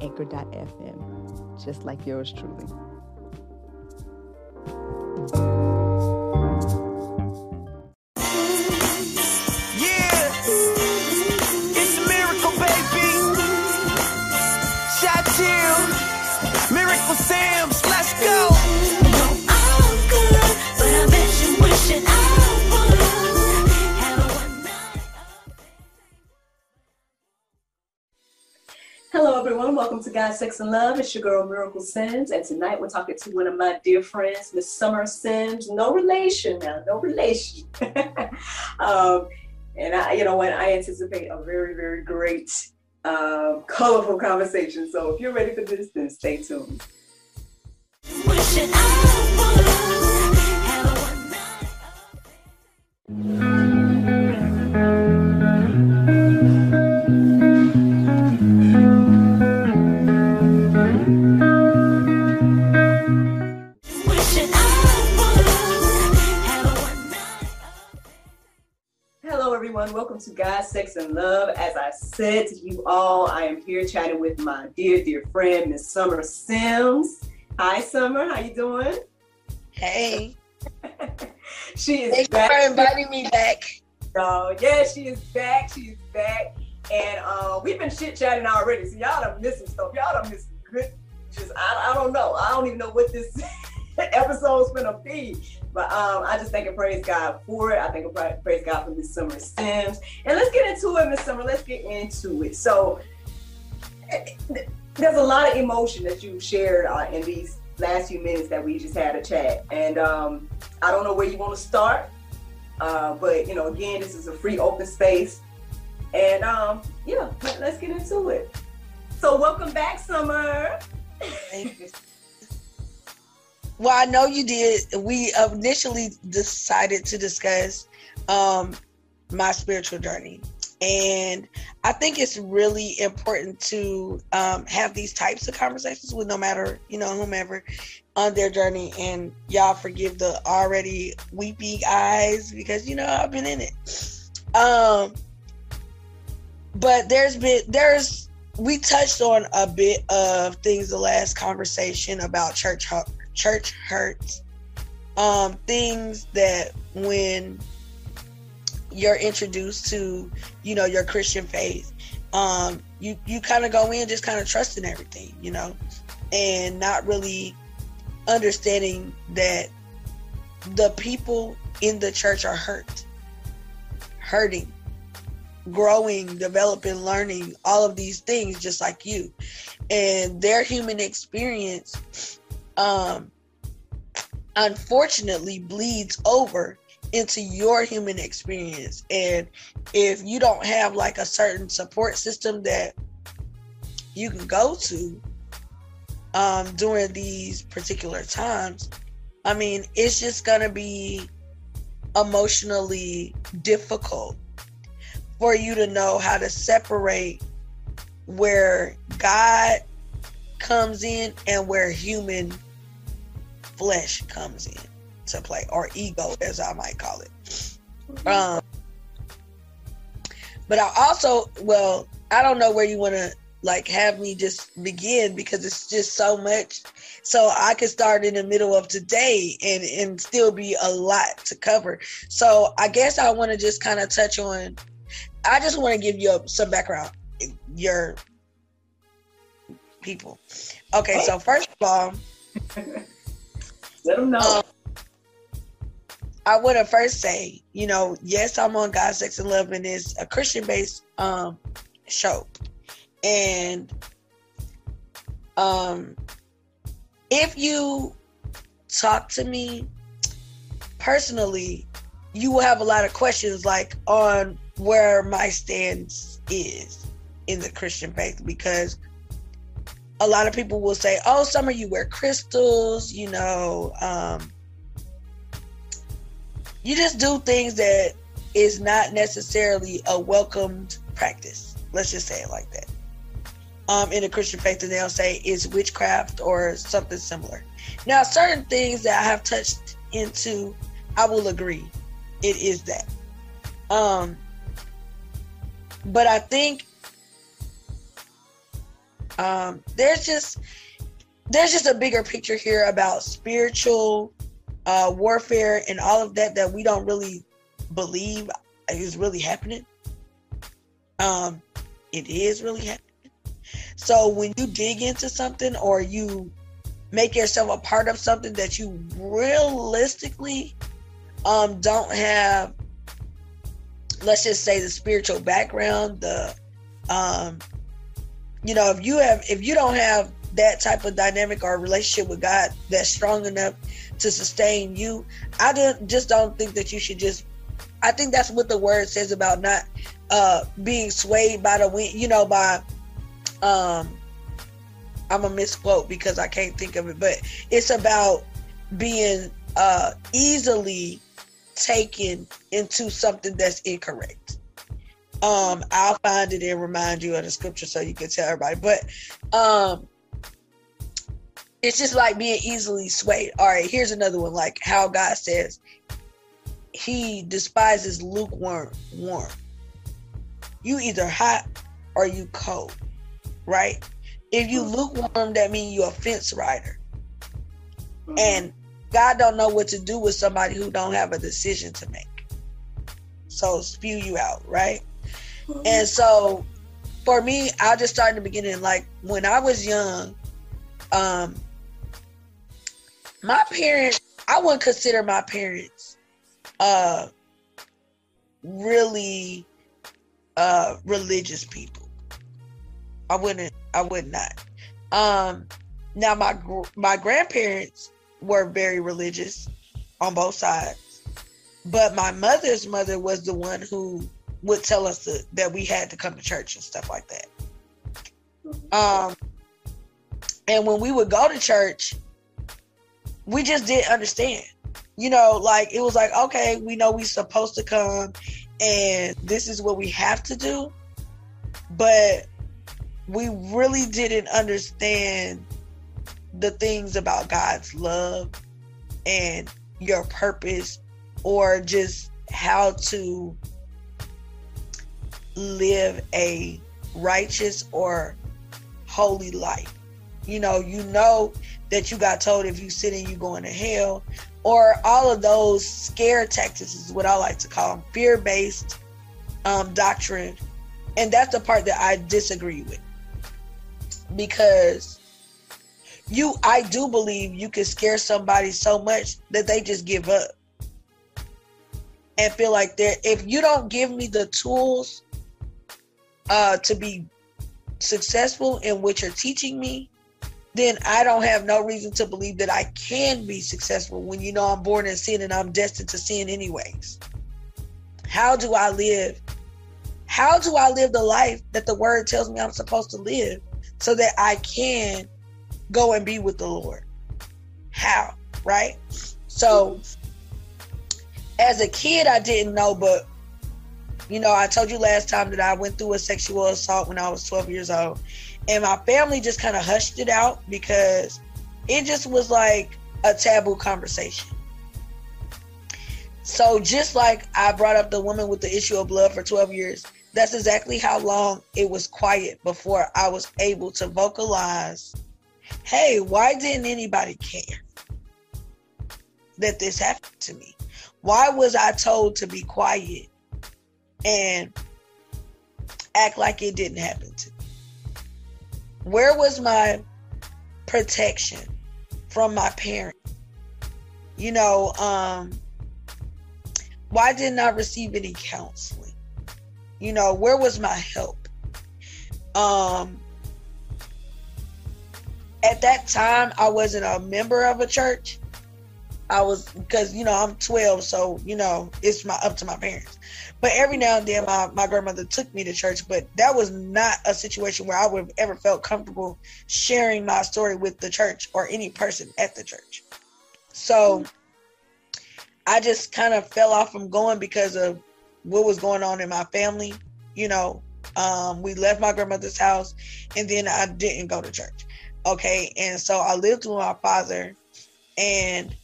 anchor.fm, just like yours truly. To God, Sex, and Love. It's your girl, Miracle Sims. And tonight we're talking to one of my dear friends, Miss Summer Sims. No relation now, no relation. um, and I, you know what, I anticipate a very, very great, um, colorful conversation. So if you're ready for this, then stay tuned. everyone. Welcome to God, Sex, and Love. As I said to you all, I am here chatting with my dear, dear friend, Miss Summer Sims. Hi, Summer. How you doing? Hey. she is Thank back. you for inviting me back. Oh, yeah, she is back. She is back. And uh, we've been chit chatting already. So y'all done missing stuff. Y'all done missing good. Just I, I don't know. I don't even know what this episode's gonna be. But um, I just thank and praise God for it. I thank and praise God for Miss Summer Sims. And let's get into it, Miss Summer. Let's get into it. So there's a lot of emotion that you shared uh, in these last few minutes that we just had a chat. And um, I don't know where you want to start. Uh, but you know, again, this is a free open space. And um, yeah, let's get into it. So welcome back, Summer. Well, I know you did. We initially decided to discuss um, my spiritual journey. And I think it's really important to um, have these types of conversations with no matter, you know, whomever on their journey. And y'all forgive the already weepy eyes because, you know, I've been in it. Um, but there's been, there's, we touched on a bit of things the last conversation about church church hurts, um, things that when you're introduced to, you know, your Christian faith, um, you you kind of go in just kind of trusting everything, you know, and not really understanding that the people in the church are hurt, hurting, growing, developing, learning, all of these things just like you. And their human experience um, unfortunately bleeds over into your human experience. And if you don't have like a certain support system that you can go to um, during these particular times, I mean, it's just going to be emotionally difficult for you to know how to separate where God comes in and where human flesh comes in to play, or ego, as I might call it. Mm-hmm. Um, but I also, well, I don't know where you want to like have me just begin because it's just so much. So I could start in the middle of today and and still be a lot to cover. So I guess I want to just kind of touch on. I just want to give you some background. Your people. Okay, so first of all, let them know. Um, I want to first say, you know, yes, I'm on God, Sex, and Love, and it's a Christian based um, show. And um, if you talk to me personally, you will have a lot of questions like on where my stance is in the Christian faith because a lot of people will say, "Oh, Summer, you wear crystals," you know, um, you just do things that is not necessarily a welcomed practice. Let's just say it like that. Um, in the Christian faith, and they'll say it's witchcraft or something similar. Now, certain things that I have touched into, I will agree, it is that. Um, but I think um, there's just there's just a bigger picture here about spiritual uh, warfare and all of that that we don't really believe is really happening. Um, it is really happening. So when you dig into something or you make yourself a part of something that you realistically um, don't have, let's just say the spiritual background, the um, you know, if you have if you don't have that type of dynamic or relationship with God that's strong enough to sustain you, I don't, just don't think that you should just. I think that's what the word says about not uh, being swayed by the wind, you know, by. Um, I'm a misquote because I can't think of it, but it's about being uh, easily taken into something that's incorrect. Um, I'll find it and remind you of the scripture so you can tell everybody. But um, it's just like being easily swayed. All right, here's another one. Like how God says He despises lukewarm. Warm. You either hot or you cold, right? If you lukewarm, that means you're a fence rider, and God don't know what to do with somebody who don't have a decision to make. So spew you out, right? And so for me, I'll just start in the beginning. Like when I was young, um, my parents, I wouldn't consider my parents uh really uh religious people. I wouldn't I would not. Um now my my grandparents were very religious on both sides. But my mother's mother was the one who would tell us to, that we had to come to church and stuff like that. Um, and when we would go to church, we just didn't understand. You know, like it was like, okay, we know we're supposed to come and this is what we have to do. But we really didn't understand the things about God's love and your purpose or just how to live a righteous or holy life. You know, you know that you got told if you sin and you going to hell, or all of those scare tactics is what I like to call them, fear-based um, doctrine, and that's the part that I disagree with because you, I do believe you can scare somebody so much that they just give up and feel like they're. If you don't give me the tools uh, to be successful in what you're teaching me, then I don't have no reason to believe that I can be successful when you know I'm born in sin and I'm destined to sin anyways. How do I live? How do I live the life that the word tells me I'm supposed to live so that I can go and be with the Lord? How? Right? So as a kid, I didn't know, but you know, I told you last time that I went through a sexual assault when I was 12 years old. And my family just kind of hushed it out because it just was like a taboo conversation. So just like I brought up the woman with the issue of blood for 12 years, that's exactly how long it was quiet before I was able to vocalize, hey, why didn't anybody care that this happened to me? Why was I told to be quiet and act like it didn't happen to me? Where was my protection from my parents? You know, um, why didn't I receive any counseling? You know, where was my help? Um, at that time, I wasn't a member of a church. I was because you know I'm 12, so you know it's my up to my parents. But every now and then, my my grandmother took me to church, but that was not a situation where I would have ever felt comfortable sharing my story with the church or any person at the church. So I just kind of fell off from going because of what was going on in my family. You know, um, we left my grandmother's house, and then I didn't go to church. Okay, and so I lived with my father, and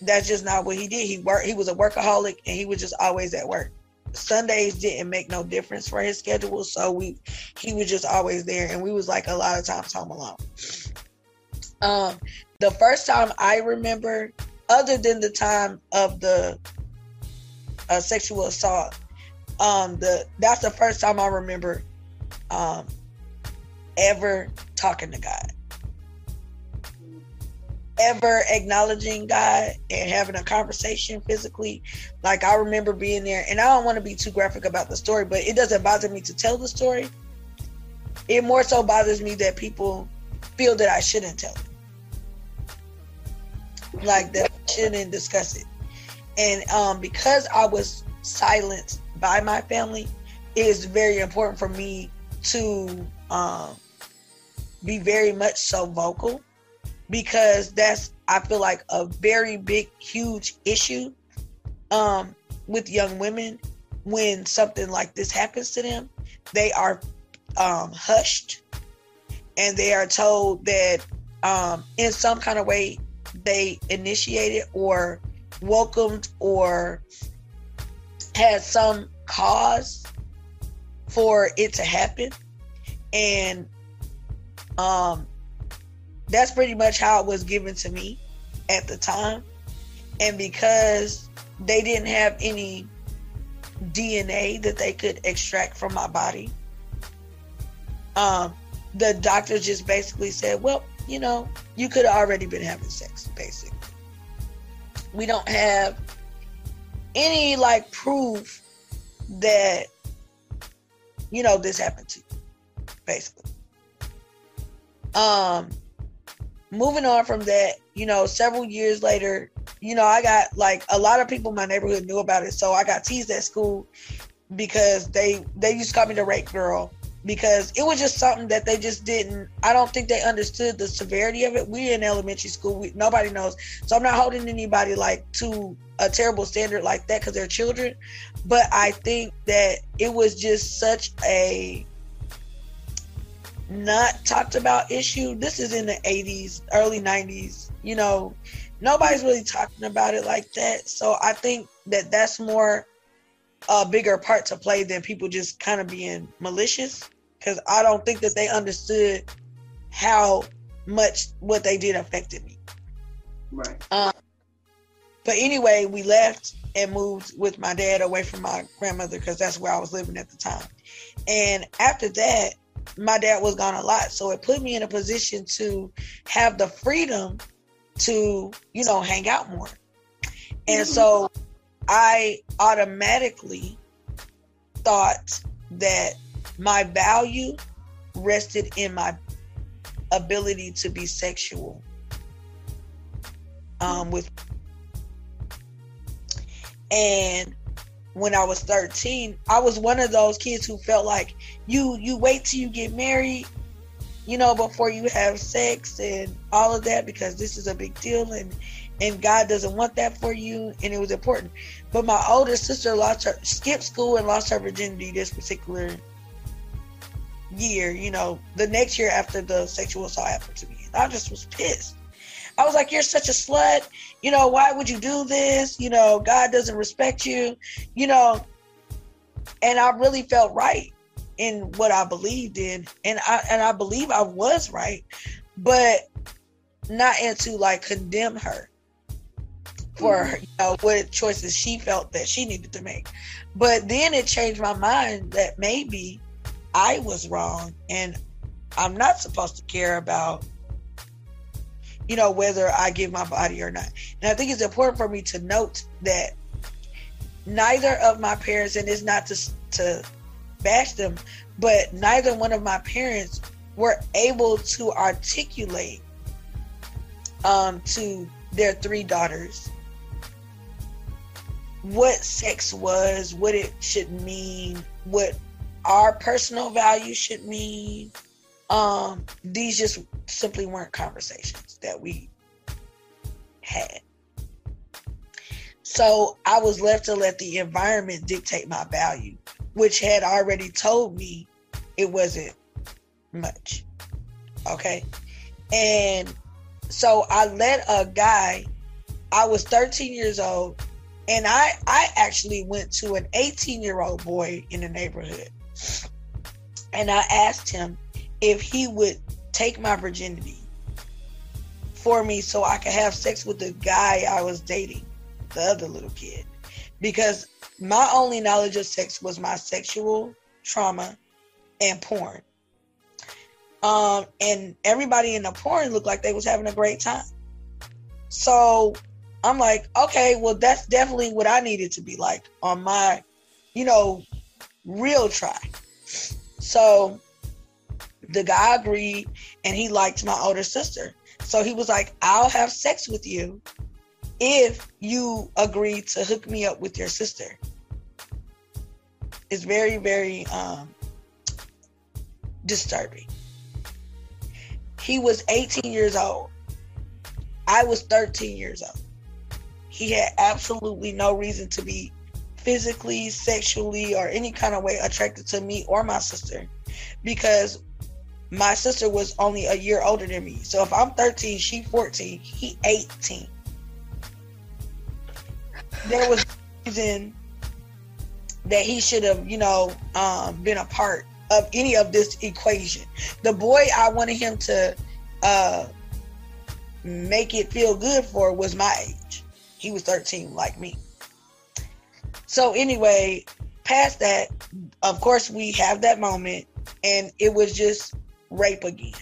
that's just not what he did. He worked. He was a workaholic, and he was just always at work. Sundays didn't make no difference for his schedule, so we he was just always there, and we was like a lot of times home alone. Um, the first time I remember, other than the time of the uh, sexual assault, um, the that's the first time I remember um, ever talking to God ever acknowledging God and having a conversation physically. Like I remember being there, and I don't want to be too graphic about the story, but it doesn't bother me to tell the story. It more so bothers me that people feel that I shouldn't tell it. Like that I shouldn't discuss it. And um, because I was silenced by my family, it is very important for me to um, be very much so vocal because that's I feel like a very big, huge issue um, with young women when something like this happens to them. They are um, hushed and they are told that um, in some kind of way they initiated or welcomed or had some cause for it to happen. And um, that's pretty much how it was given to me at the time. And because they didn't have any DNA that they could extract from my body, um, the doctor just basically said, well, you know, you could have already been having sex, basically. We don't have any like proof that, you know, this happened to you, basically. Um, moving on from that, you know, several years later, you know, I got like a lot of people in my neighborhood knew about it. So I got teased at school because they they used to call me the rape girl because it was just something that they just didn't i don't think they understood the severity of it. We in elementary school we, nobody knows. So i'm not holding anybody like to a terrible standard like that because they're children. But i think that it was just such a not talked about issue. This is in the 80s, early 90s. You know, nobody's really talking about it like that. So I think that that's more a bigger part to play than people just kind of being malicious. Because I don't think that they understood how much what they did affected me. Right. Um, but anyway, we left and moved with my dad away from my grandmother because that's where I was living at the time. And after that, my dad was gone a lot. So it put me in a position to have the freedom to, you know, hang out more. And so I automatically thought that my value rested in my ability to be sexual um, with and when I was 13, I was one of those kids who felt like you you wait till you get married, you know, before you have sex and all of that because this is a big deal and and God doesn't want that for you and it was important. But my older sister lost her skipped school and lost her virginity this particular year, you know, the next year after the sexual assault happened to me. I just was pissed. I was like, You're such a slut. You know, why would you do this? You know, God doesn't respect you, you know. And I really felt right in what I believed in. And I and I believe I was right, but not into like condemn her for mm-hmm. you know what choices she felt that she needed to make. But then it changed my mind that maybe I was wrong and I'm not supposed to care about you know, whether I give my body or not. And I think it's important for me to note that neither of my parents, and it's not to, to bash them, but neither one of my parents were able to articulate um, to their three daughters what sex was, what it should mean, what our personal values should mean. Um, these just simply weren't conversations that we had. So I was left to let the environment dictate my value, which had already told me it wasn't much. Okay. And so I let a guy, I was 13 years old, and I I actually went to an 18 year old boy in the neighborhood, and I asked him if he would take my virginity for me so I could have sex with the guy I was dating, the other little kid, because my only knowledge of sex was my sexual trauma and porn. Um, and everybody in the porn looked like they was having a great time. So I'm like, okay, well, that's definitely what I needed to be like on my, you know, real try. So the guy agreed and he liked my older sister. So he was like, I'll have sex with you if you agree to hook me up with your sister. It's very, very um, disturbing. He was 18 years old. I was 13 years old. He had absolutely no reason to be physically, sexually, or any kind of way attracted to me or my sister because my sister was only a year older than me. So if I'm 13, she 14, he 18. There was reason that he should have, you know, um, been a part of any of this equation. The boy I wanted him to uh, make it feel good for was my age. He was 13 like me. So anyway, past that, of course we have that moment and it was just rape again.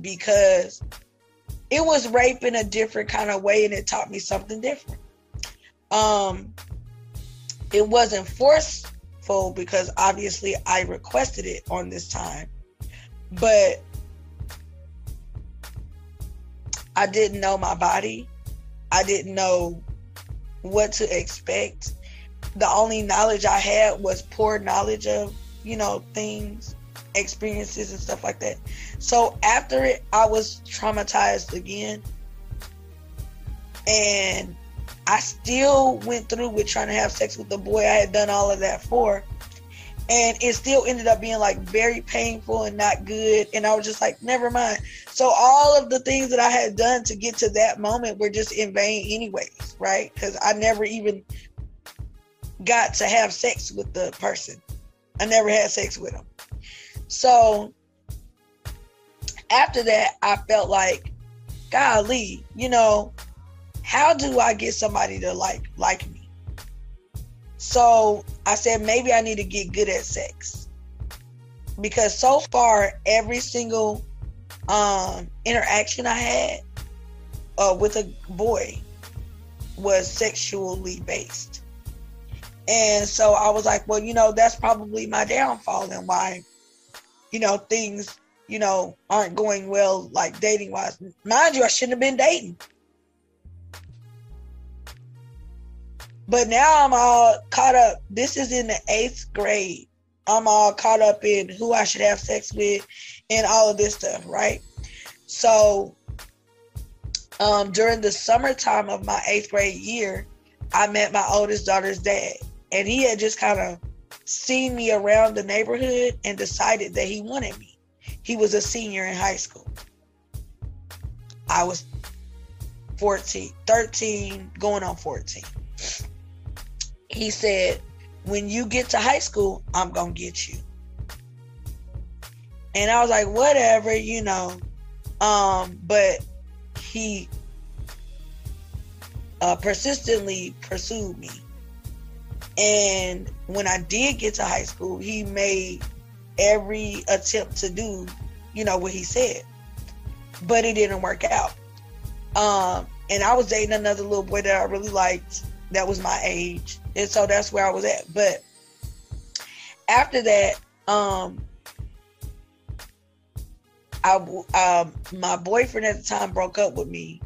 Because it was rape in a different kind of way and it taught me something different. Um it wasn't forceful because obviously I requested it on this time. But I didn't know my body. I didn't know what to expect. The only knowledge I had was poor knowledge of, you know, things, experiences, and stuff like that. So after it, I was traumatized again. And I still went through with trying to have sex with the boy I had done all of that for. And it still ended up being like very painful and not good. And i was just like never mind. So all of the things that i had done to get to that moment were just in vain anyways right? Because i never even got to have sex with the person. I never had sex with him so after that i felt like golly you know how do i get somebody to like like me so I said, maybe I need to get good at sex. Because so far, every single um, interaction I had uh, with a boy was sexually based. And so I was like, well, you know, that's probably my downfall and why, you know, things, you know, aren't going well, like dating wise. Mind you, I shouldn't have been dating. But now I'm all caught up. This is in the eighth grade. I'm all caught up in who I should have sex with and all of this stuff, right? So um, during the summertime of my eighth grade year, I met my oldest daughter's dad. And he had just kind of seen me around the neighborhood and decided that he wanted me. He was a senior in high school. I was 14, 13, going on 14 he said, when you get to high school, I'm going to get you. And I was like, whatever, you know. Um, but he uh, persistently pursued me. And when I did get to high school, he made every attempt to do, you know, what he said. But it didn't work out. Um, and I was dating another little boy that I really liked that was my age and so that's where I was at. But after that, um, I um, my boyfriend at the time broke up with me,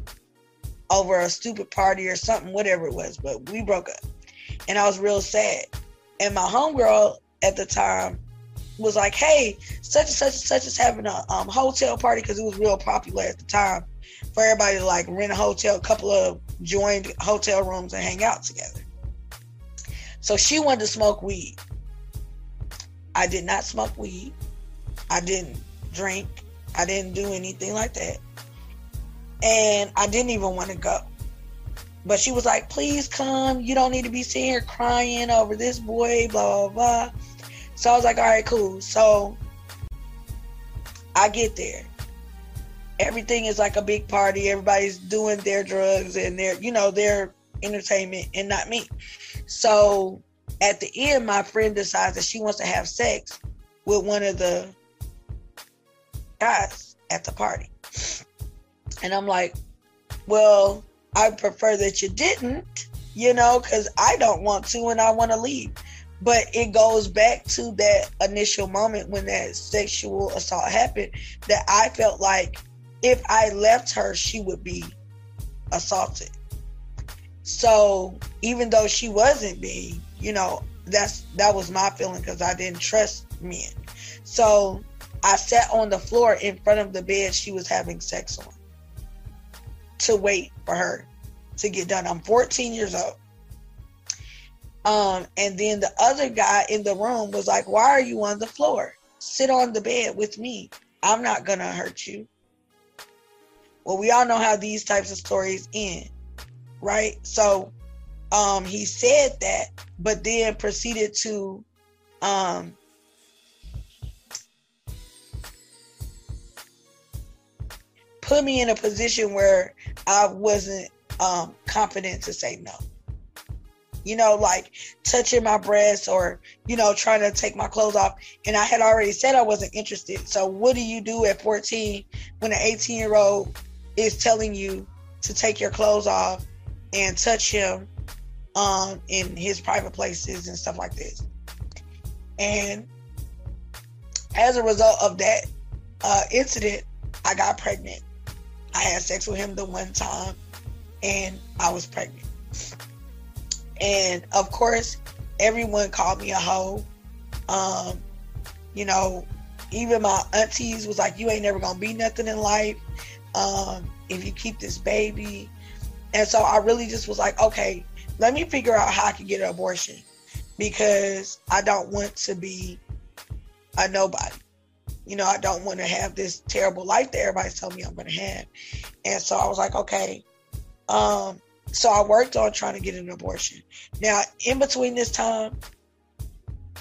over a stupid party or something, whatever it was. But we broke up, and I was real sad. And my homegirl at the time was like, "Hey, such and such and such is having a um, hotel party because it was real popular at the time for everybody to like rent a hotel, a couple of joined hotel rooms and hang out together." So she wanted to smoke weed. I did not smoke weed. I didn't drink. I didn't do anything like that. And I didn't even want to go. But she was like, please come. You don't need to be sitting here crying over this boy, blah, blah, blah. So I was like, all right, cool. So I get there. Everything is like a big party. Everybody's doing their drugs and their, you know, their entertainment and not me. So at the end, my friend decides that she wants to have sex with one of the guys at the party. And I'm like, well, I prefer that you didn't, you know, because I don't want to and I want to leave. But it goes back to that initial moment when that sexual assault happened that I felt like if I left her, she would be assaulted. So even though she wasn't being, you know, that's that was my feeling because I didn't trust men. So I sat on the floor in front of the bed she was having sex on to wait for her to get done. I'm 14 years old. Um, and then the other guy in the room was like, Why are you on the floor? Sit on the bed with me. I'm not gonna hurt you. Well, we all know how these types of stories end, right? So um he said that, but then proceeded to um put me in a position where I wasn't um, confident to say no. You know, like touching my breasts or, you know, trying to take my clothes off. And I had already said I wasn't interested. So, what do you do at 14 when an 18 year old is telling you to take your clothes off and touch him um, in his private places and stuff like this? And as a result of that uh, incident, I got pregnant I had sex with him the one time and I was pregnant. And of course, everyone called me a hoe. Um, you know, even my aunties was like, You ain't never gonna be nothing in life. Um, if you keep this baby. And so I really just was like, okay, let me figure out how I can get an abortion because I don't want to be a nobody you know, I don't want to have this terrible life that everybody's telling me I'm going to have. And so I was like, okay. Um, so I worked on trying to get an abortion. Now, in between this time,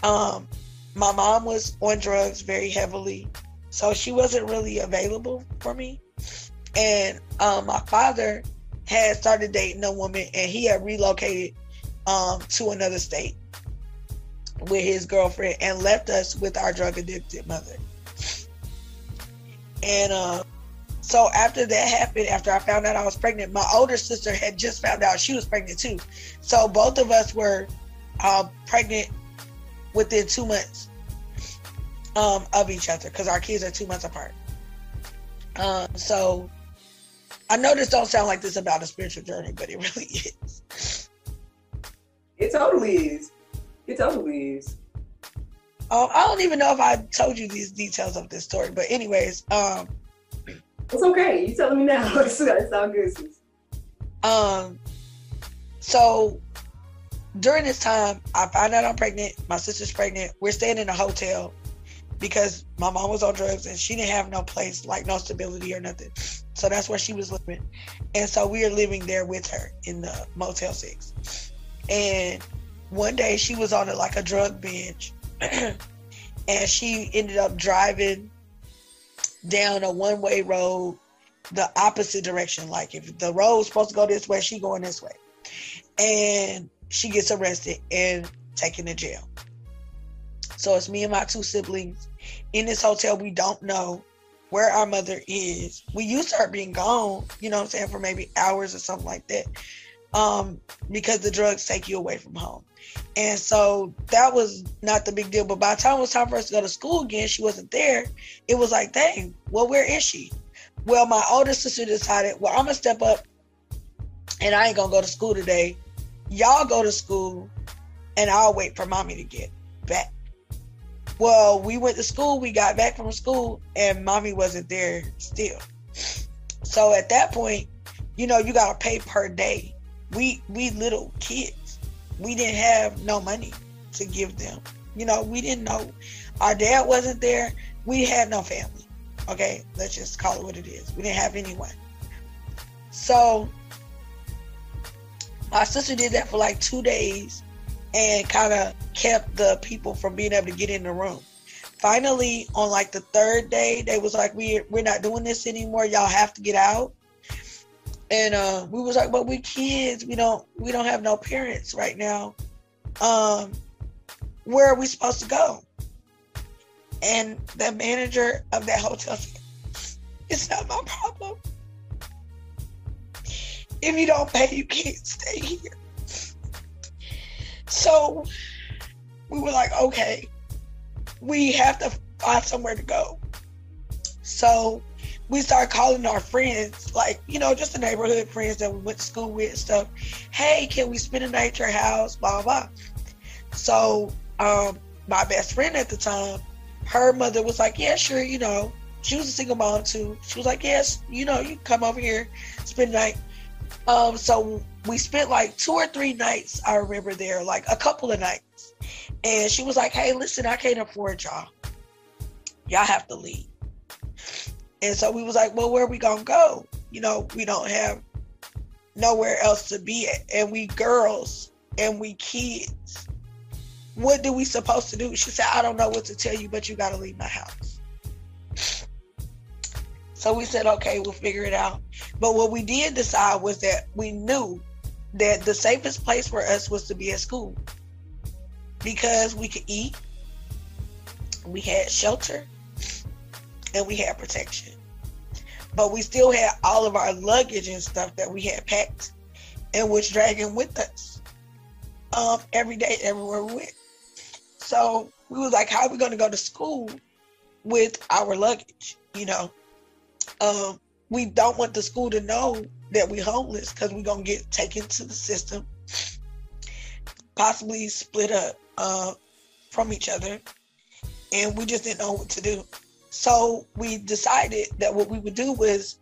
um, my mom was on drugs very heavily, so she wasn't really available for me. And um, my father had started dating a woman, and he had relocated um, to another state with his girlfriend and left us with our drug addicted mother. And uh, so after that happened, after I found out I was pregnant, my older sister had just found out she was pregnant too. So both of us were uh, pregnant within two months um, of each other because our kids are two months apart. Uh, so I know this don't sound like this about a spiritual journey, but it really is. It totally is. It totally is. Um, I don't even know if I told you these details of this story, but anyways, um, it's okay. You telling me now? it's, it's all good. Um, so during this time, I find out I'm pregnant. My sister's pregnant. We're staying in a hotel because my mom was on drugs and she didn't have no place, like no stability or nothing. So that's where she was living. And so we are living there with her in the Motel 6. And one day she was on a, like a drug binge and she ended up driving down a one way road the opposite direction. Like if the road's supposed to go this way, she going this way. And she gets arrested and taken to jail. So it's me and my two siblings in this hotel. We don't know where our mother is. We used to her being gone, you know what I'm saying, for maybe hours or something like that. Um, because the drugs take you away from home. And so that was not the big deal. But by the time it was time for us to go to school again, she wasn't there. It was like, dang, well, where is she? Well, my older sister decided, well, I'm gonna step up and I ain't gonna go to school today. Y'all go to school, and I'll wait for mommy to get back. Well, we went to school, we got back from school, and mommy wasn't there still. So at that point, you know, you gotta pay per day. We we little kids. We didn't have no money to give them. You know, we didn't know. Our dad wasn't there. We had no family. Okay, let's just call it what it is. We didn't have anyone. So my sister did that for like two days and kind of kept the people from being able to get in the room. Finally, on like the third day, they was like, "We we're not doing this anymore. Y'all have to get out." And uh, we was like, "But we kids. We don't we don't have no parents right now. Um, where are we supposed to go?" And the manager of that hotel said, "It's not my problem. If you don't pay, you can't stay here." So we were like, okay, we have to find somewhere to go. So we started calling our friends, like, you know, just the neighborhood friends that we went to school with and stuff. Hey, can we spend a night at your house? Blah, blah. So um, my best friend at the time, her mother was like, yeah, sure, you know. She was a single mom too. She was like, yes, you know, you come over here, spend night. Um, so we spent like two or three nights, I remember there, like a couple of nights. And she was like, hey, listen, I can't afford y'all. Y'all have to leave. And so we was like, well, where we gonna go? You know, we don't have nowhere else to be at. And we girls and we kids. What do we supposed to do? She said, I don't know what to tell you, but you gotta leave my house. So we said, okay, we'll figure it out. But what we did decide was that we knew that the safest place for us was to be at school because we could eat, we had shelter, and we had protection. But we still had all of our luggage and stuff that we had packed and was dragging with us um, every day, everywhere we went. So we was like, how are we going to go to school with our luggage? You know, um, we don't want the school to know that we're homeless because we're gonna get taken to the system, possibly split up uh, from each other, and we just didn't know what to do. So we decided that what we would do was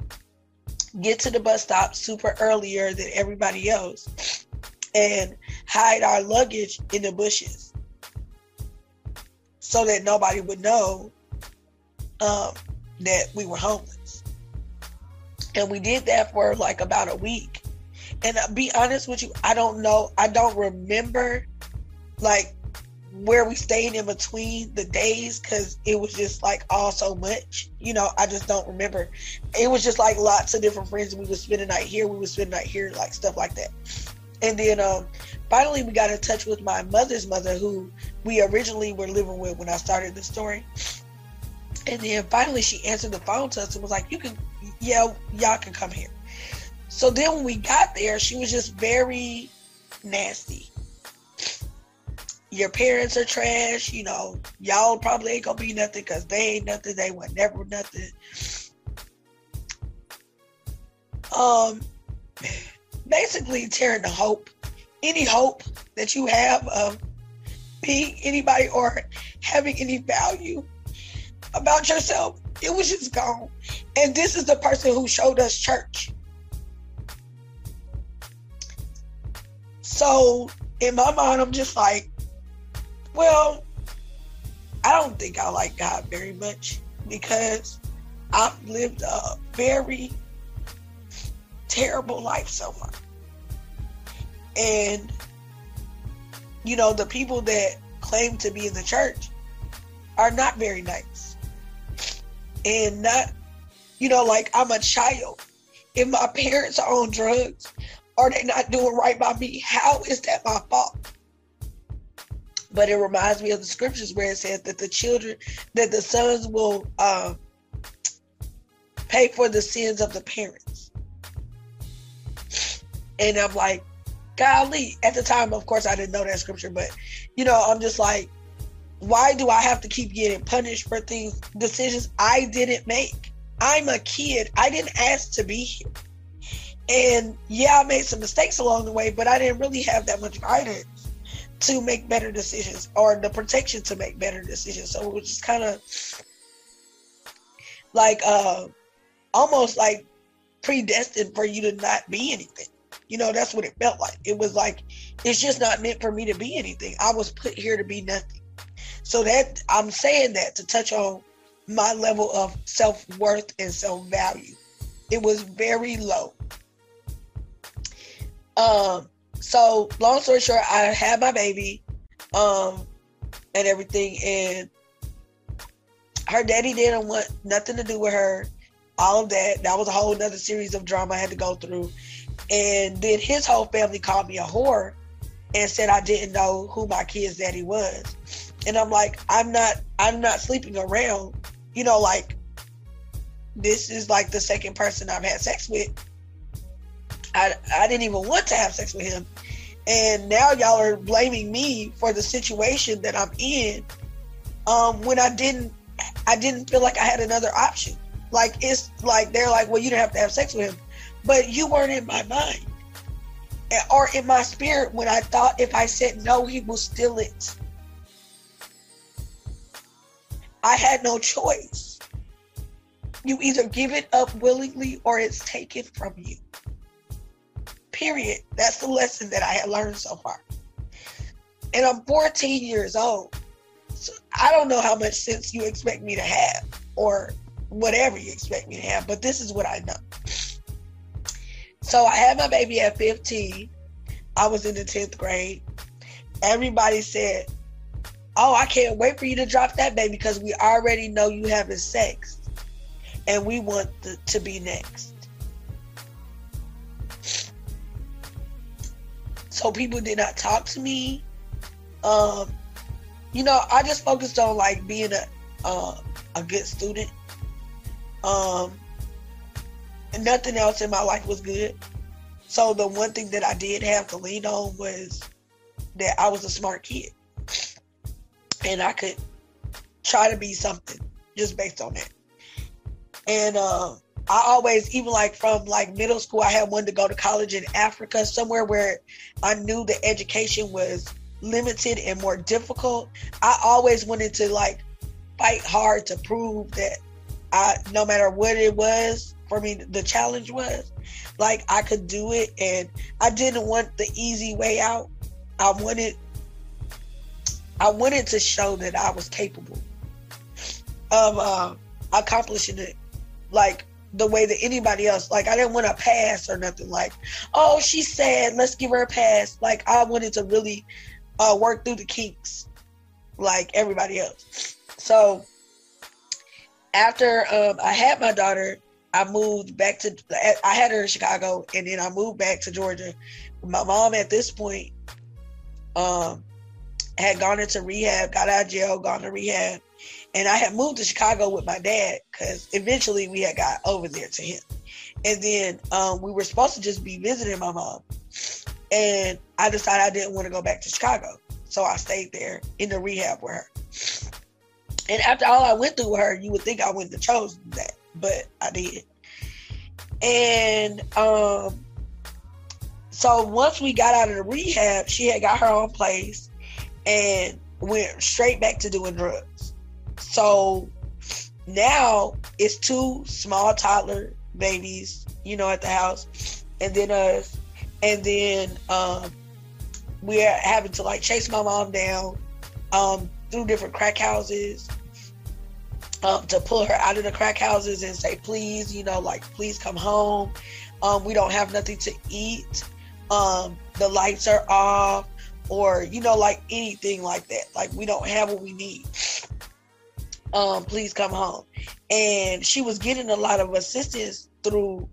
get to the bus stop super earlier than everybody else and hide our luggage in the bushes so that nobody would know um, that we were homeless. And we did that for like about a week. And I'll be honest with you, I don't know, I don't remember like where we stayed in between the days because it was just like all so much. You know, I just don't remember. It was just like lots of different friends. We would spend a night here, we would spend a night here, like stuff like that. And then um finally we got in touch with my mother's mother who we originally were living with when I started the story. And then finally she answered the phone to us and was like, You can yeah, y'all can come here. So then when we got there, she was just very nasty. Your parents are trash, you know, y'all probably ain't gonna be nothing because they ain't nothing, they were never nothing. Um basically tearing the hope, any hope that you have of being anybody or having any value about yourself it was just gone. And this is the person who showed us church. So in my mind, I'm just like, well, I don't think I like God very much because I've lived a very terrible life so far. And, you know, the people that claim to be in the church are not very nice and not, you know, like I'm a child. If my parents are on drugs are they not doing right by me, how is that my fault? But it reminds me of the scriptures where it says that the children, that the sons will uh, pay for the sins of the parents. And I'm like, golly, at the time, of course, I didn't know that scripture, but you know, I'm just like, why do I have to keep getting punished for things, decisions I didn't make? I'm a kid. I didn't ask to be here. And yeah, I made some mistakes along the way, but I didn't really have that much guidance to make better decisions or the protection to make better decisions. So it was just kind of like uh almost like predestined for you to not be anything. You know, that's what it felt like. It was like it's just not meant for me to be anything. I was put here to be nothing. So that I'm saying that to touch on my level of self-worth and self-value. It was very low. Um so long story short, I had my baby, um, and everything, and her daddy didn't want nothing to do with her. All of that. That was a whole other series of drama I had to go through. And then his whole family called me a whore and said I didn't know who my kid's daddy was. And I'm like, I'm not I'm not sleeping around. You know, like this is like the second person I've had sex with I, I didn't even want to have sex with him. And now y'all are blaming me for the situation that I'm in um, when I didn't I didn't feel like I had another option. Like it's like they're like, well, you didn't have to have sex with him, but you weren't in my mind or in my spirit when I thought if I said no, he will steal it. I had no choice. You either give it up willingly or it's taken from you. Period. That's the lesson that I had learned so far. And I'm 14 years old. So I don't know how much sense you expect me to have or whatever you expect me to have, but this is what I know. So I had my baby at 15. I was in the 10th grade. Everybody said, Oh, I can't wait for you to drop that baby because we already know you having sex and we want the, to be next. So people did not talk to me. Um, you know, I just focused on like being a uh, a good student. Um, and nothing else in my life was good. So the one thing that I did have to lean on was that I was a smart kid, and I could try to be something just based on that. And uh, I always, even like from like middle school, I had wanted to go to college in Africa, somewhere where I knew the education was limited and more difficult. I always wanted to like fight hard to prove that I, no matter what it was for me, the challenge was like I could do it, and I didn't want the easy way out. I wanted, I wanted to show that I was capable of uh, accomplishing it. Like the way that anybody else. Like I didn't want to pass or nothing. Like, oh, she's sad. Let's give her a pass. Like I wanted to really uh, work through the kinks, like everybody else. So after um, I had my daughter, I moved back to. I had her in Chicago, and then I moved back to Georgia. My mom at this point um, had gone into rehab, got out of jail, gone to rehab, and I had moved to Chicago with my dad because eventually we had got over there to him. And then um, we were supposed to just be visiting my mom. And I decided I didn't want to go back to Chicago. So I stayed there in the rehab with her. And after all I went through with her, you would think I wouldn't have chosen that, but I did. And um, so once we got out of the rehab, she had got her own place and went straight back to doing drugs. So now it's two small toddler babies, you know, at the house, and then us, and then um, we're having to like chase my mom down um, through different crack houses um, to pull her out of the crack houses and say, please, you know, like, please come home. Um, we don't have nothing to eat. Um, the lights are off, or, you know, like anything like that. Like, we don't have what we need um, please come home. And she was getting a lot of assistance through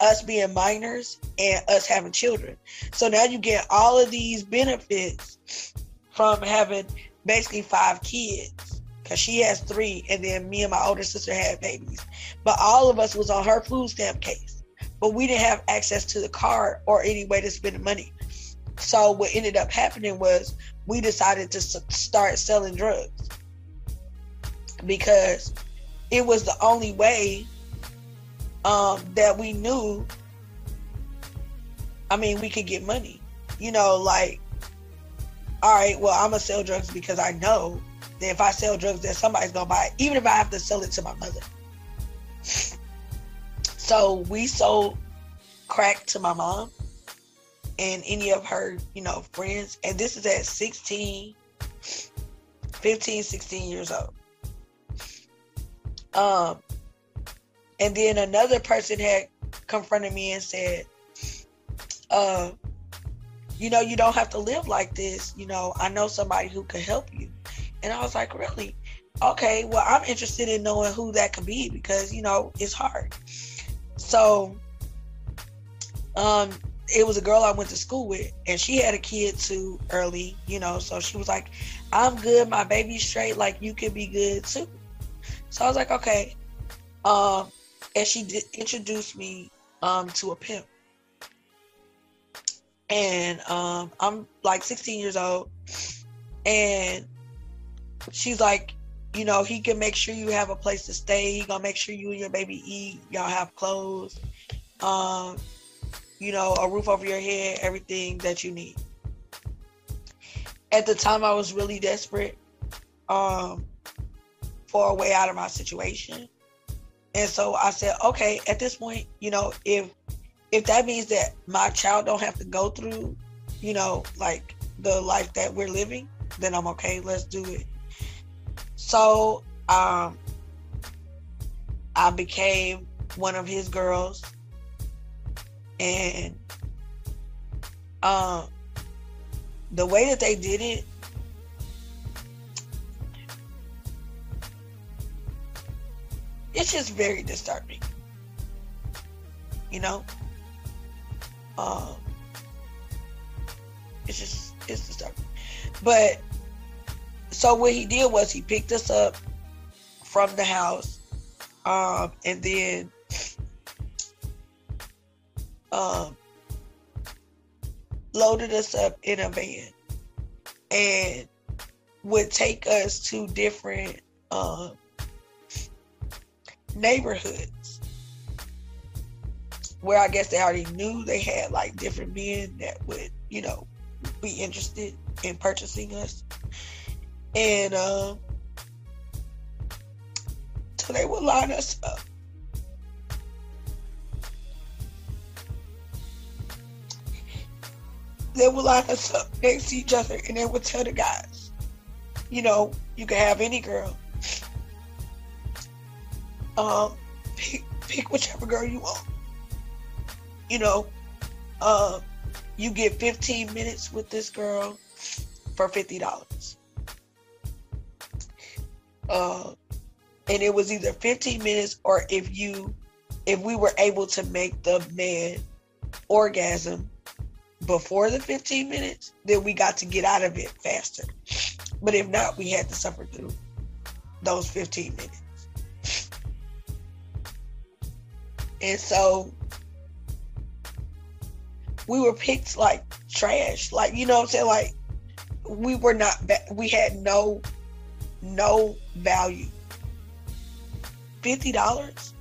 us being minors and us having children. So now you get all of these benefits from having basically five kids because she has three and then me and my older sister had babies but all of us was on her food stamp case but we didn't have access to the card or any way to spend the money so what ended up happening was we decided to start selling drugs because it was the only way um, that we knew I mean, we could get money. You know, like, all right, well, I'm gonna sell drugs because I know that if I sell drugs, that somebody's gonna buy it, even if I have to sell it to my mother. So we sold crack to my mom and any of her, you know, friends. And this is at 16, 15, 16 years old. Um, and then another person had confronted me and said, uh, you know, you don't have to live like this. You know, I know somebody who could help you. And I was like, really? Okay, well, I'm interested in knowing who that could be because, you know, it's hard. So, um, it was a girl I went to school with, and she had a kid too early, you know. So she was like, "I'm good, my baby's straight. Like you could be good too." So I was like, "Okay." Um, and she did introduce me um to a pimp, and um, I'm like 16 years old, and she's like, you know, he can make sure you have a place to stay. He gonna make sure you and your baby eat. Y'all have clothes. Um, you know, a roof over your head, everything that you need. At the time, I was really desperate um, for a way out of my situation, and so I said, okay, at this point, you know, if if that means that my child don't have to go through, you know, like the life that we're living, then I'm okay. Let's do it. So, um, I became one of his girls and um, the way that they did it, it's just very disturbing. You know, um, it's just it's disturbing. But so what he did was he picked us up from the house, um, and then um, loaded us up in a van and would take us to different um, neighborhoods where I guess they already knew they had like different men that would, you know, be interested in purchasing us. And um, so they would line us up they would line us up next to each other and they would tell the guys, you know, you can have any girl. Um, pick, pick whichever girl you want. You know, um, you get 15 minutes with this girl for $50. Uh, and it was either 15 minutes or if you, if we were able to make the man orgasm before the 15 minutes, then we got to get out of it faster. But if not, we had to suffer through those 15 minutes. And so we were picked like trash. Like, you know what I'm saying? Like, we were not, we had no, no value. $50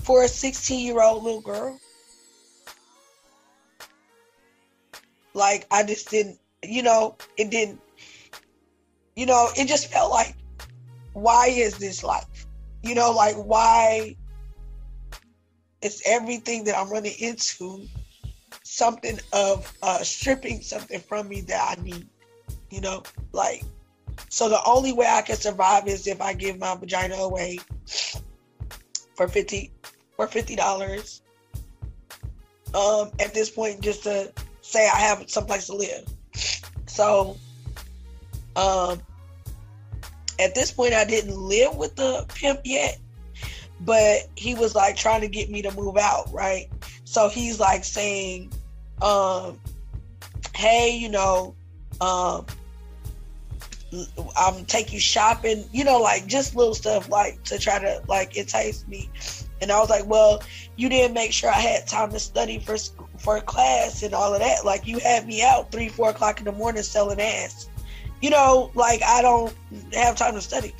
for a 16 year old little girl? Like I just didn't, you know, it didn't, you know, it just felt like, why is this life? You know, like why is everything that I'm running into something of uh, stripping something from me that I need? You know, like so the only way I can survive is if I give my vagina away for fifty for fifty dollars. Um, at this point, just to say I have someplace to live. So, um, at this point, I didn't live with the pimp yet, but he was like trying to get me to move out, right? So he's like saying, um, hey, you know, um, I'm take you shopping, you know, like just little stuff like to try to like entice me. And I was like, well, you didn't make sure I had time to study for for class and all of that. Like you had me out three, four o'clock in the morning selling ass. You know, like I don't have time to study.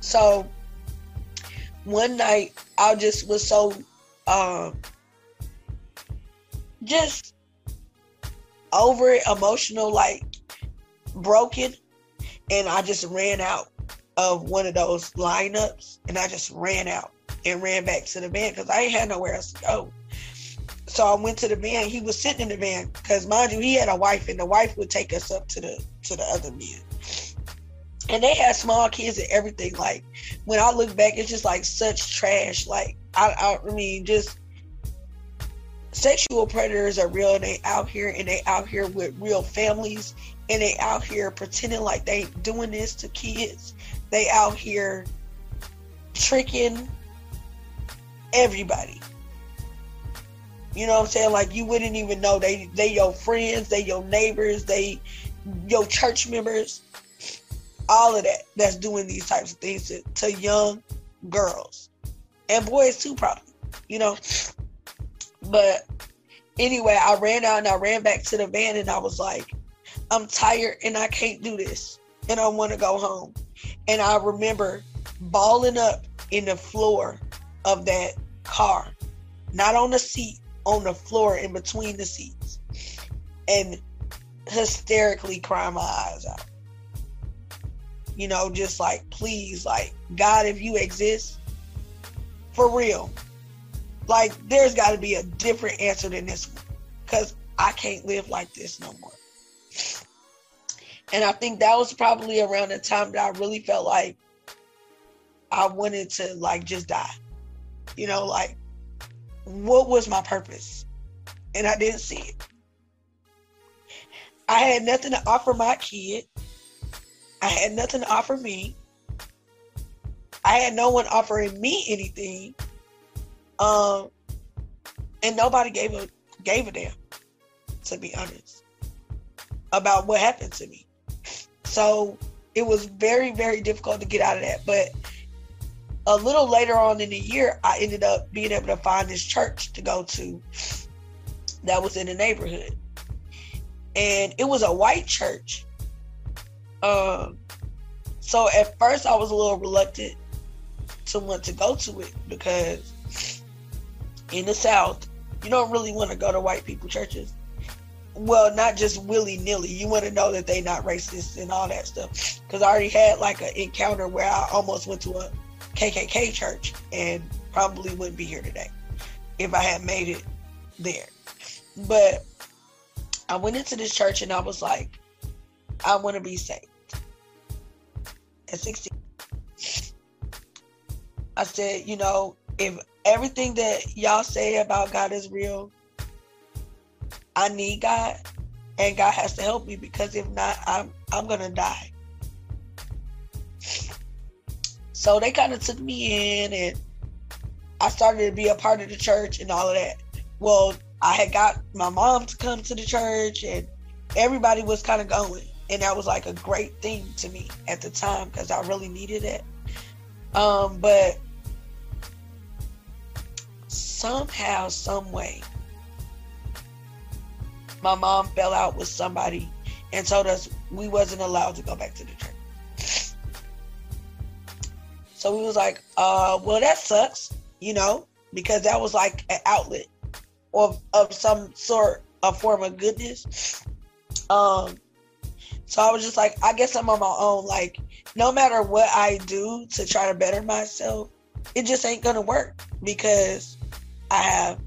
So one night I just was so um just over it, emotional, like broken. And I just ran out of one of those lineups and I just ran out and ran back to the van because I ain't had nowhere else to go. So I went to the van. He was sitting in the van because, mind you, he had a wife, and the wife would take us up to the to the other men. And they had small kids and everything. Like when I look back, it's just like such trash. Like I, I mean, just sexual predators are real. And they out here, and they out here with real families, and they out here pretending like they doing this to kids. They out here tricking everybody. You know what I'm saying? Like you wouldn't even know they they your friends, they your neighbors, they your church members, all of that that's doing these types of things to, to young girls and boys too, probably. You know, but anyway, I ran out and I ran back to the van and I was like, I'm tired and I can't do this and I want to go home. And I remember balling up in the floor of that car, not on the seat, on the floor in between the seats and hysterically crying my eyes out. You know, just like, please, like, God, if you exist, for real, like, there's got to be a different answer than this one because I can't live like this no more. And I think that was probably around the time that I really felt like I wanted to, like, just die. You know, like, what was my purpose? And I didn't see it. I had nothing to offer my kid. I had nothing to offer me. I had no one offering me anything. Um, and nobody gave a gave a damn, to be honest, about what happened to me. So it was very, very difficult to get out of that. But a little later on in the year, I ended up being able to find this church to go to that was in the neighborhood. And it was a white church. Um, so at first I was a little reluctant to want to go to it because in the South, you don't really want to go to white people churches. Well, not just willy nilly. You want to know that they not racist and all that stuff. Because I already had like an encounter where I almost went to a KKK church and probably wouldn't be here today if I had made it there. But I went into this church and I was like, I want to be saved. At 16, I said, you know, if everything that y'all say about God is real, I need God and God has to help me because if not, I'm I'm gonna die. So they kind of took me in and I started to be a part of the church and all of that. Well, I had got my mom to come to the church and everybody was kind of going. And that was like a great thing to me at the time because I really needed it. Um, but somehow, some way, my mom fell out with somebody and told us we wasn't allowed to go back to the church. So we was like, uh, well, that sucks, you know, because that was like an outlet of, of some sort of form of goodness. Um, so I was just like, I guess I'm on my own. Like, no matter what I do to try to better myself, it just ain't gonna work because I have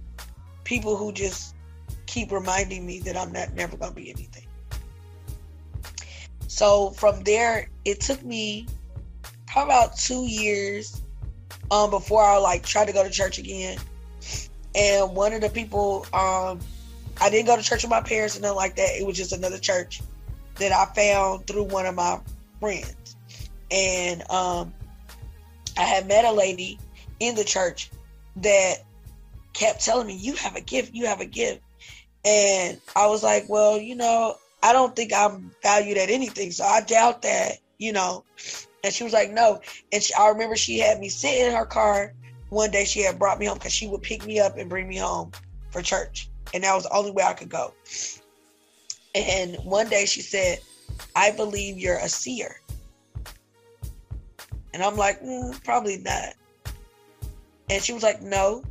people who just keep reminding me that I'm not never gonna be anything. So from there, it took me probably about two years um, before I like tried to go to church again. And one of the people, um, I didn't go to church with my parents and nothing like that. It was just another church that I found through one of my friends. And um, I had met a lady in the church that kept telling me, You have a gift, you have a gift. And I was like, Well, you know, I don't think I'm valued at anything. So I doubt that, you know, and she was like, no. And she, I remember she had me sit in her car one day. She had brought me home because she would pick me up and bring me home for church. And that was the only way I could go. And one day she said, I believe you're a seer. And I'm like, mm, probably not. And she was like, no.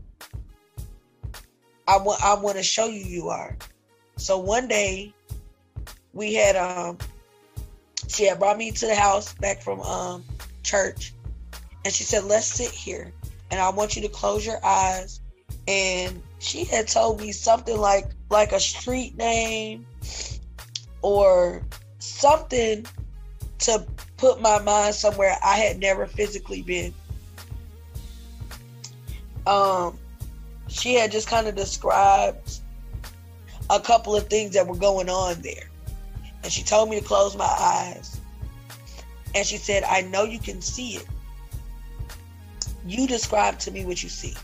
I want I want to show you you are. So one day we had um she had brought me to the house back from um church and she said, Let's sit here and I want you to close your eyes. And she had told me something like like a street name or something to put my mind somewhere I had never physically been. Um, she had just kind of described a couple of things that were going on there. And she told me to close my eyes. And she said, I know you can see it. You describe to me what you see.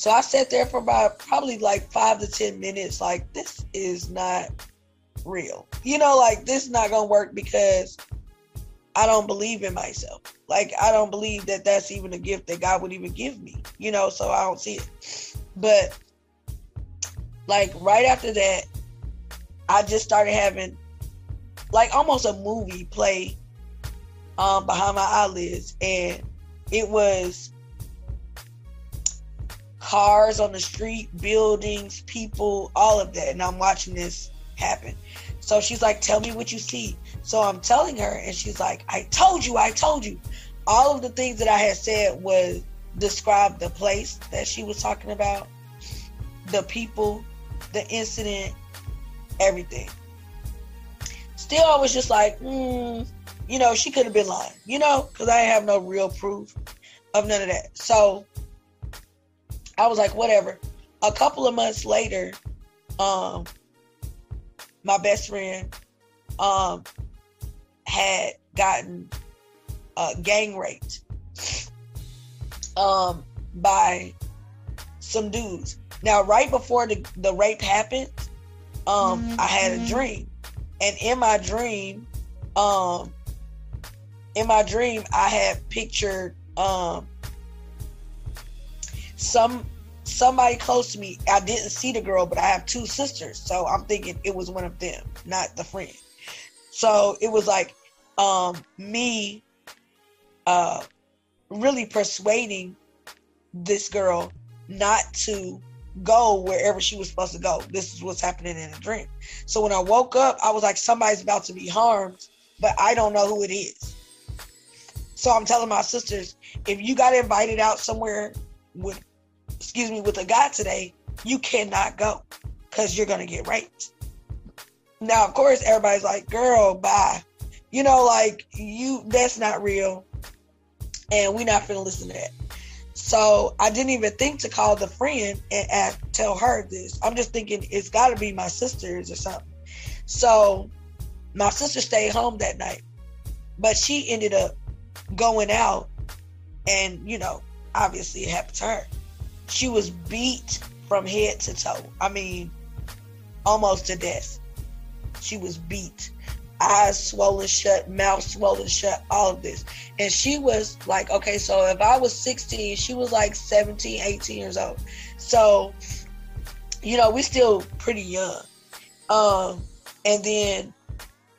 So I sat there for about probably like five to 10 minutes, like, this is not real. You know, like, this is not going to work because I don't believe in myself. Like, I don't believe that that's even a gift that God would even give me, you know, so I don't see it. But, like, right after that, I just started having, like, almost a movie play um, behind my eyelids. And it was cars on the street, buildings, people, all of that. And I'm watching this happen. So she's like, Tell me what you see. So I'm telling her, and she's like, I told you, I told you. All of the things that I had said was describe the place that she was talking about, the people, the incident, everything. Still, I was just like, hmm, you know, she could have been lying, you know, because I have no real proof of none of that. So I was like, whatever. A couple of months later, um, my best friend um, had gotten uh, gang raped um, by some dudes. Now, right before the, the rape happened, um, mm-hmm. I had a mm-hmm. dream, and in my dream, um, in my dream, I had pictured um, some somebody close to me. I didn't see the girl, but I have two sisters, so I'm thinking it was one of them, not the friend. So it was like um, me uh, really persuading this girl not to go wherever she was supposed to go. This is what's happening in a dream. So when I woke up, I was like, somebody's about to be harmed, but I don't know who it is. So I'm telling my sisters, if you got invited out somewhere with excuse me, with a guy today, you cannot go because you're gonna get raped. Now, of course, everybody's like, girl, bye. You know, like you that's not real. And we're not gonna listen to that. So I didn't even think to call the friend and ask, tell her this. I'm just thinking it's gotta be my sisters or something. So my sister stayed home that night. But she ended up going out and, you know, obviously it happened to her. She was beat from head to toe. I mean, almost to death. She was beat. Eyes swollen shut, mouth swollen shut, all of this. And she was like, okay, so if I was 16, she was like 17, 18 years old. So, you know, we're still pretty young. Um, and then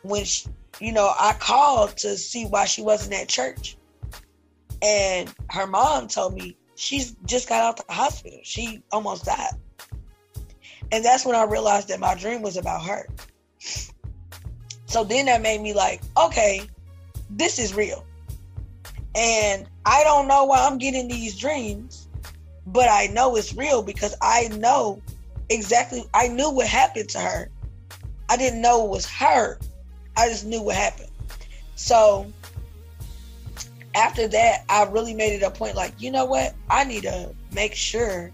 when she, you know, I called to see why she wasn't at church. And her mom told me she's just got out the hospital. She almost died. And that's when I realized that my dream was about her. So then that made me like, okay, this is real. And I don't know why I'm getting these dreams, but I know it's real because I know exactly, I knew what happened to her. I didn't know it was her. I just knew what happened. So after that, I really made it a point like, you know what? I need to make sure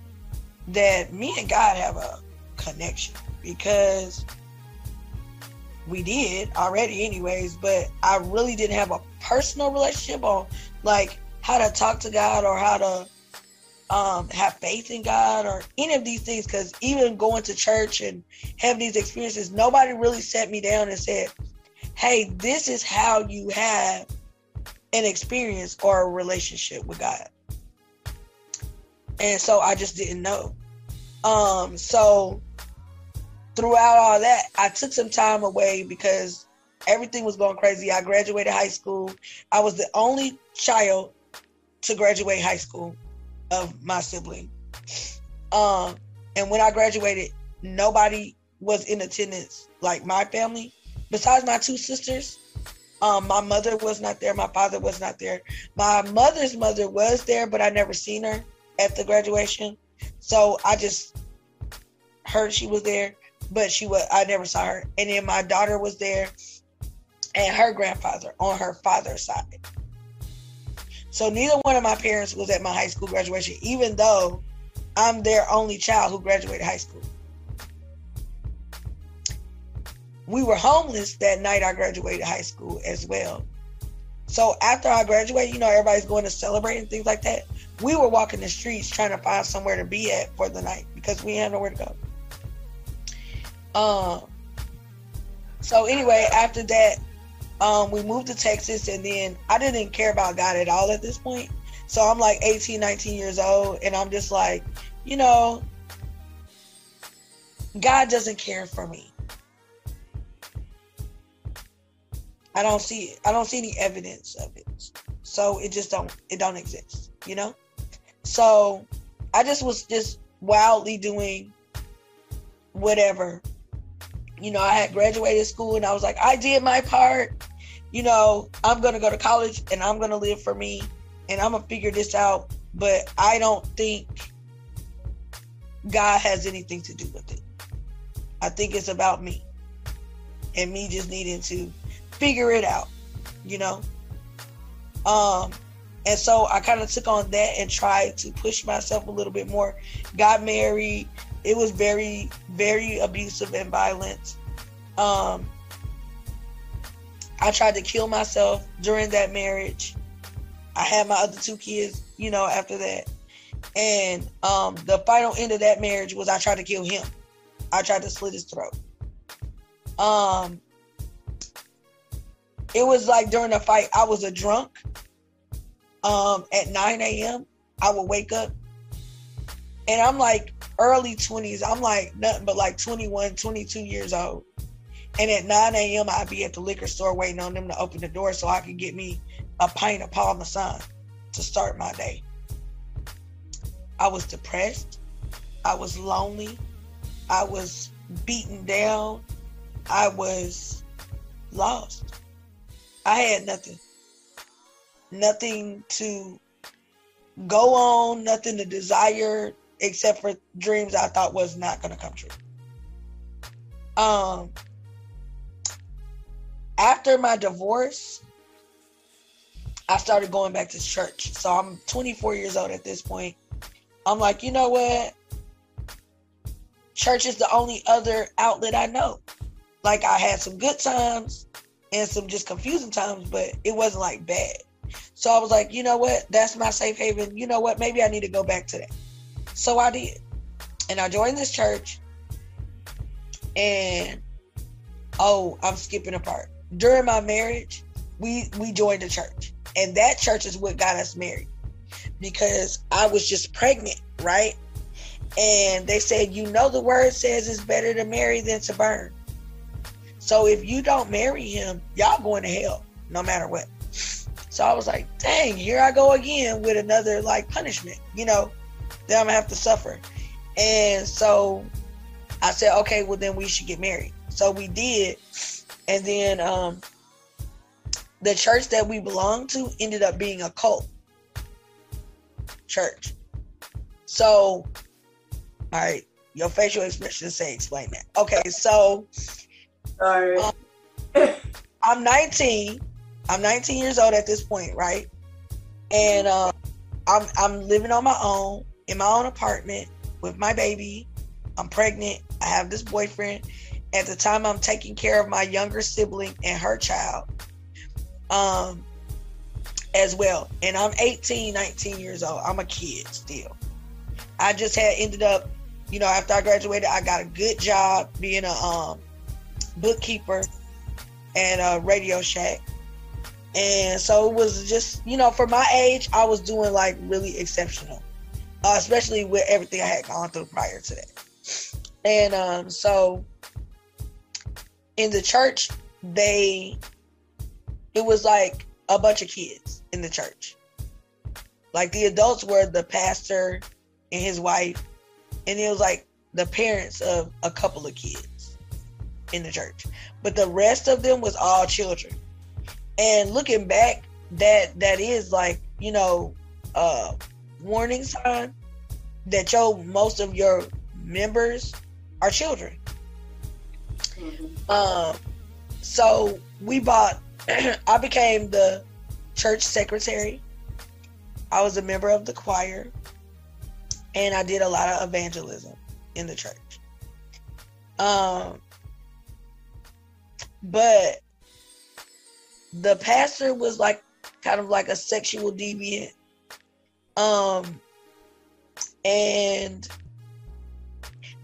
that me and God have a connection because we did already, anyways, but I really didn't have a personal relationship on like how to talk to God or how to um, have faith in God or any of these things. Because even going to church and having these experiences, nobody really sat me down and said, Hey, this is how you have an experience or a relationship with God. And so I just didn't know. Um, so throughout all that, I took some time away because everything was going crazy. I graduated high school. I was the only child to graduate high school of my sibling. Um, and when I graduated, nobody was in attendance, like my family, besides my two sisters. Um, my mother was not there. My father was not there. My mother's mother was there, but I never seen her at the graduation. So I just heard she was there, but she was I never saw her. And then my daughter was there, and her grandfather on her father's side. So neither one of my parents was at my high school graduation, even though I'm their only child who graduated high school. We were homeless that night I graduated high school as well. So after I graduated, you know, everybody's going to celebrate and things like that. We were walking the streets trying to find somewhere to be at for the night because we had nowhere to go. Um. So anyway, after that, um, we moved to Texas, and then I didn't care about God at all at this point. So I'm like 18, 19 years old, and I'm just like, you know, God doesn't care for me. I don't see. I don't see any evidence of it. So it just don't it don't exist, you know? So I just was just wildly doing whatever. You know, I had graduated school and I was like, I did my part. You know, I'm gonna go to college and I'm gonna live for me and I'm gonna figure this out. But I don't think God has anything to do with it. I think it's about me and me just needing to figure it out, you know? Um, and so I kind of took on that and tried to push myself a little bit more. Got married. It was very, very abusive and violent. Um, I tried to kill myself during that marriage. I had my other two kids, you know, after that. And um, the final end of that marriage was I tried to kill him. I tried to slit his throat. Um, it was like during the fight, I was a drunk. Um, at 9 a.m., I would wake up and I'm like early 20s. I'm like nothing but like 21, 22 years old. And at 9 a.m., I'd be at the liquor store waiting on them to open the door so I could get me a pint of Paul Masson to start my day. I was depressed. I was lonely. I was beaten down. I was lost. I had nothing. Nothing to go on, nothing to desire except for dreams I thought was not going to come true. Um after my divorce, I started going back to church. So I'm 24 years old at this point. I'm like, you know what? Church is the only other outlet I know. Like I had some good times and some just confusing times, but it wasn't like bad. So I was like, you know what? That's my safe haven. You know what? Maybe I need to go back to that. So I did. And I joined this church. And oh, I'm skipping a part. During my marriage, we we joined a church. And that church is what got us married because I was just pregnant, right? And they said, you know, the word says it's better to marry than to burn. So if you don't marry him, y'all going to hell no matter what. So I was like, dang, here I go again with another like punishment, you know, that I'm gonna have to suffer. And so I said, okay, well then we should get married. So we did. And then um the church that we belonged to ended up being a cult church. So, all right, your facial expression say explain that. Okay, so Sorry. Um, I'm 19. I'm 19 years old at this point, right? And uh, I'm I'm living on my own in my own apartment with my baby. I'm pregnant. I have this boyfriend. At the time, I'm taking care of my younger sibling and her child, um, as well. And I'm 18, 19 years old. I'm a kid still. I just had ended up, you know, after I graduated, I got a good job being a um bookkeeper and a Radio Shack. And so it was just, you know, for my age, I was doing like really exceptional, uh, especially with everything I had gone through prior to that. And um, so in the church, they, it was like a bunch of kids in the church. Like the adults were the pastor and his wife and it was like the parents of a couple of kids in the church, but the rest of them was all children. And looking back, that that is like you know, uh, warning sign that your most of your members are children. Mm-hmm. Um, so we bought. I became the church secretary. I was a member of the choir, and I did a lot of evangelism in the church. Um, but the pastor was like kind of like a sexual deviant. Um, and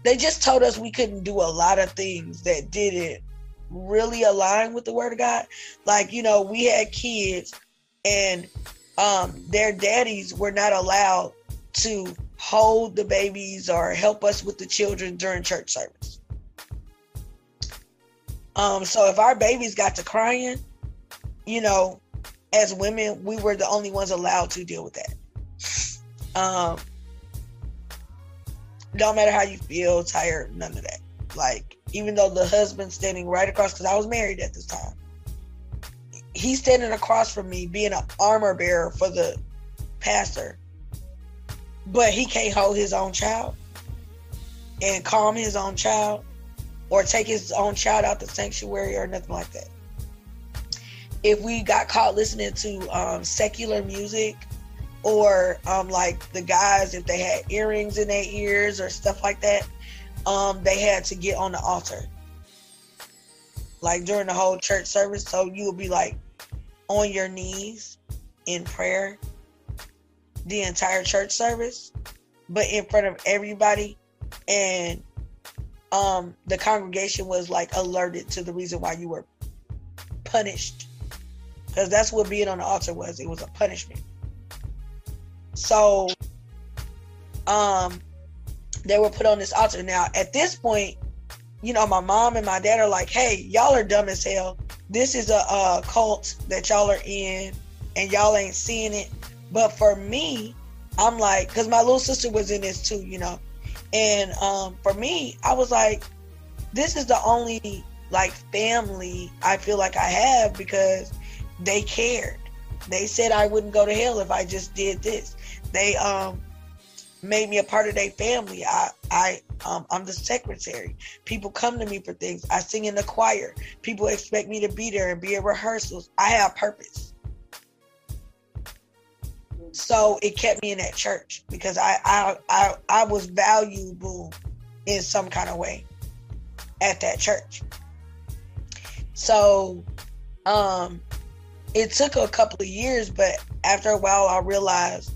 they just told us we couldn't do a lot of things that didn't really align with the word of God. Like, you know, we had kids and um their daddies were not allowed to hold the babies or help us with the children during church service. Um, so if our babies got to crying, you know, as women, we were the only ones allowed to deal with that. Um, don't matter how you feel, tired, none of that. Like, even though the husband standing right across, because I was married at this time, he's standing across from me being an armor bearer for the pastor, but he can't hold his own child and calm his own child or take his own child out the sanctuary or nothing like that. If we got caught listening to um, secular music or um, like the guys if they had earrings in their ears or stuff like that um, they had to get on the altar like during the whole church service so you would be like on your knees in prayer the entire church service but in front of everybody and um the congregation was like alerted to the reason why you were punished because that's what being on the altar was it was a punishment so, um, they were put on this altar. Now, at this point, you know, my mom and my dad are like, "Hey, y'all are dumb as hell. This is a, a cult that y'all are in, and y'all ain't seeing it." But for me, I'm like, because my little sister was in this too, you know, and um, for me, I was like, this is the only like family I feel like I have because they cared. They said I wouldn't go to hell if I just did this. They um made me a part of their family. I I um I'm the secretary. People come to me for things. I sing in the choir. People expect me to be there and be at rehearsals. I have purpose. So it kept me in that church because I I I, I was valuable in some kind of way at that church. So um it took a couple of years, but after a while I realized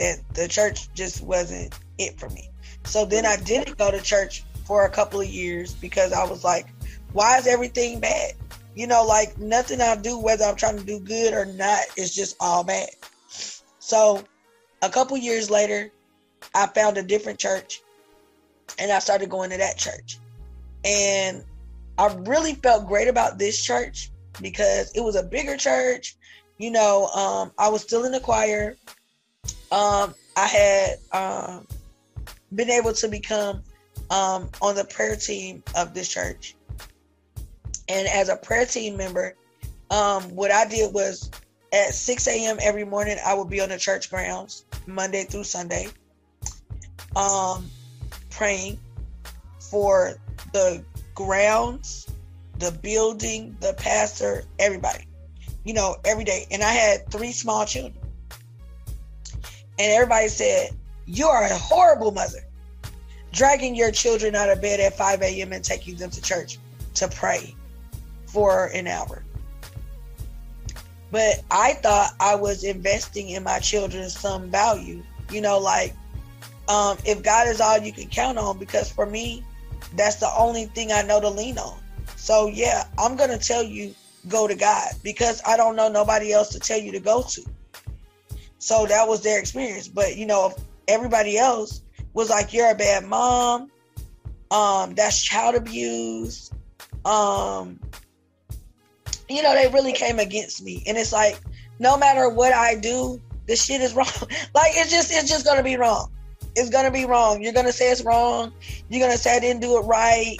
that the church just wasn't it for me. So then I didn't go to church for a couple of years because I was like, why is everything bad? You know, like nothing I do, whether I'm trying to do good or not, is just all bad. So a couple years later, I found a different church and I started going to that church. And I really felt great about this church because it was a bigger church. You know, um, I was still in the choir um, I had um, been able to become um, on the prayer team of this church. And as a prayer team member, um, what I did was at 6 a.m. every morning, I would be on the church grounds Monday through Sunday, um, praying for the grounds, the building, the pastor, everybody, you know, every day. And I had three small children and everybody said, You are a horrible mother, dragging your children out of bed at 5 a.m. and taking them to church to pray for an hour. But I thought I was investing in my children some value. You know, like um, if God is all you can count on, because for me, that's the only thing I know to lean on. So yeah, I'm gonna tell you go to God because I don't know nobody else to tell you to go to. So that was their experience. But you know, everybody else was like, "You're a bad mom. Um, that's child abuse." Um, you know, they really came against me, and it's like, no matter what I do, this shit is wrong. like it's just it's just gonna be wrong. It's gonna be wrong. You're gonna say it's wrong. You're gonna say I didn't do it right.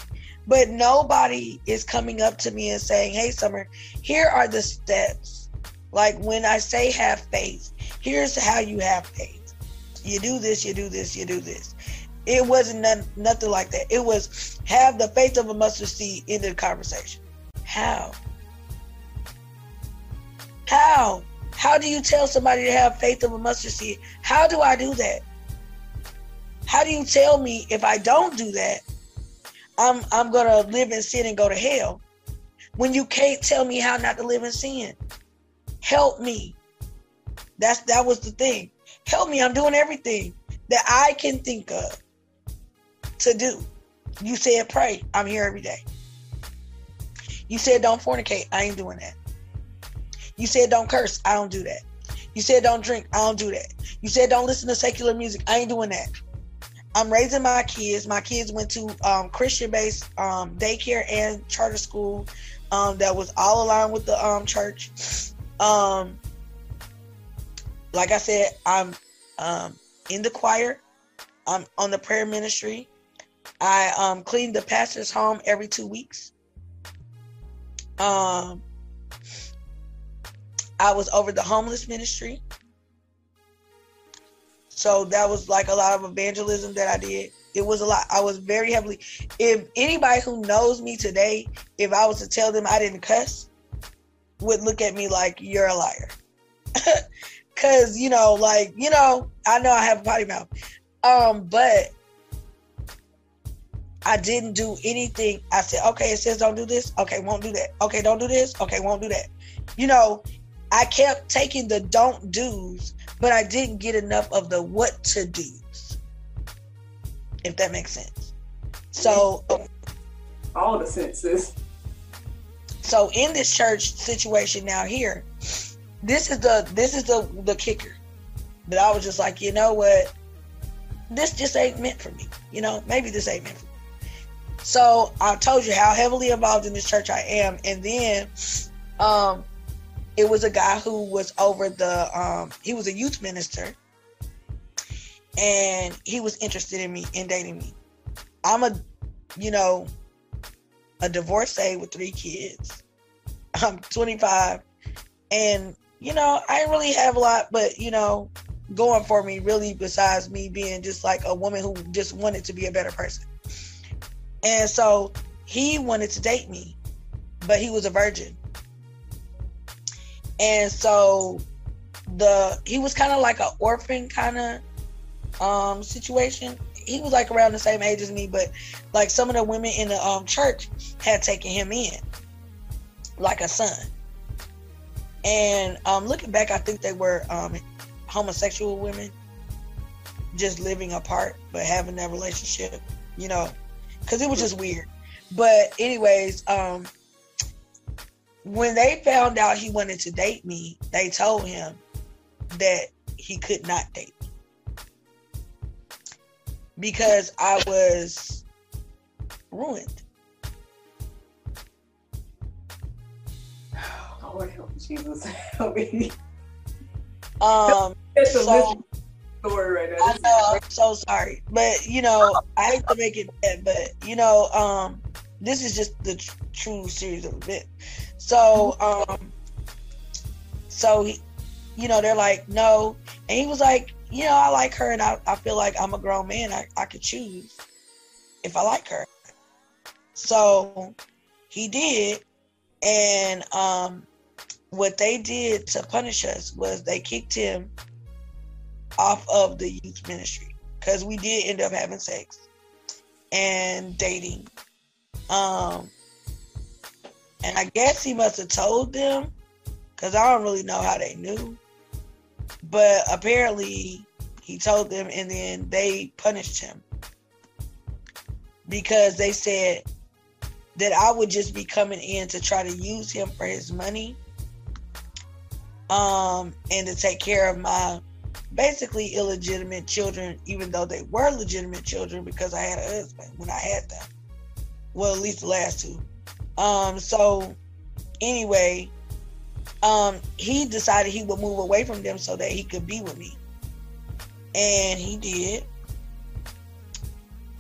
But nobody is coming up to me and saying, Hey, Summer, here are the steps. Like when I say have faith, here's how you have faith. You do this, you do this, you do this. It wasn't none, nothing like that. It was have the faith of a mustard seed in the conversation. How? How? How do you tell somebody to have faith of a mustard seed? How do I do that? How do you tell me if I don't do that, I'm I'm gonna live in sin and go to hell? When you can't tell me how not to live in sin, help me. That's that was the thing. Help me. I'm doing everything that I can think of to do. You said pray. I'm here every day. You said don't fornicate. I ain't doing that. You said don't curse. I don't do that. You said don't drink. I don't do that. You said don't listen to secular music. I ain't doing that. I'm raising my kids. My kids went to um, Christian-based um, daycare and charter school um, that was all aligned with the um, church. Um, like I said, I'm um, in the choir. I'm on the prayer ministry. I clean the pastor's home every two weeks. Um, I was over the homeless ministry. So that was like a lot of evangelism that I did. It was a lot. I was very heavily. If anybody who knows me today, if I was to tell them I didn't cuss, would look at me like you're a liar. Cause you know, like you know, I know I have a potty mouth, um, but I didn't do anything. I said, okay, it says don't do this. Okay, won't do that. Okay, don't do this. Okay, won't do that. You know, I kept taking the don't do's, but I didn't get enough of the what to do's. If that makes sense. So, all the senses. So in this church situation now here, this is the this is the the kicker. But I was just like, you know what? This just ain't meant for me. You know, maybe this ain't meant for me. So I told you how heavily involved in this church I am, and then um, it was a guy who was over the um, he was a youth minister, and he was interested in me in dating me. I'm a, you know, a divorcee with three kids. I'm 25, and you know I didn't really have a lot, but you know, going for me really besides me being just like a woman who just wanted to be a better person. And so he wanted to date me, but he was a virgin. And so the he was kind of like an orphan kind of um situation. He was like around the same age as me, but like some of the women in the um church had taken him in like a son. And um looking back, I think they were um homosexual women just living apart but having that relationship, you know because it was just weird. But anyways, um, when they found out he wanted to date me, they told him that he could not date me because I was ruined. Lord help Jesus help me. Um, so, story right now. I know. I'm so sorry, but you know, I hate to make it bad, but you know, um, this is just the tr- true series of events. So, um, so he, you know, they're like, no, and he was like, you know, I like her, and I, I feel like I'm a grown man. I, I could choose if I like her. So he did, and um, what they did to punish us was they kicked him off of the youth ministry because we did end up having sex and dating. Um, and I guess he must have told them because I don't really know how they knew. But apparently he told them and then they punished him because they said that I would just be coming in to try to use him for his money um, and to take care of my basically illegitimate children, even though they were legitimate children because I had a husband when I had them. Well, at least the last two. Um, so anyway, um, he decided he would move away from them so that he could be with me. And he did.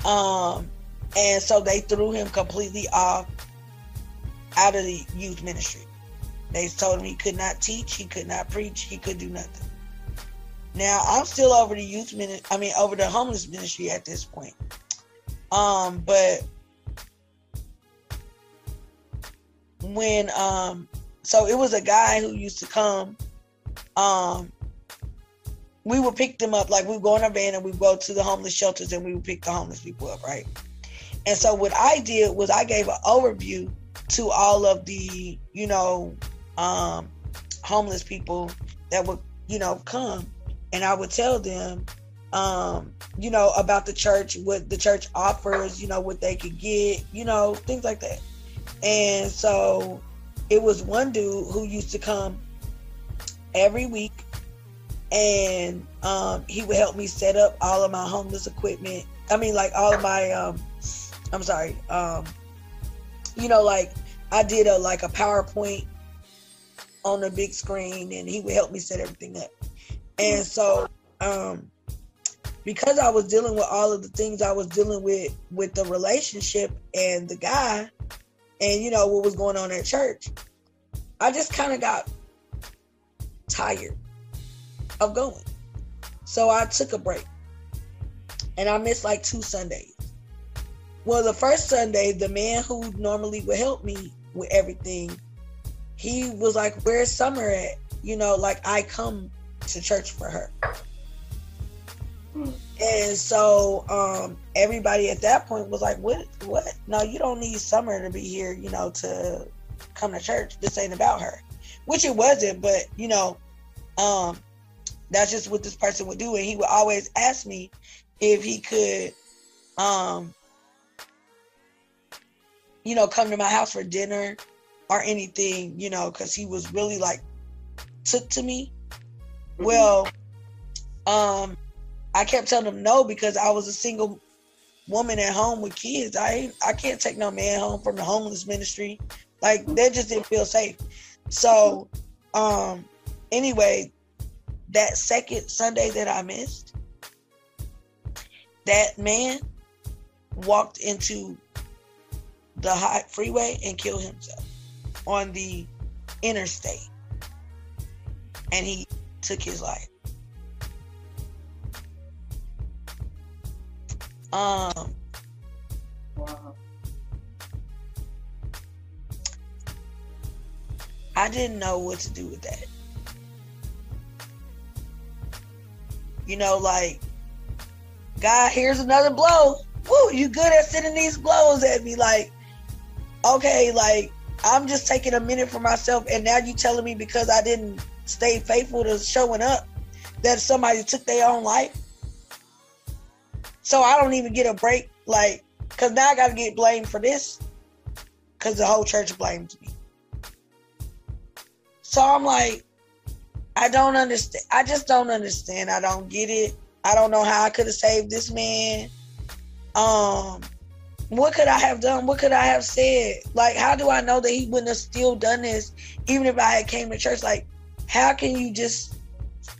Um, and so they threw him completely off out of the youth ministry. They told him he could not teach, he could not preach, he could do nothing. Now I'm still over the youth ministry. I mean, over the homeless ministry at this point. Um, but when um, so it was a guy who used to come. Um, we would pick them up like we would go in our van and we go to the homeless shelters and we would pick the homeless people up, right? And so what I did was I gave an overview to all of the, you know, um, homeless people that would, you know, come and I would tell them, um, you know, about the church, what the church offers, you know, what they could get, you know, things like that. And so it was one dude who used to come every week and um, he would help me set up all of my homeless equipment. I mean, like all of my, um, I'm sorry, um, you know, like I did a like a PowerPoint on the big screen, and he would help me set everything up. And so, um, because I was dealing with all of the things I was dealing with with the relationship and the guy, and you know what was going on at church, I just kind of got tired of going. So I took a break, and I missed like two Sundays. Well, the first Sunday, the man who normally would help me with everything he was like, Where's Summer at? You know, like I come to church for her. And so um, everybody at that point was like, What what? No, you don't need Summer to be here, you know, to come to church. This ain't about her. Which it wasn't, but you know, um, that's just what this person would do. And he would always ask me if he could um you know, come to my house for dinner or anything, you know, because he was really like took to me. Mm-hmm. Well, um, I kept telling him no because I was a single woman at home with kids. I I can't take no man home from the homeless ministry. Like that just didn't feel safe. So, um, anyway, that second Sunday that I missed, that man walked into the high freeway and killed himself on the interstate. And he took his life. Um wow. I didn't know what to do with that. You know, like, God, here's another blow. Woo, you good at sending these blows at me. Like, okay, like I'm just taking a minute for myself, and now you telling me because I didn't stay faithful to showing up that somebody took their own life. So I don't even get a break, like, cause now I gotta get blamed for this, cause the whole church blames me. So I'm like, I don't understand. I just don't understand. I don't get it. I don't know how I could have saved this man. Um, what could I have done? What could I have said? Like, how do I know that he wouldn't have still done this, even if I had came to church? Like, how can you just,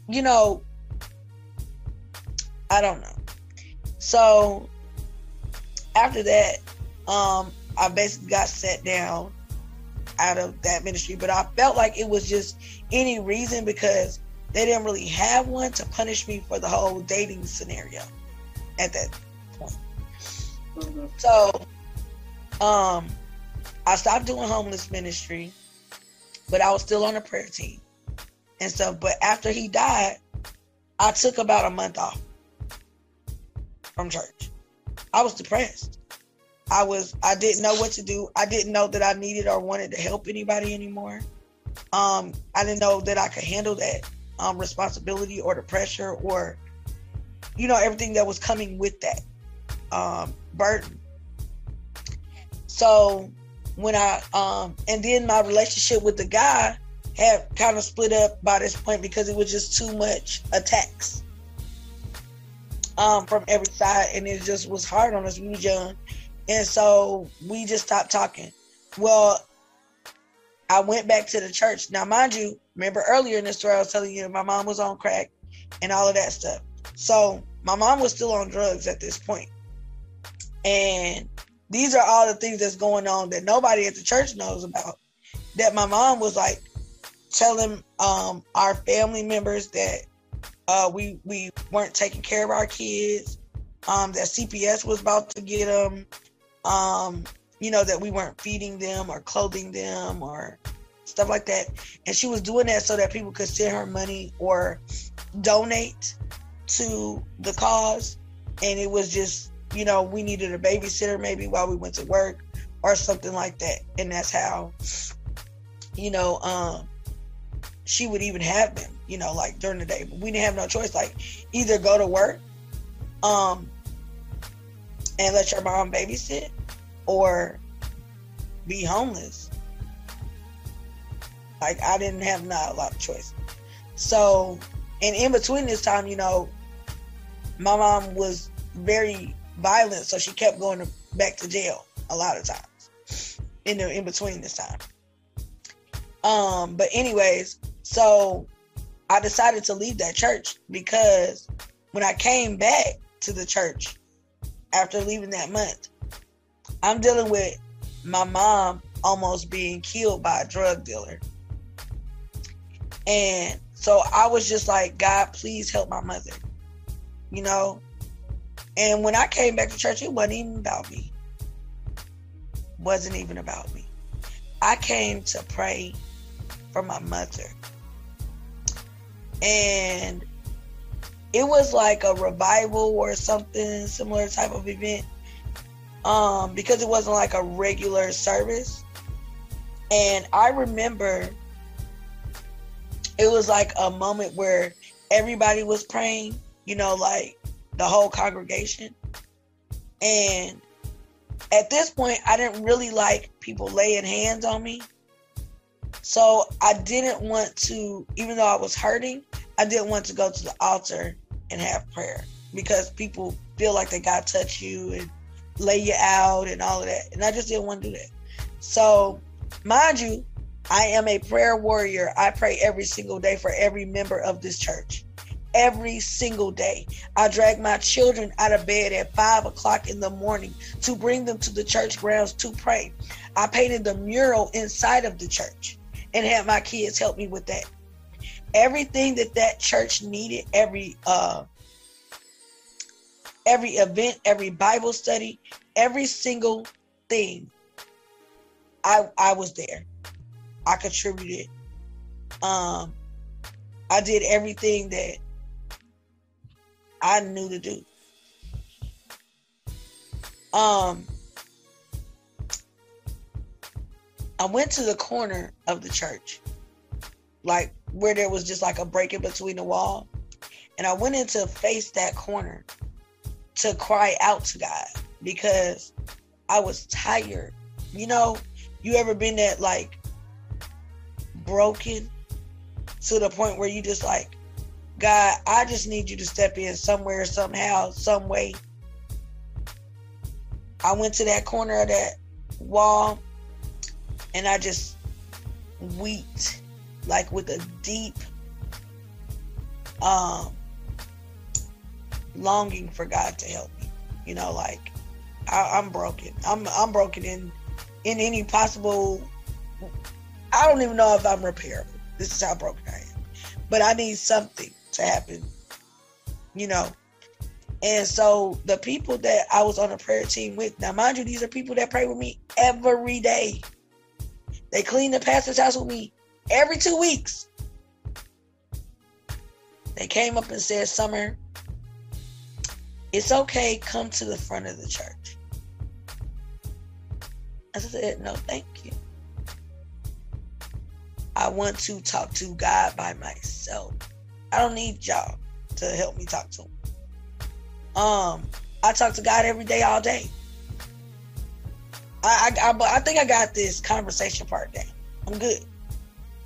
you know, I don't know. So after that, um, I basically got set down out of that ministry, but I felt like it was just any reason because they didn't really have one to punish me for the whole dating scenario at that point. so, um, I stopped doing homeless ministry, but I was still on the prayer team and stuff. But after he died, I took about a month off from church. I was depressed. I was I didn't know what to do. I didn't know that I needed or wanted to help anybody anymore. Um, I didn't know that I could handle that um, responsibility or the pressure or you know everything that was coming with that um, burden. So when I um and then my relationship with the guy had kind of split up by this point because it was just too much attacks um from every side and it just was hard on us. We were young. And so we just stopped talking. Well, I went back to the church. Now, mind you, remember earlier in the story I was telling you my mom was on crack and all of that stuff. So my mom was still on drugs at this point. And these are all the things that's going on that nobody at the church knows about. That my mom was like telling um, our family members that uh, we we weren't taking care of our kids, um, that CPS was about to get them, um, you know, that we weren't feeding them or clothing them or stuff like that. And she was doing that so that people could send her money or donate to the cause. And it was just, you know, we needed a babysitter maybe while we went to work or something like that. And that's how, you know, um, she would even have them, you know, like during the day. But we didn't have no choice. Like either go to work, um, and let your mom babysit, or be homeless. Like I didn't have not a lot of choice. So, and in between this time, you know, my mom was very violent, so she kept going to, back to jail a lot of times in the in between this time. Um, but anyways, so I decided to leave that church because when I came back to the church after leaving that month, I'm dealing with my mom almost being killed by a drug dealer. And so I was just like, God, please help my mother. You know? And when I came back to church, it wasn't even about me. Wasn't even about me. I came to pray for my mother. And it was like a revival or something similar type of event. Um, because it wasn't like a regular service. And I remember it was like a moment where everybody was praying, you know, like the whole congregation. And at this point, I didn't really like people laying hands on me. So I didn't want to, even though I was hurting, I didn't want to go to the altar and have prayer because people feel like they got to touch you and lay you out and all of that. And I just didn't want to do that. So, mind you, I am a prayer warrior. I pray every single day for every member of this church. Every single day. I drag my children out of bed at five o'clock in the morning to bring them to the church grounds to pray. I painted the mural inside of the church and had my kids help me with that. Everything that that church needed, every uh, every event, every Bible study, every single thing, I I was there. I contributed. Um, I did everything that I knew to do. Um, I went to the corner of the church, like where there was just like a break in between the wall. And I went in to face that corner to cry out to God because I was tired. You know, you ever been that like broken to the point where you just like, God, I just need you to step in somewhere, somehow, some way. I went to that corner of that wall and I just wept like with a deep um longing for God to help me. You know, like I, am broken. I'm I'm broken in in any possible. I don't even know if I'm repairable. This is how broken I am. But I need something to happen. You know. And so the people that I was on a prayer team with, now mind you, these are people that pray with me every day. They clean the pastor's house with me every two weeks. They came up and said, Summer, it's okay, come to the front of the church. I said, No, thank you. I want to talk to God by myself. I don't need y'all to help me talk to him. Um, I talk to God every day, all day. I, I, I, I think I got this conversation part down. I'm good.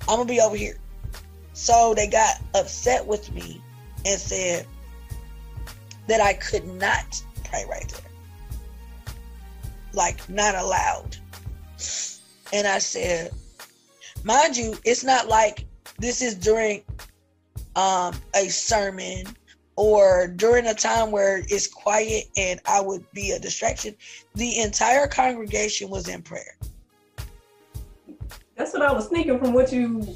I'm gonna be over here. So they got upset with me and said that I could not pray right there. Like not allowed. And I said, mind you, it's not like this is during um, a sermon or during a time where it's quiet and I would be a distraction, the entire congregation was in prayer. That's what I was thinking from what you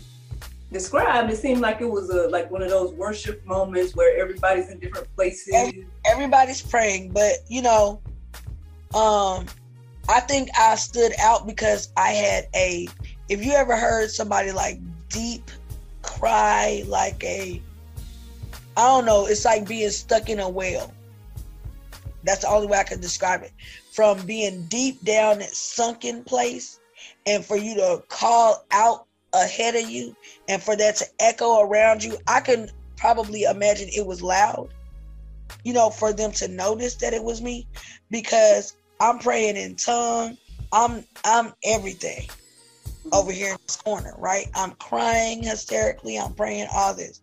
described. It seemed like it was a like one of those worship moments where everybody's in different places. Every, everybody's praying, but you know, um, I think I stood out because I had a. If you ever heard somebody like deep cry, like a, I don't know, it's like being stuck in a well. That's the only way I can describe it. From being deep down that sunken place, and for you to call out ahead of you, and for that to echo around you, I can probably imagine it was loud. You know, for them to notice that it was me, because I'm praying in tongue. I'm I'm everything over here in this corner, right? I'm crying hysterically. I'm praying all this.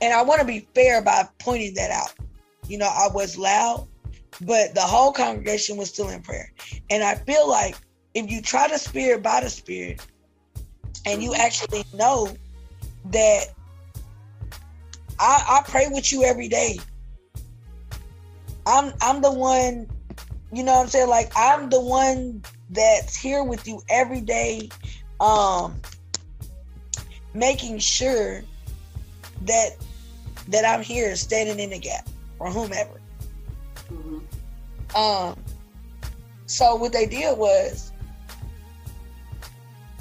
And I want to be fair by pointing that out. You know, I was loud, but the whole congregation was still in prayer. And I feel like if you try the spirit by the spirit and you actually know that I, I pray with you every day. I'm I'm the one you know what I'm saying? Like I'm the one that's here with you every day, um, making sure that that I'm here standing in the gap for whomever. Mm-hmm. Um, so what they did was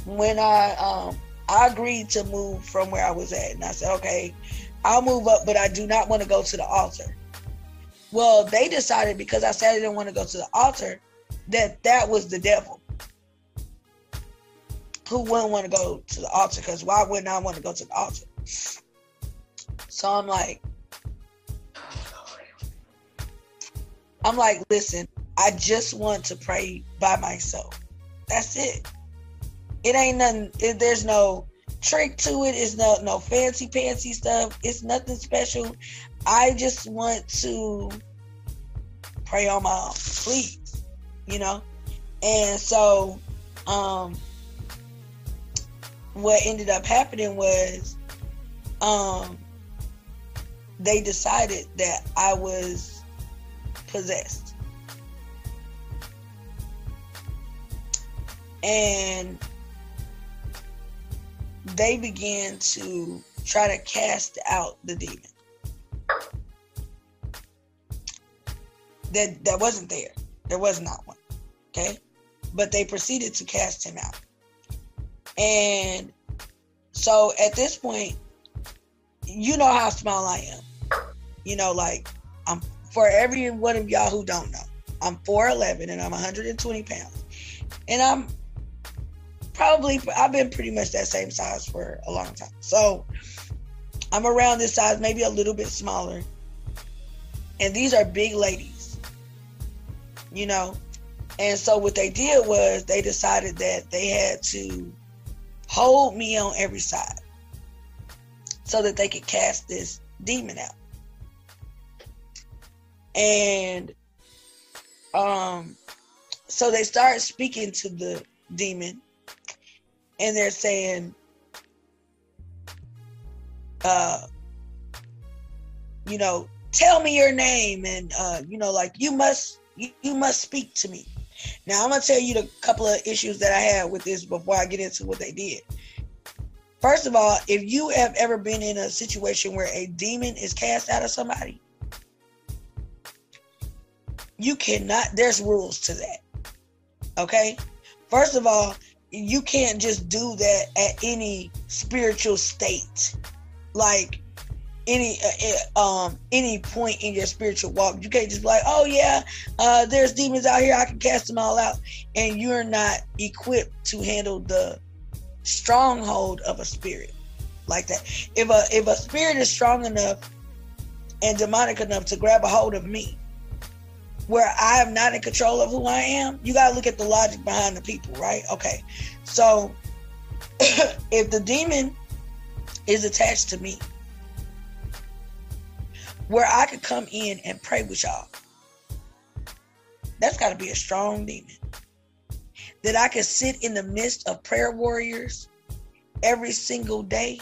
when I um I agreed to move from where I was at, and I said, okay, I'll move up, but I do not want to go to the altar. Well, they decided because I said I didn't want to go to the altar that that was the devil. Who wouldn't want to go to the altar? Because why wouldn't I want to go to the altar? So I'm like, I'm like, listen, I just want to pray by myself. That's it. It ain't nothing. It, there's no trick to it. It's no no fancy pantsy stuff. It's nothing special. I just want to pray on my own, please, you know. And so, um, what ended up happening was, um, they decided that I was possessed. And they began to try to cast out the demon. that that wasn't there. There was not one. Okay, but they proceeded to cast him out, and so at this point, you know how small I am. You know, like I'm for every one of y'all who don't know, I'm 4'11 and I'm 120 pounds, and I'm probably I've been pretty much that same size for a long time. So I'm around this size, maybe a little bit smaller. And these are big ladies you know. And so what they did was they decided that they had to hold me on every side so that they could cast this demon out. And um so they start speaking to the demon and they're saying uh you know tell me your name and uh you know like you must you, you must speak to me. Now I'm gonna tell you the couple of issues that I had with this before I get into what they did. First of all, if you have ever been in a situation where a demon is cast out of somebody, you cannot, there's rules to that. Okay? First of all, you can't just do that at any spiritual state. Like, any uh, uh, um any point in your spiritual walk. You can't just be like, oh yeah, uh, there's demons out here. I can cast them all out, and you're not equipped to handle the stronghold of a spirit like that. If a if a spirit is strong enough and demonic enough to grab a hold of me, where I am not in control of who I am, you gotta look at the logic behind the people, right? Okay, so if the demon is attached to me where I could come in and pray with y'all. That's got to be a strong demon. That I could sit in the midst of prayer warriors every single day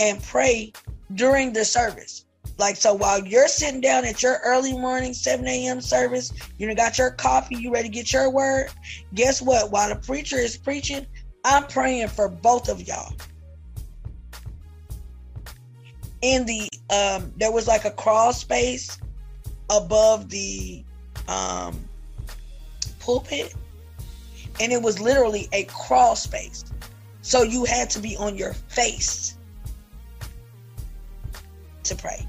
and pray during the service. Like so while you're sitting down at your early morning 7 a.m. service, you got your coffee, you ready to get your word. Guess what? While the preacher is preaching, I'm praying for both of y'all. In the um there was like a crawl space above the um pulpit and it was literally a crawl space. So you had to be on your face to pray.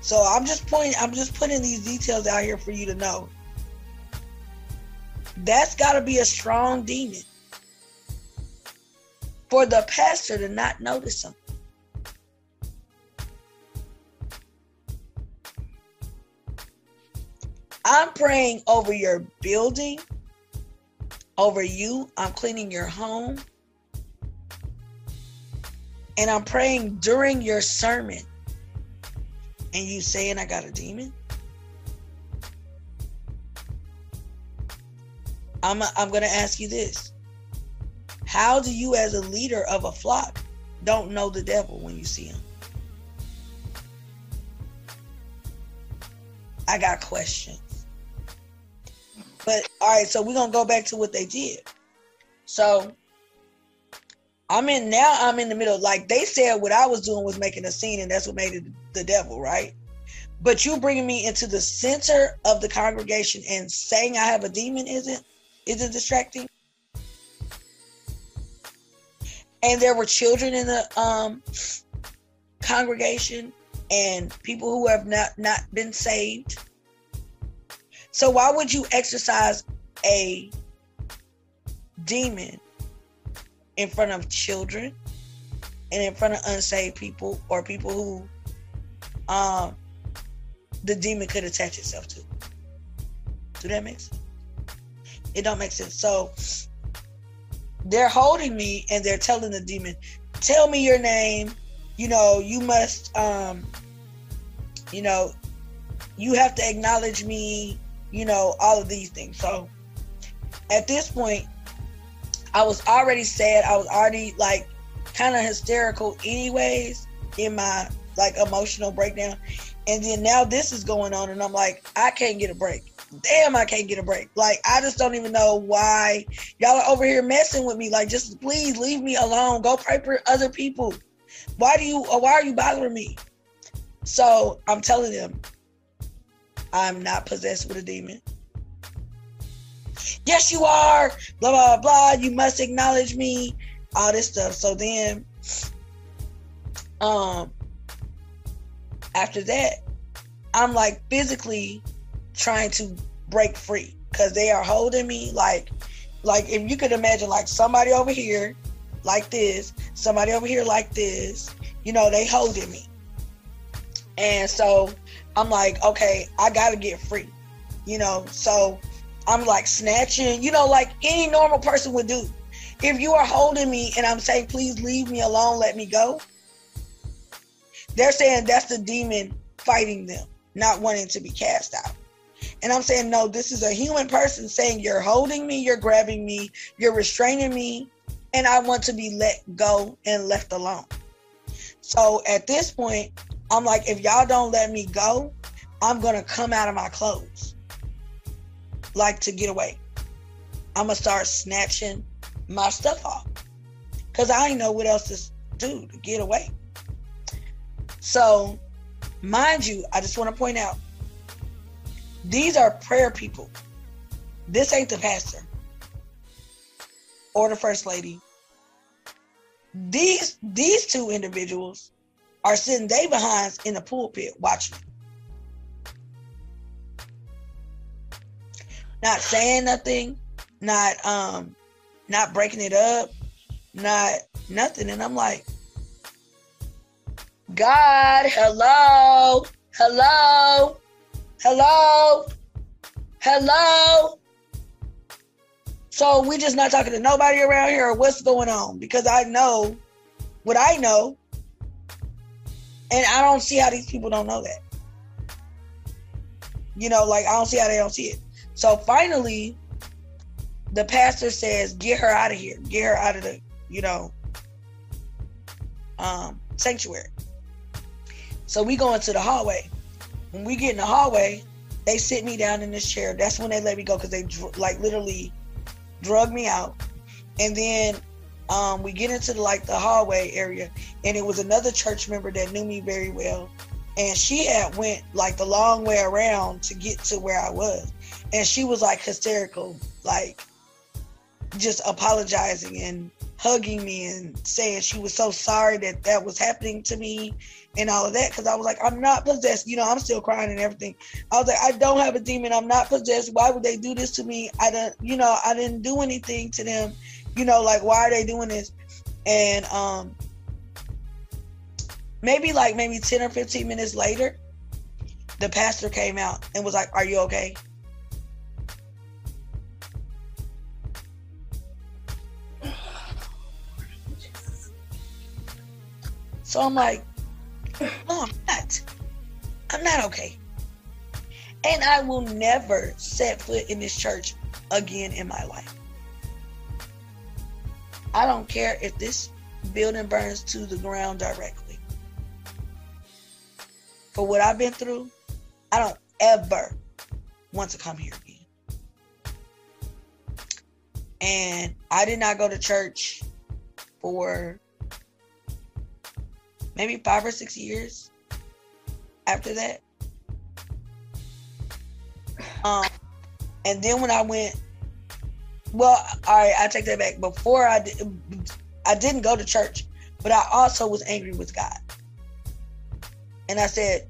So I'm just pointing, I'm just putting these details out here for you to know. That's got to be a strong demon for the pastor to not notice them. I'm praying over your building, over you. I'm cleaning your home. And I'm praying during your sermon. And you saying I got a demon? I'm, I'm going to ask you this. How do you, as a leader of a flock, don't know the devil when you see him? I got questions. But all right, so we're gonna go back to what they did. So I'm in now. I'm in the middle. Like they said, what I was doing was making a scene, and that's what made it the devil, right? But you bringing me into the center of the congregation and saying I have a demon isn't isn't distracting. And there were children in the um, congregation and people who have not not been saved so why would you exercise a demon in front of children and in front of unsaved people or people who um the demon could attach itself to? Do that make sense? It don't make sense. So they're holding me and they're telling the demon, tell me your name. You know, you must um you know, you have to acknowledge me you know, all of these things. So at this point, I was already sad. I was already like kind of hysterical, anyways, in my like emotional breakdown. And then now this is going on, and I'm like, I can't get a break. Damn, I can't get a break. Like, I just don't even know why y'all are over here messing with me. Like, just please leave me alone. Go pray for other people. Why do you, why are you bothering me? So I'm telling them, I'm not possessed with a demon. Yes, you are. Blah blah blah. You must acknowledge me. All this stuff. So then, um, after that, I'm like physically trying to break free because they are holding me like, like if you could imagine like somebody over here like this, somebody over here like this. You know, they holding me. And so I'm like, okay, I gotta get free, you know. So I'm like snatching, you know, like any normal person would do. If you are holding me and I'm saying, please leave me alone, let me go, they're saying that's the demon fighting them, not wanting to be cast out. And I'm saying, no, this is a human person saying, you're holding me, you're grabbing me, you're restraining me, and I want to be let go and left alone. So at this point, I'm like, if y'all don't let me go, I'm gonna come out of my clothes. Like to get away. I'm gonna start snatching my stuff off. Cause I ain't know what else to do to get away. So, mind you, I just want to point out these are prayer people. This ain't the pastor or the first lady. These these two individuals are sitting they behinds in the pulpit watching. Not saying nothing, not um not breaking it up, not nothing. And I'm like, God, hello, hello, hello, hello. So we just not talking to nobody around here or what's going on because I know what I know and I don't see how these people don't know that. You know, like I don't see how they don't see it. So finally, the pastor says, "Get her out of here. Get her out of the, you know, um, sanctuary. So we go into the hallway. When we get in the hallway, they sit me down in this chair. That's when they let me go because they like literally drug me out. And then um, we get into the, like the hallway area, and it was another church member that knew me very well, and she had went like the long way around to get to where I was, and she was like hysterical, like just apologizing and hugging me and saying she was so sorry that that was happening to me and all of that because I was like, I'm not possessed. You know, I'm still crying and everything. I was like, I don't have a demon. I'm not possessed. Why would they do this to me? I don't, you know, I didn't do anything to them. You know, like why are they doing this? And um maybe like maybe 10 or 15 minutes later, the pastor came out and was like, Are you okay? So I'm like, no, I'm not. I'm not okay. And I will never set foot in this church again in my life. I don't care if this building burns to the ground directly. For what I've been through, I don't ever want to come here again. And I did not go to church for maybe five or six years after that. Um, and then when I went, well, all right, I take that back. Before I did, I didn't go to church, but I also was angry with God. And I said,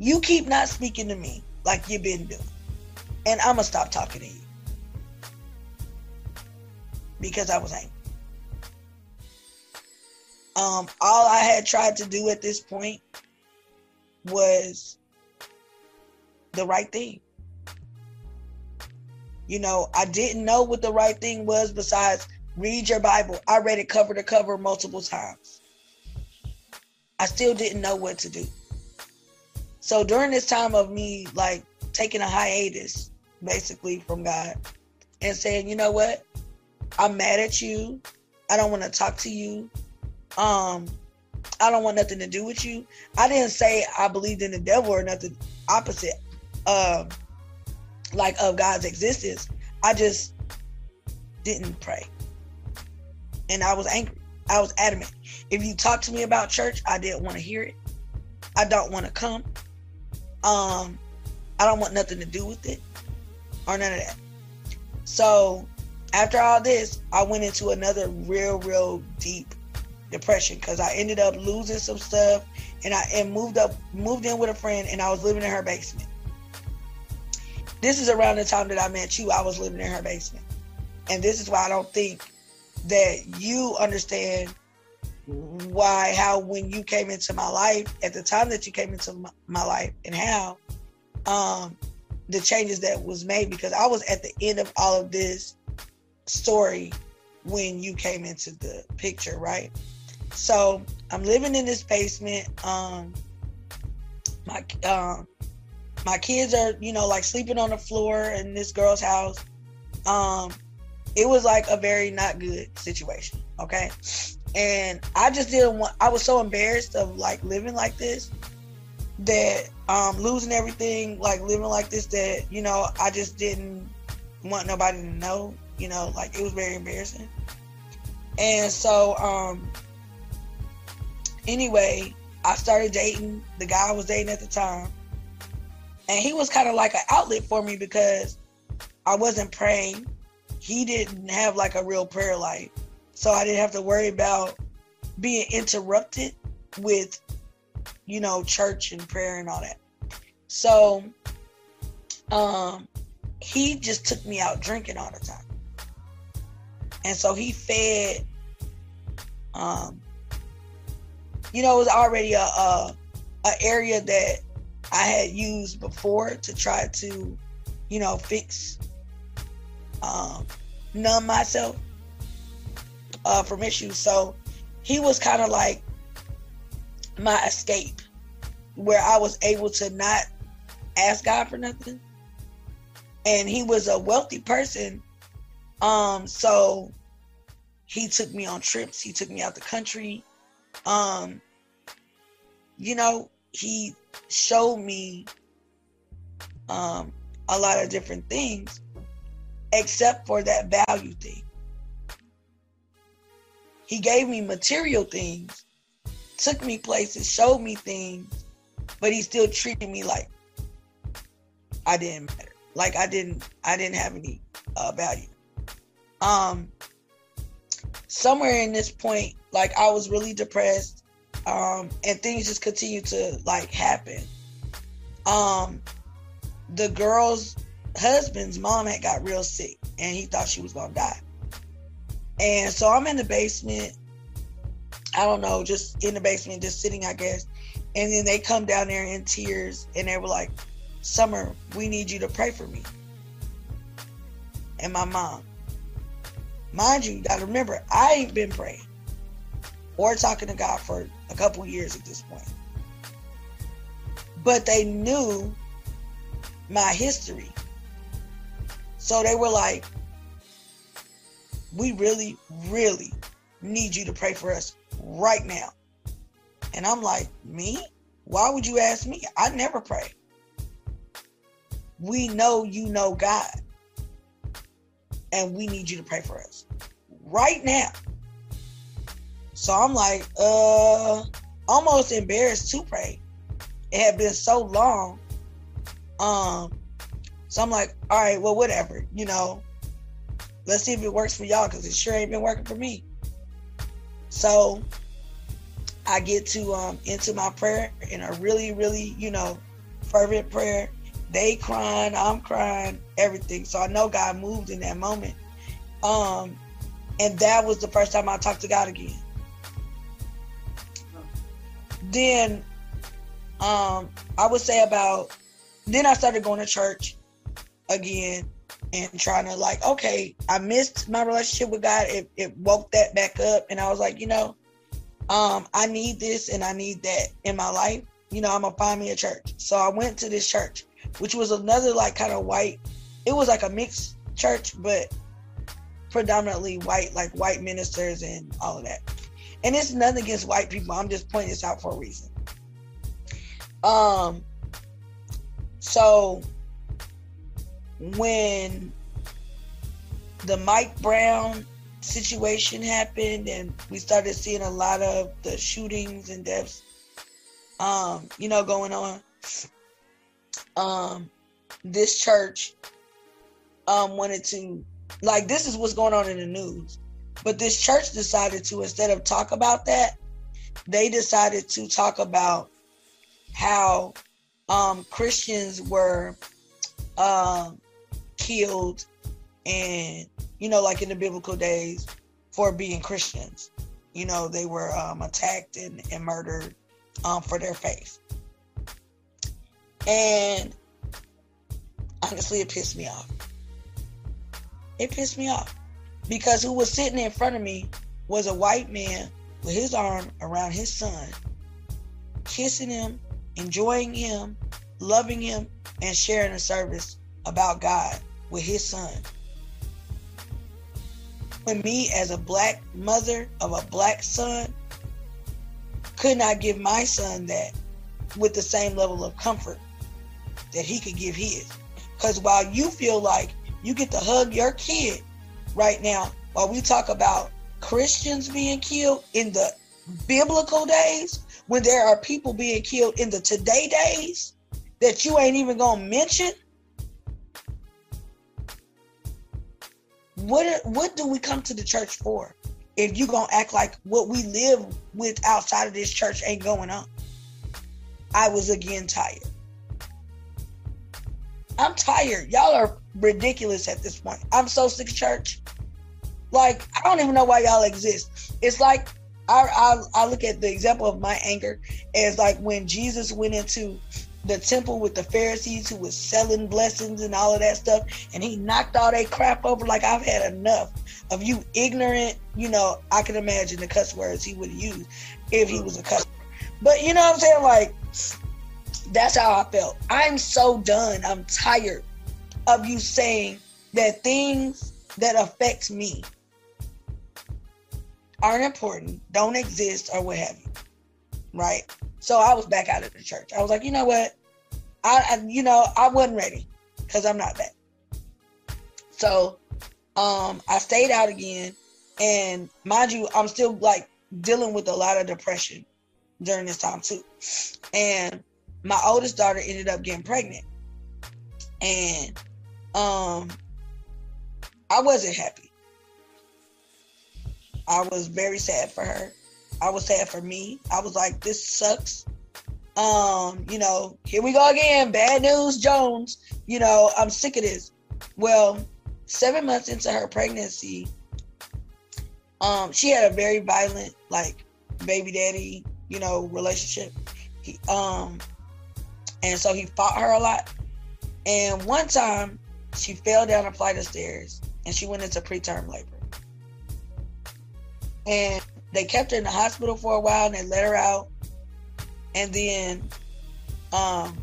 You keep not speaking to me like you've been doing. And I'm going to stop talking to you. Because I was angry. Um, all I had tried to do at this point was the right thing. You know, I didn't know what the right thing was besides read your Bible. I read it cover to cover multiple times. I still didn't know what to do. So during this time of me like taking a hiatus basically from God and saying, you know what? I'm mad at you. I don't want to talk to you um I don't want nothing to do with you. I didn't say I believed in the devil or nothing opposite um like of God's existence. I just didn't pray. And I was angry. I was adamant. If you talk to me about church, I didn't want to hear it. I don't want to come. Um I don't want nothing to do with it or none of that. So after all this, I went into another real, real deep depression because I ended up losing some stuff and I and moved up moved in with a friend and I was living in her basement. This is around the time that I met you. I was living in her basement. And this is why I don't think that you understand why how when you came into my life at the time that you came into my, my life and how um the changes that was made because I was at the end of all of this story when you came into the picture, right? So I'm living in this basement. Um, my um, my kids are, you know, like sleeping on the floor in this girl's house. Um, it was like a very not good situation. Okay. And I just didn't want, I was so embarrassed of like living like this that um losing everything, like living like this, that, you know, I just didn't want nobody to know, you know, like it was very embarrassing. And so, um, anyway, I started dating the guy I was dating at the time. And he was kind of like an outlet for me because I wasn't praying. He didn't have like a real prayer life. So I didn't have to worry about being interrupted with, you know, church and prayer and all that. So um he just took me out drinking all the time. And so he fed um you know, it was already a, a, a area that I had used before to try to, you know, fix, um, numb myself uh, from issues. So he was kind of like my escape, where I was able to not ask God for nothing. And he was a wealthy person, um, so he took me on trips. He took me out the country um, you know, he showed me um, a lot of different things, except for that value thing. He gave me material things, took me places, showed me things, but he still treated me like I didn't matter. Like I didn't I didn't have any uh, value. Um somewhere in this point, like I was really depressed. Um, and things just continued to like happen. Um the girl's husband's mom had got real sick and he thought she was gonna die. And so I'm in the basement. I don't know, just in the basement, just sitting, I guess. And then they come down there in tears and they were like, Summer, we need you to pray for me. And my mom. Mind you, you gotta remember, I ain't been praying or talking to God for a couple years at this point. But they knew my history. So they were like, we really, really need you to pray for us right now. And I'm like, me? Why would you ask me? I never pray. We know you know God. And we need you to pray for us right now. So I'm like, uh, almost embarrassed to pray. It had been so long. Um, so I'm like, all right, well, whatever, you know. Let's see if it works for y'all because it sure ain't been working for me. So I get to um into my prayer in a really, really, you know, fervent prayer. They crying, I'm crying, everything. So I know God moved in that moment. Um, and that was the first time I talked to God again. Then um I would say about then I started going to church again and trying to like, okay, I missed my relationship with God. It, it woke that back up. And I was like, you know, um, I need this and I need that in my life. You know, I'm gonna find me a church. So I went to this church, which was another like kind of white. It was like a mixed church, but predominantly white, like white ministers and all of that. And it's nothing against white people. I'm just pointing this out for a reason. Um, so when the Mike Brown situation happened and we started seeing a lot of the shootings and deaths um you know going on um this church um wanted to like this is what's going on in the news. But this church decided to instead of talk about that they decided to talk about how um christians were um killed and you know like in the biblical days for being christians. You know they were um, attacked and, and murdered um, for their faith. And honestly it pissed me off. It pissed me off. Because who was sitting in front of me was a white man with his arm around his son kissing him enjoying him loving him and sharing a service about god with his son. When me, as a black mother of a black son, could not I give my son that with the same level of comfort that he could give his. Because while you feel like you get to hug your kid right now, while we talk about Christians being killed in the biblical days, when there are people being killed in the today days that you ain't even gonna mention, what what do we come to the church for if you gonna act like what we live with outside of this church ain't going on? I was again tired. I'm tired. Y'all are ridiculous at this point. I'm so sick of church. Like i don't even know why y'all exist. It's like I, I, I look at the example of my anger as like when jesus went into the temple with the Pharisees who was selling blessings and all of that stuff, and he knocked all that crap over. Like I've had enough of you ignorant. You know, I can imagine the cuss words he would use if he was a customer. But you know what I'm saying? Like that's how I felt. I'm so done. I'm tired of you saying that things that affect me aren't important, don't exist, or what have you. Right? So I was back out of the church. I was like, you know what? I, I you know, I wasn't ready because I'm not that. So um I stayed out again. And mind you, I'm still like dealing with a lot of depression during this time too. And my oldest daughter ended up getting pregnant. And um I wasn't happy. I was very sad for her. I was sad for me. I was like, this sucks. Um, you know, here we go again. Bad news, Jones. You know, I'm sick of this. Well, seven months into her pregnancy, um, she had a very violent, like, baby daddy, you know, relationship. He, um, and so he fought her a lot. And one time, she fell down a flight of stairs and she went into preterm labor. And they kept her in the hospital for a while and they let her out. And then um,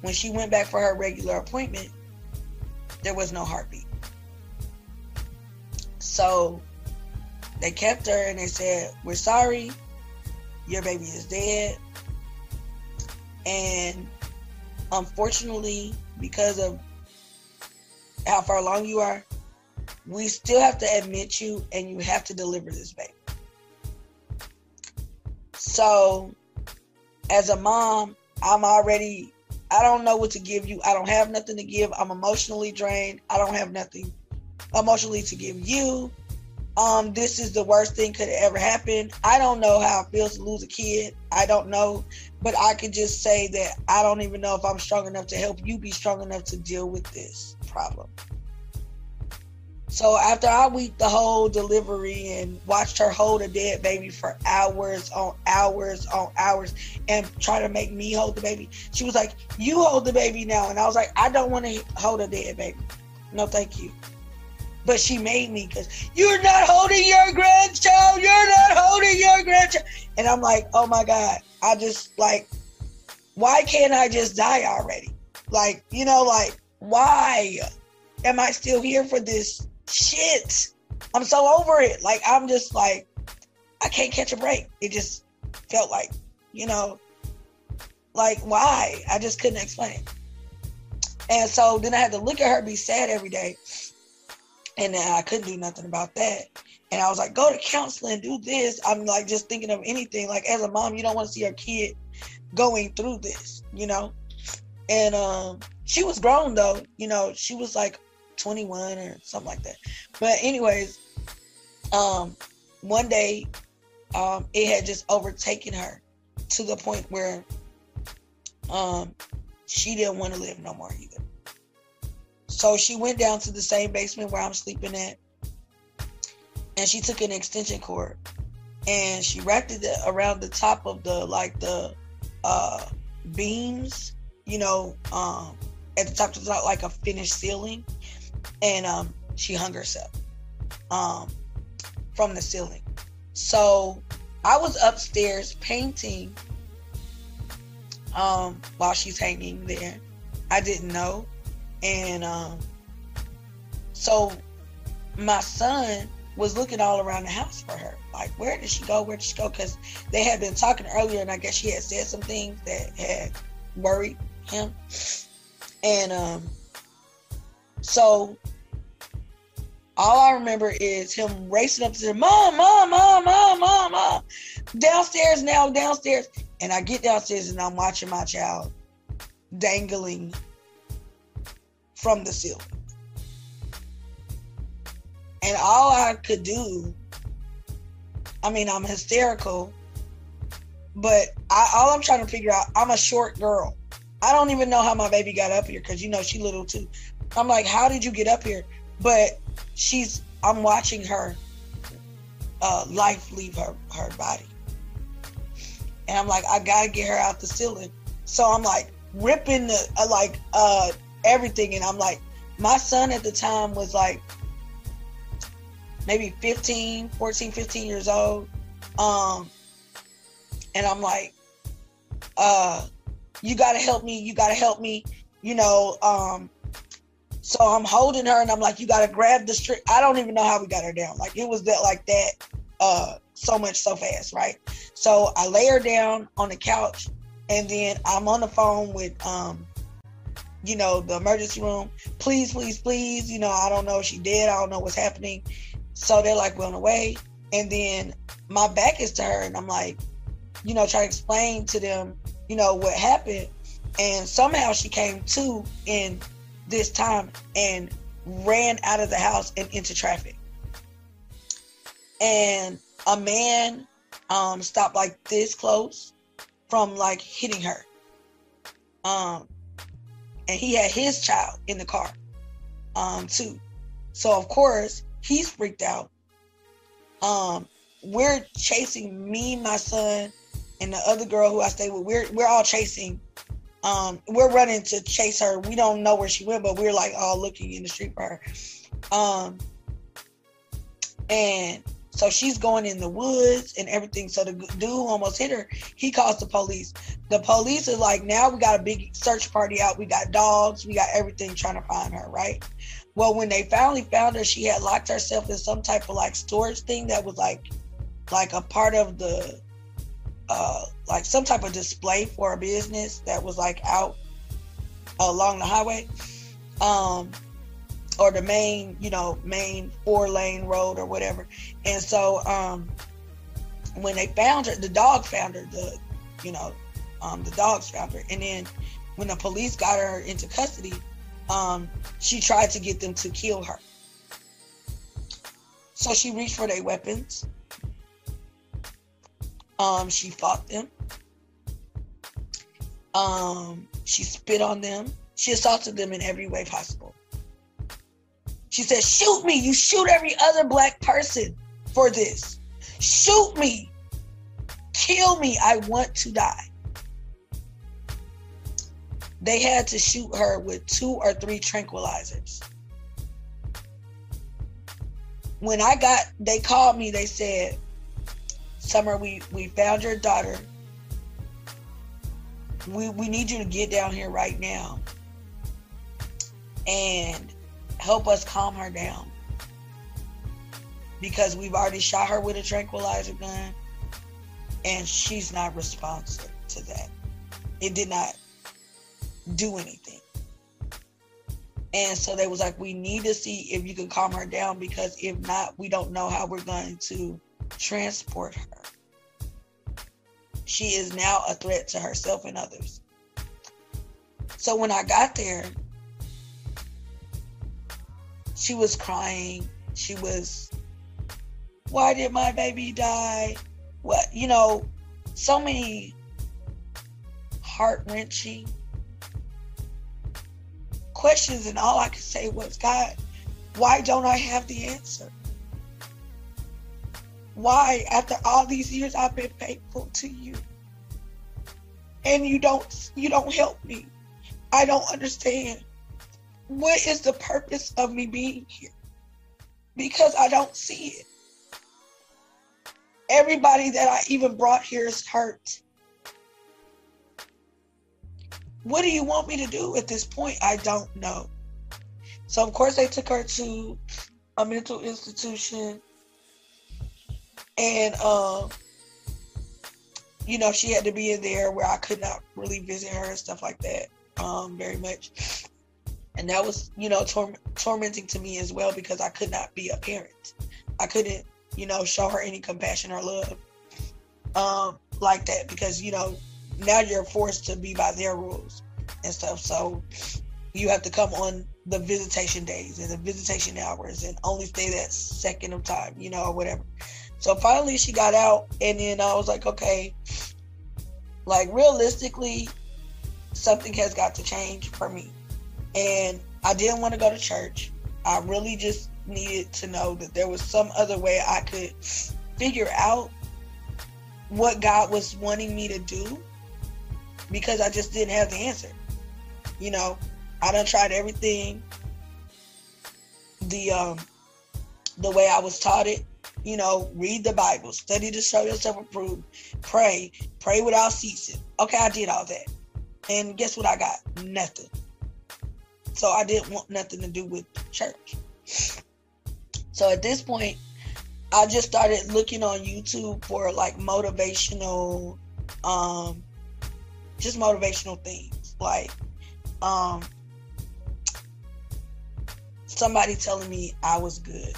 when she went back for her regular appointment, there was no heartbeat. So they kept her and they said, We're sorry, your baby is dead. And unfortunately, because of how far along you are, we still have to admit you and you have to deliver this baby. So, as a mom, I'm already, I don't know what to give you. I don't have nothing to give. I'm emotionally drained. I don't have nothing emotionally to give you. Um, this is the worst thing could ever happen. I don't know how it feels to lose a kid. I don't know, but I can just say that I don't even know if I'm strong enough to help you be strong enough to deal with this problem. So after I weeped the whole delivery and watched her hold a dead baby for hours on hours on hours and try to make me hold the baby, she was like, "You hold the baby now," and I was like, "I don't want to hold a dead baby. No, thank you." But she made me because you're not holding your grandchild. You're not holding your grandchild, and I'm like, "Oh my god!" I just like, why can't I just die already? Like, you know, like why am I still here for this shit. I'm so over it. Like I'm just like I can't catch a break. It just felt like, you know, like why? I just couldn't explain it. And so then I had to look at her be sad every day. And I couldn't do nothing about that. And I was like, go to counseling, do this. I'm like just thinking of anything. Like as a mom, you don't want to see your kid going through this, you know? And um she was grown though, you know, she was like 21 or something like that. But anyways, um, one day, um, it had just overtaken her to the point where, um, she didn't want to live no more either. So she went down to the same basement where I'm sleeping at, and she took an extension cord and she wrapped it around the top of the like the uh beams, you know, um, at the top of the, like a finished ceiling and um, she hung herself um, from the ceiling. So I was upstairs painting um, while she's hanging there. I didn't know, and um, so my son was looking all around the house for her. Like, where did she go? Where did she go? Because they had been talking earlier, and I guess she had said some things that had worried him. And um, so all I remember is him racing up to the mom, mom, mom, mom, mom, mom. Downstairs now, downstairs. And I get downstairs and I'm watching my child dangling from the ceiling. And all I could do, I mean, I'm hysterical, but I, all I'm trying to figure out, I'm a short girl. I don't even know how my baby got up here because you know she little too. I'm like, how did you get up here? But she's I'm watching her uh, life leave her her body, and I'm like, I gotta get her out the ceiling. So I'm like ripping the uh, like uh, everything, and I'm like, my son at the time was like maybe 15, 14, 15 years old. Um, and I'm like, uh, you gotta help me, you gotta help me, you know, um, So I'm holding her and I'm like, you gotta grab the string. I don't even know how we got her down. Like it was that like that, uh, so much so fast, right? So I lay her down on the couch and then I'm on the phone with um, you know, the emergency room. Please, please, please, you know, I don't know if she did, I don't know what's happening. So they're like, we're on the way. And then my back is to her and I'm like, you know, try to explain to them, you know, what happened. And somehow she came to in this time and ran out of the house and into traffic. And a man um, stopped like this close from like hitting her. Um, and he had his child in the car um, too. So of course he's freaked out. Um, we're chasing me, my son, and the other girl who I stay with. We're we're all chasing um, we're running to chase her. We don't know where she went, but we're like all looking in the street for her. Um, and so she's going in the woods and everything. So the dude almost hit her, he calls the police. The police is like, now we got a big search party out. We got dogs, we got everything trying to find her, right? Well, when they finally found her, she had locked herself in some type of like storage thing that was like, like a part of the uh, like some type of display for a business that was like out along the highway um, or the main you know main four lane road or whatever. And so um, when they found her the dog found her the you know um, the dogs found her. And then when the police got her into custody um, she tried to get them to kill her. So she reached for their weapons um, she fought them. Um, she spit on them. She assaulted them in every way possible. She said, Shoot me. You shoot every other black person for this. Shoot me. Kill me. I want to die. They had to shoot her with two or three tranquilizers. When I got, they called me, they said, Summer, we, we found your daughter. We, we need you to get down here right now and help us calm her down. Because we've already shot her with a tranquilizer gun and she's not responsive to that. It did not do anything. And so they was like, we need to see if you can calm her down because if not, we don't know how we're going to transport her. She is now a threat to herself and others. So when I got there, she was crying. She was, why did my baby die? What, you know, so many heart wrenching questions. And all I could say was, God, why don't I have the answer? Why after all these years I've been faithful to you and you don't you don't help me. I don't understand. What is the purpose of me being here? Because I don't see it. Everybody that I even brought here is hurt. What do you want me to do at this point? I don't know. So of course they took her to a mental institution and um, you know, she had to be in there where I could not really visit her and stuff like that um, very much. And that was, you know, tor- tormenting to me as well because I could not be a parent. I couldn't, you know, show her any compassion or love um, like that because, you know, now you're forced to be by their rules and stuff. So you have to come on the visitation days and the visitation hours and only stay that second of time, you know, or whatever. So finally she got out and then I was like, okay, like realistically, something has got to change for me. And I didn't want to go to church. I really just needed to know that there was some other way I could figure out what God was wanting me to do because I just didn't have the answer. You know, I done tried everything the um the way I was taught it you know, read the Bible, study to show yourself approved, pray, pray without ceasing. Okay, I did all that. And guess what I got? Nothing. So I didn't want nothing to do with church. So at this point, I just started looking on YouTube for like motivational, um, just motivational things. Like, um, somebody telling me I was good.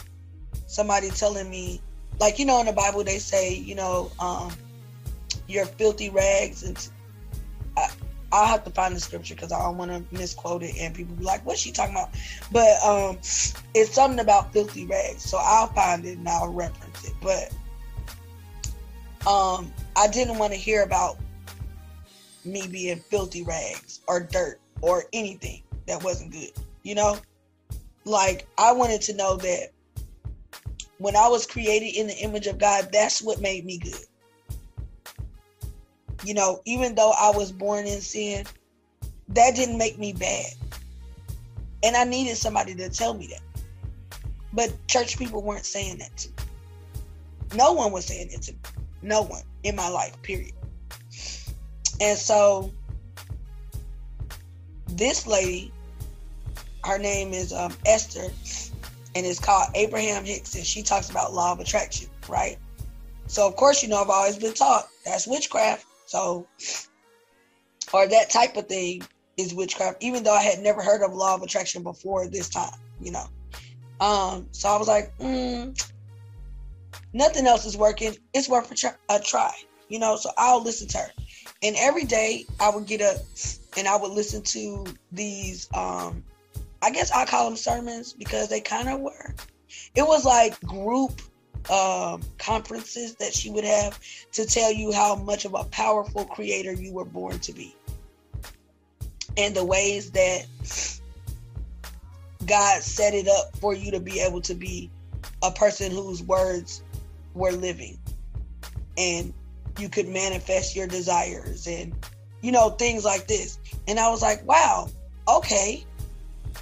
Somebody telling me, like, you know, in the Bible, they say, you know, um, you're filthy rags. And I, I'll have to find the scripture because I don't want to misquote it and people be like, what's she talking about? But um, it's something about filthy rags. So I'll find it and I'll reference it. But um, I didn't want to hear about me being filthy rags or dirt or anything that wasn't good. You know? Like, I wanted to know that when I was created in the image of God, that's what made me good you know, even though I was born in sin, that didn't make me bad. And I needed somebody to tell me that. But church people weren't saying that to me. No one was saying it to me. No one in my life, period. And so this lady, her name is um, Esther, and it's called Abraham Hicks, and she talks about law of attraction, right? So of course, you know, I've always been taught that's witchcraft. So, or that type of thing is witchcraft, even though I had never heard of law of attraction before this time, you know. Um, so I was like, mm, nothing else is working. It's worth a try, you know. So I'll listen to her, and every day I would get up and I would listen to these. Um, I guess I call them sermons because they kind of were. It was like group um, conferences that she would have to tell you how much of a powerful creator you were born to be. And the ways that God set it up for you to be able to be a person whose words were living. And you could manifest your desires and you know things like this. And I was like wow okay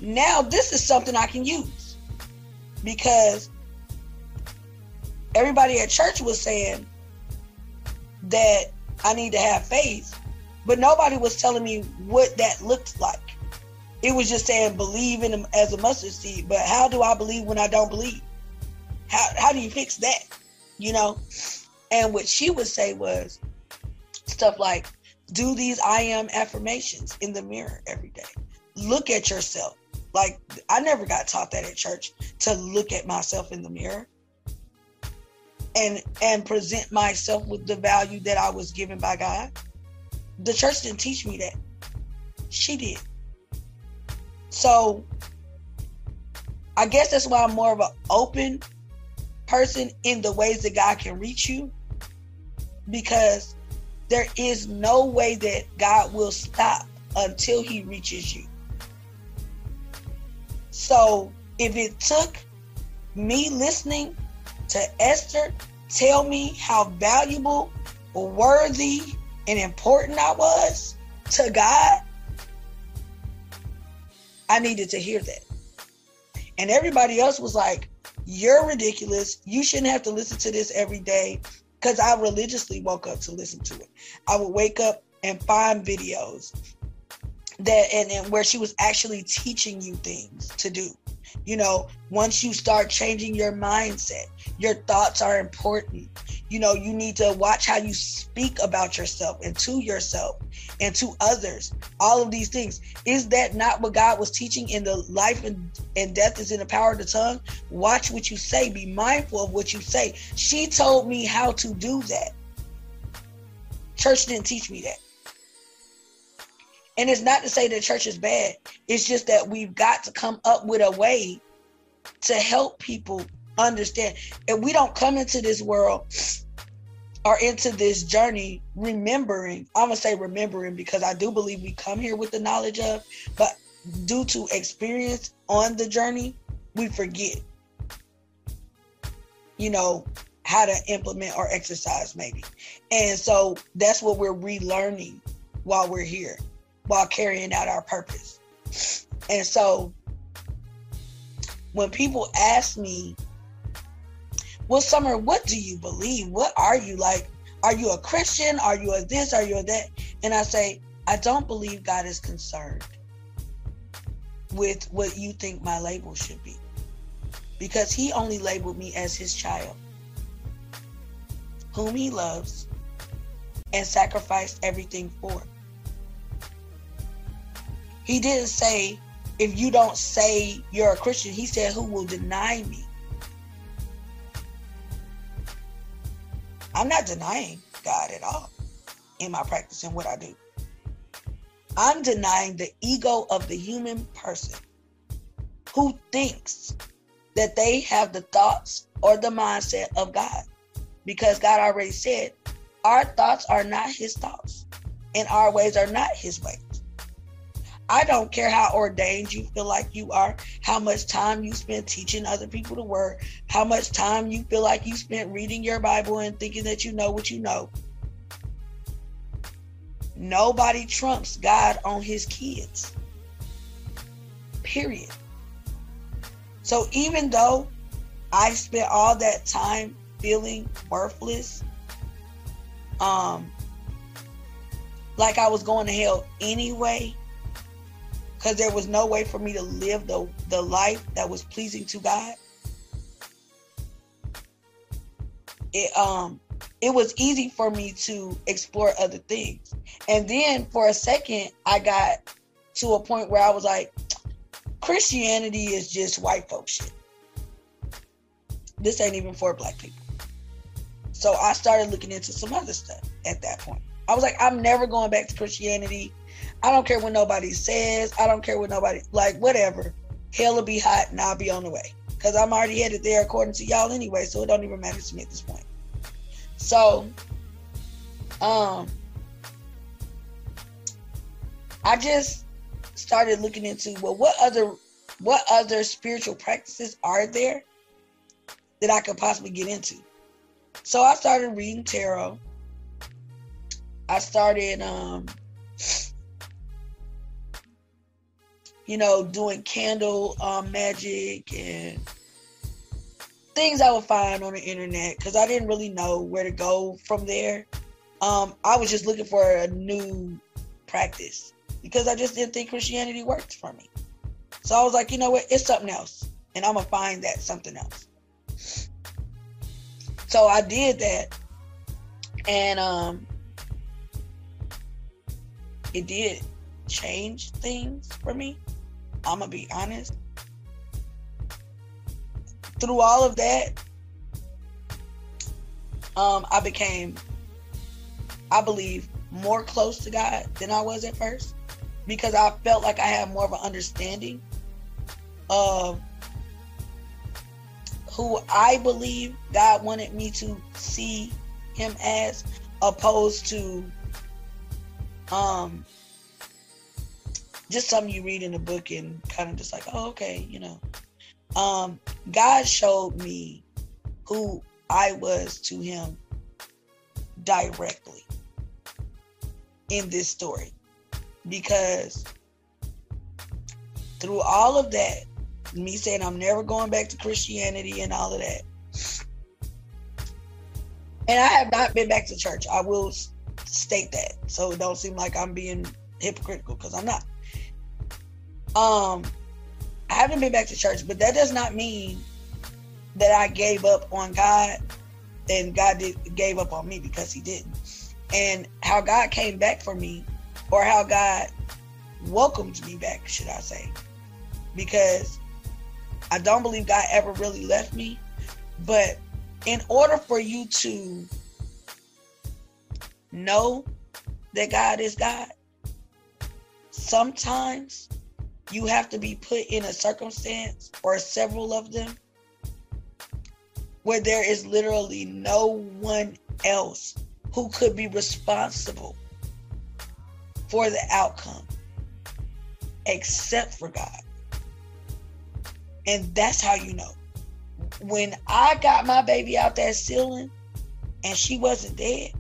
now this is something I can use because everybody at church was saying that I need to have faith, but nobody was telling me what that looked like. It was just saying believe in them as a mustard seed, but how do I believe when I don't believe? How how do you fix that? You know? And what she would say was stuff like do these I am affirmations in the mirror every day. Look at yourself. Like I never got taught that at church to look at myself in the mirror and and present myself with the value that I was given by God. The church didn't teach me that. She did. So I guess that's why I'm more of an open person in the ways that God can reach you because there is no way that God will stop until he reaches you. So if it took me listening to Esther tell me how valuable, worthy, and important I was to God, I needed to hear that. And everybody else was like, You're ridiculous. You shouldn't have to listen to this every day. Because I religiously woke up to listen to it. I would wake up and find videos that and, and where she was actually teaching you things to do. You know, once you start changing your mindset, your thoughts are important. You know, you need to watch how you speak about yourself and to yourself and to others. All of these things. Is that not what God was teaching in the life and, and death is in the power of the tongue? Watch what you say, be mindful of what you say. She told me how to do that. Church didn't teach me that. And it's not to say the church is bad. It's just that we've got to come up with a way to help people understand. And we don't come into this world or into this journey remembering, I'm to say remembering because I do believe we come here with the knowledge of, but due to experience on the journey, we forget, you know, how to implement or exercise maybe. And so that's what we're relearning while we're here while carrying out our purpose. And so when people ask me, well, Summer, what do you believe? What are you like? Are you a Christian? Are you a this? Are you a that? And I say, I don't believe God is concerned. with what you think my label should be. Because he only labeled me as his child, whom he loves and sacrificed everything for. He didn't say, if you don't say you're a Christian, he said, who will deny me? I'm not denying God at all in my practice and what I do. I'm denying the ego of the human person who thinks that they have the thoughts or the mindset of God. Because God already said, our thoughts are not his thoughts, and our ways are not his ways. I don't care how ordained you feel like you are, how much time you spend teaching other people the word, how much time you feel like you spent reading your Bible and thinking that you know what you know. Nobody trumps God on his kids. Period. So even though I spent all that time feeling worthless, um, like I was going to hell anyway, because there was no way for me to live the, the life that was pleasing to God. It um it was easy for me to explore other things. And then for a second I got to a point where I was like, Christianity is just white folk shit. This ain't even for black people. So I started looking into some other stuff at that point. I was like, I'm never going back to Christianity. I don't care what nobody says. I don't care what nobody like. Whatever. Hell will be hot, and I'll be on the way because I'm already headed there according to y'all anyway. So it don't even matter to me at this point. So, um, I just started looking into well, what other what other spiritual practices are there that I could possibly get into? So I started reading tarot. I started um you know, doing candle um, magic and things I would find on the internet because I didn't really know where to go from there. Um, I was just looking for a new practice because I just didn't think Christianity worked for me. So I was like, you know what, it's something else, and I'm gonna find that something else. So I did that, and um, it did change things for me. I'm gonna be honest. Through all of that, um, I became, I believe, more close to God than I was at first because I felt like I had more of an understanding of who I believe God wanted me to see him as opposed to um just something you read in a book and kind of just like, oh, okay, you know. Um, God showed me who I was to him directly in this story because through all of that, me saying I'm never going back to Christianity and all of that, and I have not been back to church. I will state that so it don't seem like I'm being hypocritical because I'm not. Um, I haven't been back to church, but that does not mean that I gave up on God and God did, gave up on me because He didn't. And how God came back for me, or how God welcomed me back, should I say? Because I don't believe God ever really left me. But in order for you to know that God is God, sometimes you have to be put in a circumstance or several of them where there is literally no one else who could be responsible for the outcome except for God. And that's how you know. When I got my baby out that ceiling and she wasn't dead,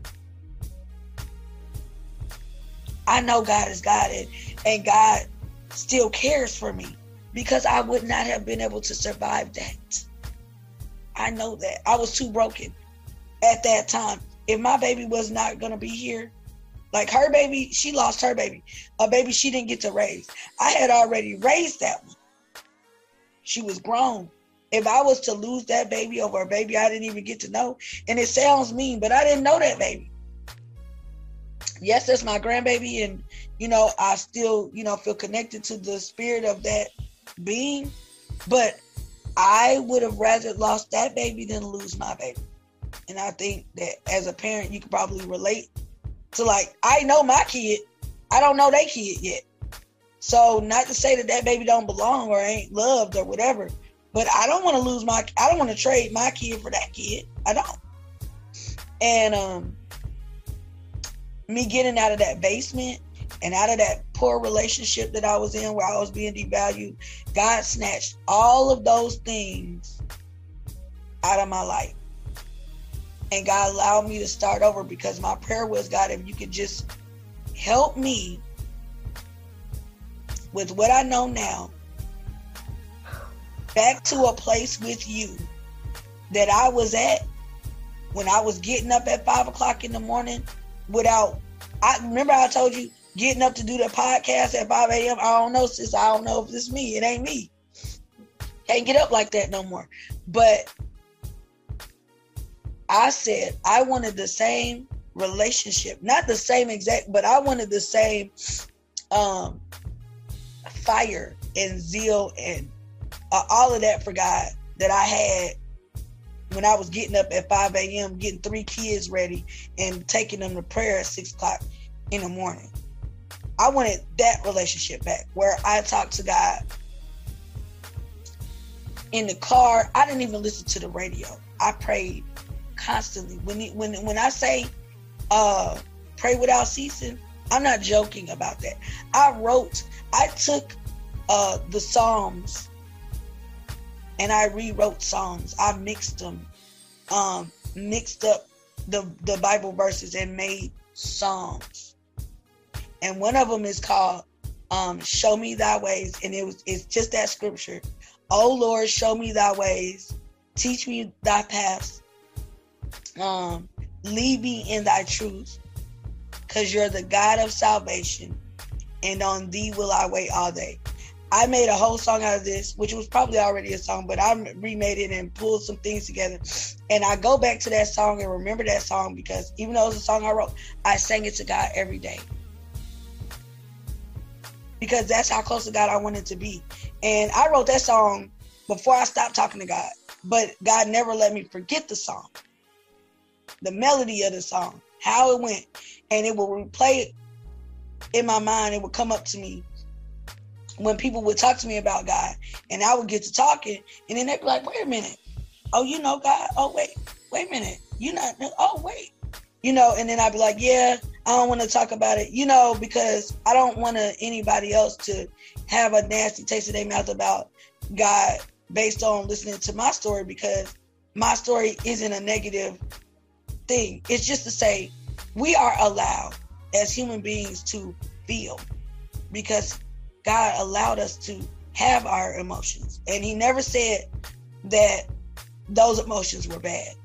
I know God is God and, and God still cares for me because I would not have been able to survive that. I know that. I was too broken at that time. If my baby was not going to be here, Like her baby, she lost her baby, a baby she didn't get to raise. I had already raised that one. She was grown. If I was to lose that baby over a baby I didn't even get to know, and it sounds mean, but I didn't know that baby. Yes, that's my grandbaby, and you know, I still, you know, feel connected to the spirit of that being, but I would have rather lost that baby than lose my baby. And I think that as a parent, you could probably relate to like, I know my kid, I don't know they kid yet. So not to say that that baby don't belong or ain't loved or whatever, but I don't want to lose my, I don't want to trade my kid for that kid. I don't. And um, me getting out of that basement and out of that poor relationship that I was in where I was being devalued, God snatched all of those things out of my life. And God allowed me to start over because my prayer was, God, if you could just help me with what I know now, back to a place with you that I was at when I was getting up at five o'clock in the morning without I remember I told you getting up to do the podcast at 5 a.m. I don't know, sis. I don't know if it's me. It ain't me. Can't get up like that no more. But I said I wanted the same relationship, not the same exact, but I wanted the same um, fire and zeal and uh, all of that for God that I had when I was getting up at 5 a.m., getting three kids ready and taking them to prayer at six o'clock in the morning. I wanted that relationship back where I talked to God in the car. I didn't even listen to the radio. I prayed constantly. When when when I say uh, pray without ceasing, I'm not joking about that. I wrote, I took uh, the Psalms and I rewrote songs. I mixed them, um, mixed up the the Bible verses and made songs and one of them is called um, "Show Me Thy Ways," and it was it's just that scripture. Oh Lord, show me Thy ways, teach me Thy paths, um, lead me in Thy truth, cause you're the God of salvation, and on Thee will I wait all day. I made a whole song out of this, which was probably already a song, but I remade it and pulled some things together. And I go back to that song and remember that song because even though it's a song I wrote, I sang it to God every day because that's how close to God I wanted to be. And I wrote that song before I stopped talking to God, but God never let me forget the song, the melody of the song, how it went, and it will replay it in my mind. It would come up to me when people would talk to me about God, and I would get to talking, and then they'd be like, "Wait a minute, oh, you know God? Oh, wait, wait a minute, you not? Oh, wait, you know?" And then I'd be like, "Yeah." I don't want to talk about it, you know, because I don't want anybody else to have a nasty taste in their mouth about God based on listening to my story because my story isn't a negative thing. It's just to say we are allowed as human beings to feel because God allowed us to have our emotions. And He never said that those emotions were bad.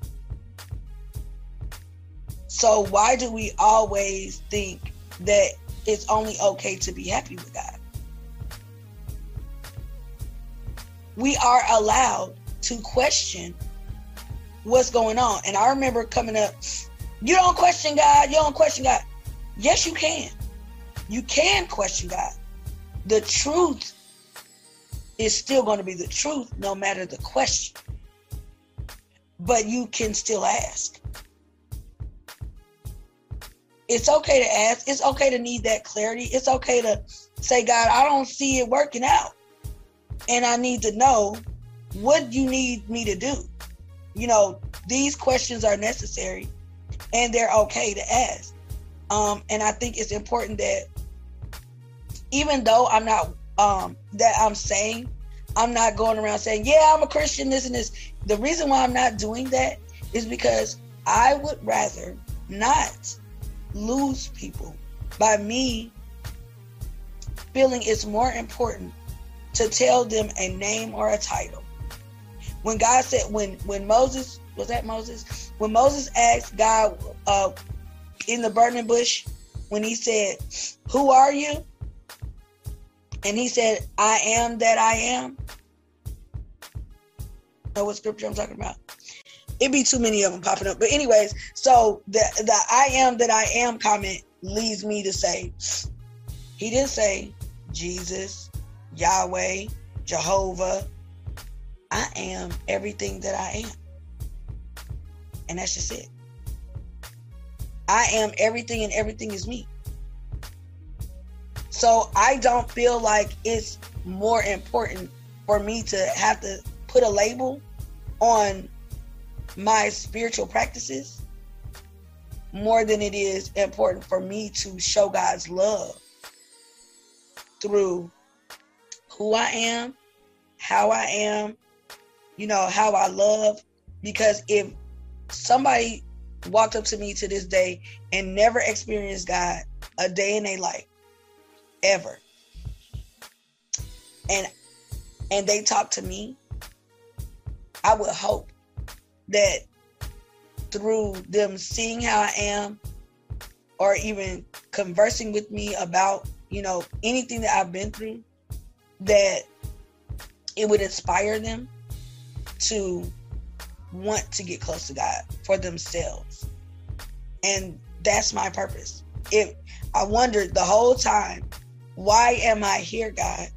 So why do we always think that it's only okay to be happy with God? We are allowed to question what's going on. And I remember coming up, you don't question God, you don't question God. Yes, you can. You can question God. The truth is still going to be the truth no matter the question. But you can still ask it's okay to ask. It's okay to need that clarity. It's okay to say, God, I don't see it working out. And I need to know what you need me to do. You know, these questions are necessary and they're okay to ask. Um, and I think it's important that even though I'm not um that I'm saying I'm not going around saying, yeah, I'm a Christian, this and this. The reason why I'm not doing that is because I would rather not lose people by me feeling it's more important to tell them a name or a title. When God said, when when Moses was that Moses, when Moses asked God uh, in the burning bush, when he said, Who are you? And he said, I am that I am. Know what scripture I'm talking about? It'd be too many of them popping up. But anyways, so the the I am that I am comment leads me to say, he didn't say Jesus, Yahweh, Jehovah. I am everything that I am. And that's just it. I am everything and everything is me. So I don't feel like it's more important for me to have to put a label on my spiritual practices more than it is important for me to show God's love through who I am, how I am, you know, how I love. Because if somebody walked up to me to this day and never experienced God a day in their life, ever, and and they talk to me, I would hope that through them seeing how I am or even conversing with me about, you know, anything that I've been through, that it would inspire them to want to get close to God for themselves. And that's my purpose. If I wondered the whole time, why am I here, God?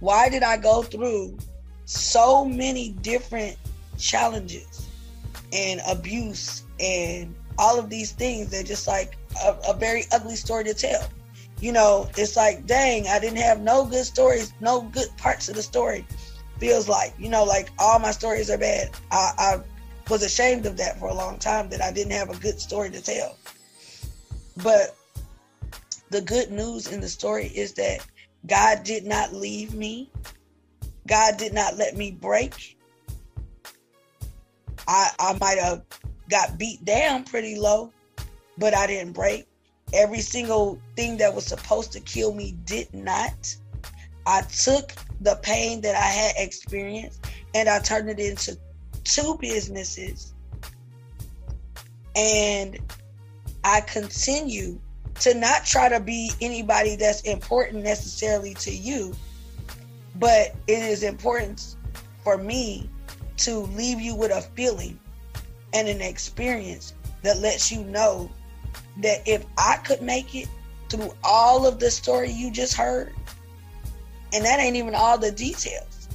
Why did I go through so many different challenges and abuse and all of these things? They're just like a, a very ugly story to tell. You know, it's like, dang, I didn't have no good stories, no good parts of the story feels like. You know, like all my stories are bad. I, I was ashamed of that for a long time that I didn't have a good story to tell. But the good news in the story is that God did not leave me. God did not let me break. I I might have got beat down pretty low, but I didn't break. Every single thing that was supposed to kill me did not. I took the pain that I had experienced and I turned it into two businesses. And I continue to not try to be anybody that's important necessarily to you, but it is important for me to leave you with a feeling and an experience that lets you know that if I could make it through all of the story you just heard, and that ain't even all the details.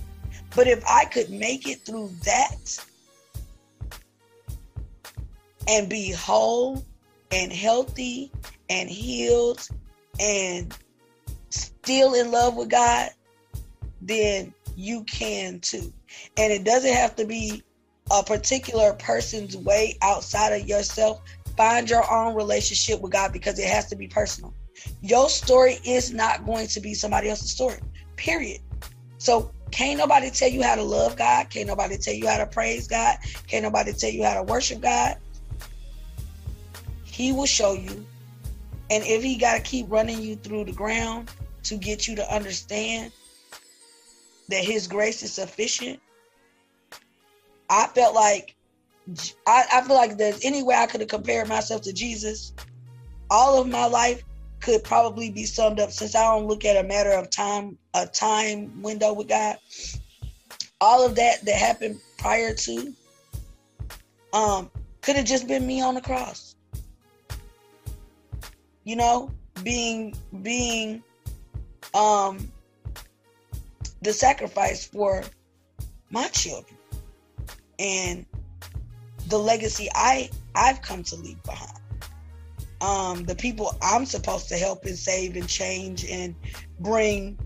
But if I could make it through that and be whole and healthy and healed and still in love with God, then you can too. And it doesn't have to be a particular person's way outside of yourself. Find your own relationship with God because it has to be personal. Your story is not going to be somebody else's story. Period. So can't nobody tell you how to love God. Can't nobody tell you how to praise God. Can't nobody tell you how to worship God. He will show you. And if he got to keep running you through the ground to get you to understand that his grace is sufficient, I felt like I, I feel like there's any way I could have compared myself to Jesus. All of my life, could probably be summed up since I don't look at a matter of time, a time window with God. All of that that happened prior to um could have just been me on the cross. You know, being being um the sacrifice for my children and the legacy I I've come to leave behind um, the people I'm supposed to help and save and change and bring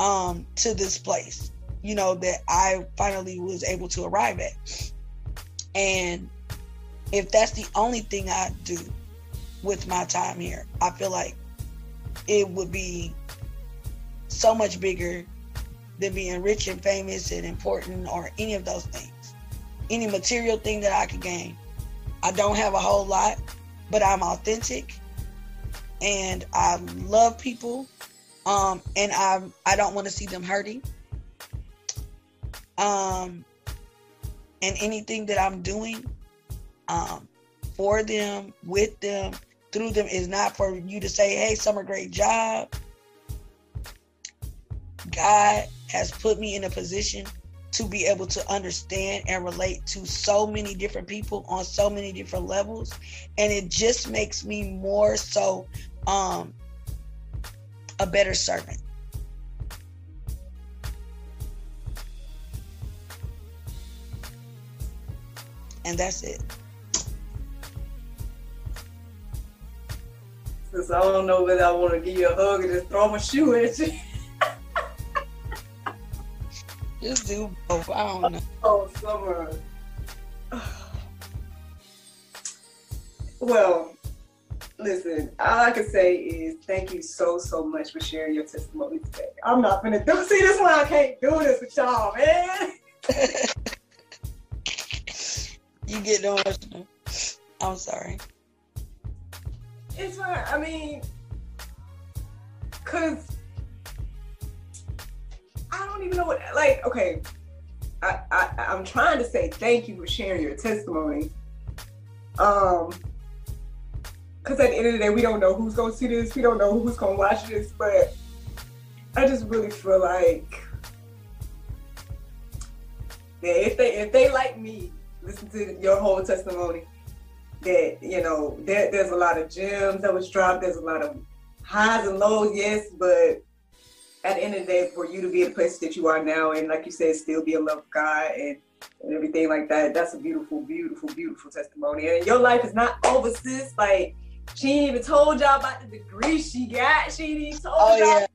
um, to this place, you know, that I finally was able to arrive at. And if that's the only thing I do with my time here, I feel like it would be so much bigger than being rich and famous and important or any of those things. Any material thing that I could gain. I don't have a whole lot but I'm authentic and I love people. Um, and I I don't want to see them hurting. Um, and anything that I'm doing um, for them, with them, through them is not for you to say, hey, Summer, great job. God has put me in a position to be able to understand and relate to so many different people on so many different levels. And it just makes me more so um a better servant. And that's it. Since I don't know whether I want to give you a hug or just throw my shoe at you. just do both. I don't know. Oh, summer. Well, listen, all I can say is thank you so, so much for sharing your testimony today. I'm not gonna do see this one. I can't do this with y'all, man. you get emotional. I'm sorry. It's fine. I mean, cause I don't even know what. Like, okay, I, I I'm trying to say thank you for sharing your testimony. Um, because at the end of the day, we don't know who's gonna see this. We don't know who's gonna watch this. But I just really feel like that if they if they like me, listen to your whole testimony. That you know, there, there's a lot of gems that was dropped. There's a lot of highs and lows, yes, but at the end of the day, for you to be in the place that you are now, and like you said, still be in love with God and, and everything like that, that's a beautiful, beautiful, beautiful testimony. And your life is not over, sis. Like she ain't even told y'all about the degree she got. She ain't even told Oh y'all yeah.